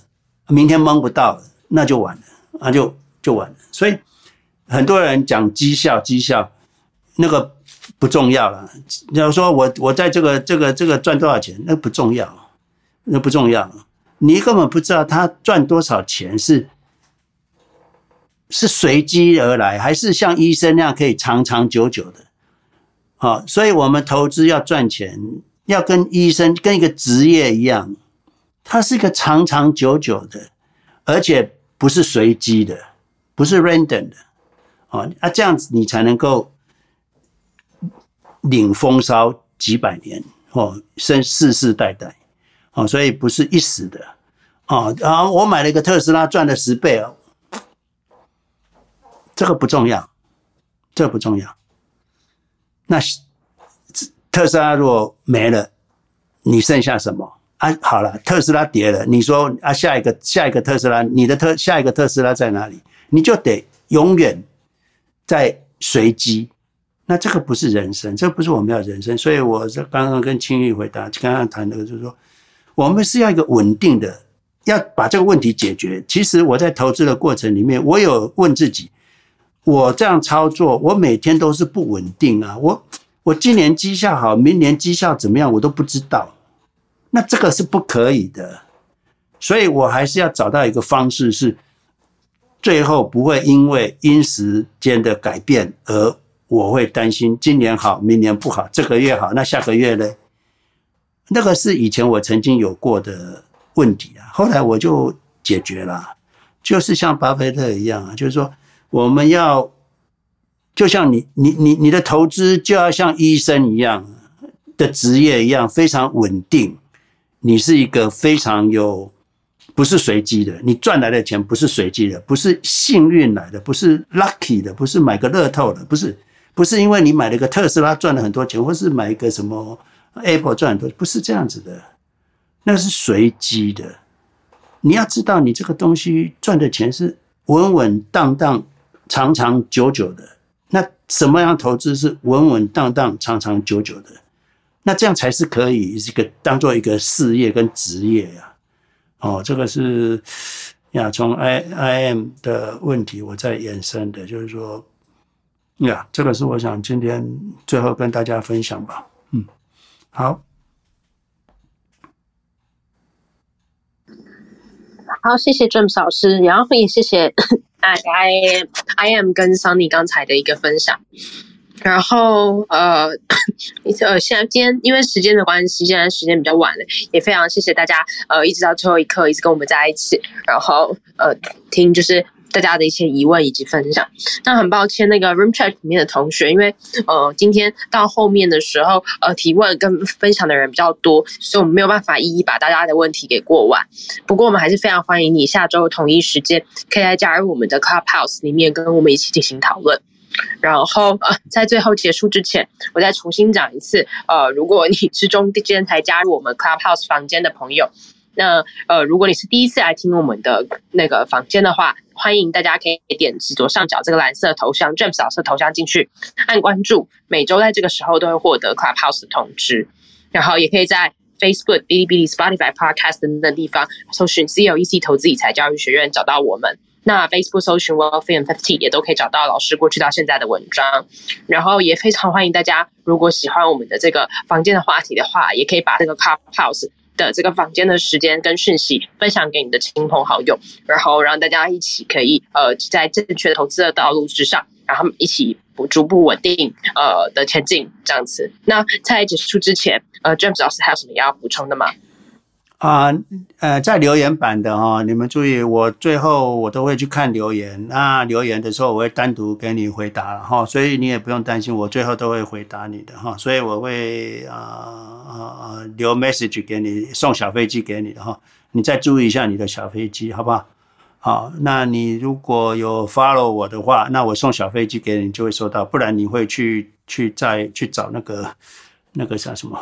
明天蒙不到了，那就完了，那就就完了。所以很多人讲绩效，绩效那个不重要了。假如说我我在这个这个这个赚多少钱，那不重要。那不重要，你根本不知道他赚多少钱是是随机而来，还是像医生那样可以长长久久的。好，所以我们投资要赚钱，要跟医生跟一个职业一样，它是一个长长久久的，而且不是随机的，不是 random 的。哦，那这样子你才能够领风骚几百年，哦，生世世代代。哦，所以不是一时的，哦，然后我买了一个特斯拉，赚了十倍哦，这个不重要，这不重要。那特斯拉如果没了，你剩下什么？啊，好了，特斯拉跌了，你说啊，下一个下一个特斯拉，你的特下一个特斯拉在哪里？你就得永远在随机。那这个不是人生，这不是我们要人生。所以我这刚刚跟青玉回答，刚刚谈的就是说。我们是要一个稳定的，要把这个问题解决。其实我在投资的过程里面，我有问自己：我这样操作，我每天都是不稳定啊！我我今年绩效好，明年绩效怎么样，我都不知道。那这个是不可以的，所以我还是要找到一个方式，是最后不会因为因时间的改变而我会担心今年好，明年不好，这个月好，那下个月呢？那个是以前我曾经有过的问题啊，后来我就解决了，就是像巴菲特一样啊，就是说我们要就像你你你你的投资就要像医生一样的职业一样非常稳定，你是一个非常有不是随机的，你赚来的钱不是随机的，不是幸运来的，不是 lucky 的，不是买个乐透的，不是不是因为你买了个特斯拉赚了很多钱，或是买一个什么。Apple 赚很多，不是这样子的，那是随机的。你要知道，你这个东西赚的钱是稳稳当当、长长久久的。那什么样投资是稳稳当当、长长久久的？那这样才是可以一个当做一个事业跟职业呀。哦，这个是呀，从 I I M 的问题我在延伸的，就是说呀，这个是我想今天最后跟大家分享吧。好，好，谢谢 James 老师，然后也谢谢 I I I am 跟 Sunny 刚才的一个分享，然后呃呃，现在今天因为时间的关系，现在时间比较晚了，也非常谢谢大家呃一直到最后一刻一直跟我们在一起，然后呃听就是。大家的一些疑问以及分享，那很抱歉，那个 Room Chat 里面的同学，因为呃今天到后面的时候，呃提问跟分享的人比较多，所以我们没有办法一一把大家的问题给过完。不过我们还是非常欢迎你下周同一时间可以来加入我们的 Clubhouse 里面，跟我们一起进行讨论。然后呃在最后结束之前，我再重新讲一次，呃如果你是中间才加入我们 Clubhouse 房间的朋友。那呃，如果你是第一次来听我们的那个房间的话，欢迎大家可以点击左上角这个蓝色头像，James 老师的头像进去，按关注，每周在这个时候都会获得 Clubhouse 的通知，然后也可以在 Facebook、哔哩哔哩、Spotify、Podcast 等等地方搜寻 CLEC 投资理财教育学院找到我们。那 Facebook 搜寻 Wealthy and Fifty 也都可以找到老师过去到现在的文章。然后也非常欢迎大家，如果喜欢我们的这个房间的话题的话，也可以把这个 Clubhouse 的这个房间的时间跟讯息分享给你的亲朋好友，然后让大家一起可以呃在正确的投资的道路之上，然后一起逐步稳定呃的前进这样子。那在结束之前，呃，James 老师还有什么要补充的吗？啊，呃，在留言板的哈，你们注意，我最后我都会去看留言。那留言的时候，我会单独给你回答哈，所以你也不用担心，我最后都会回答你的哈。所以我会啊啊留 message 给你，送小飞机给你的哈。你再注意一下你的小飞机，好不好？好，那你如果有 follow 我的话，那我送小飞机给你就会收到，不然你会去去再去找那个那个叫什么？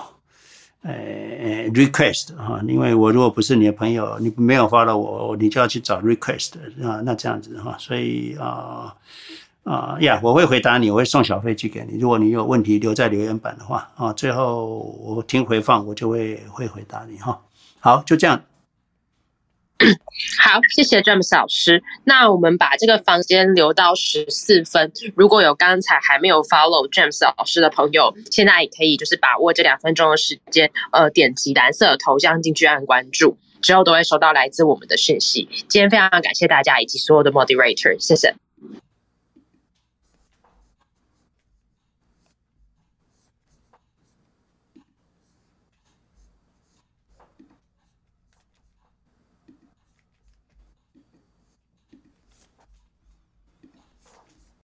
呃，request 哈，因为我如果不是你的朋友，你没有发到我，你就要去找 request 啊，那这样子哈，所以啊啊呀，我会回答你，我会送小飞机给你。如果你有问题留在留言板的话啊，最后我听回放，我就会会回答你哈。好，就这样。好，谢谢 James 老师。那我们把这个房间留到十四分。如果有刚才还没有 follow James 老师的朋友，现在也可以就是把握这两分钟的时间，呃，点击蓝色头像进去按关注，之后都会收到来自我们的讯息。今天非常感谢大家以及所有的 moderator，谢谢。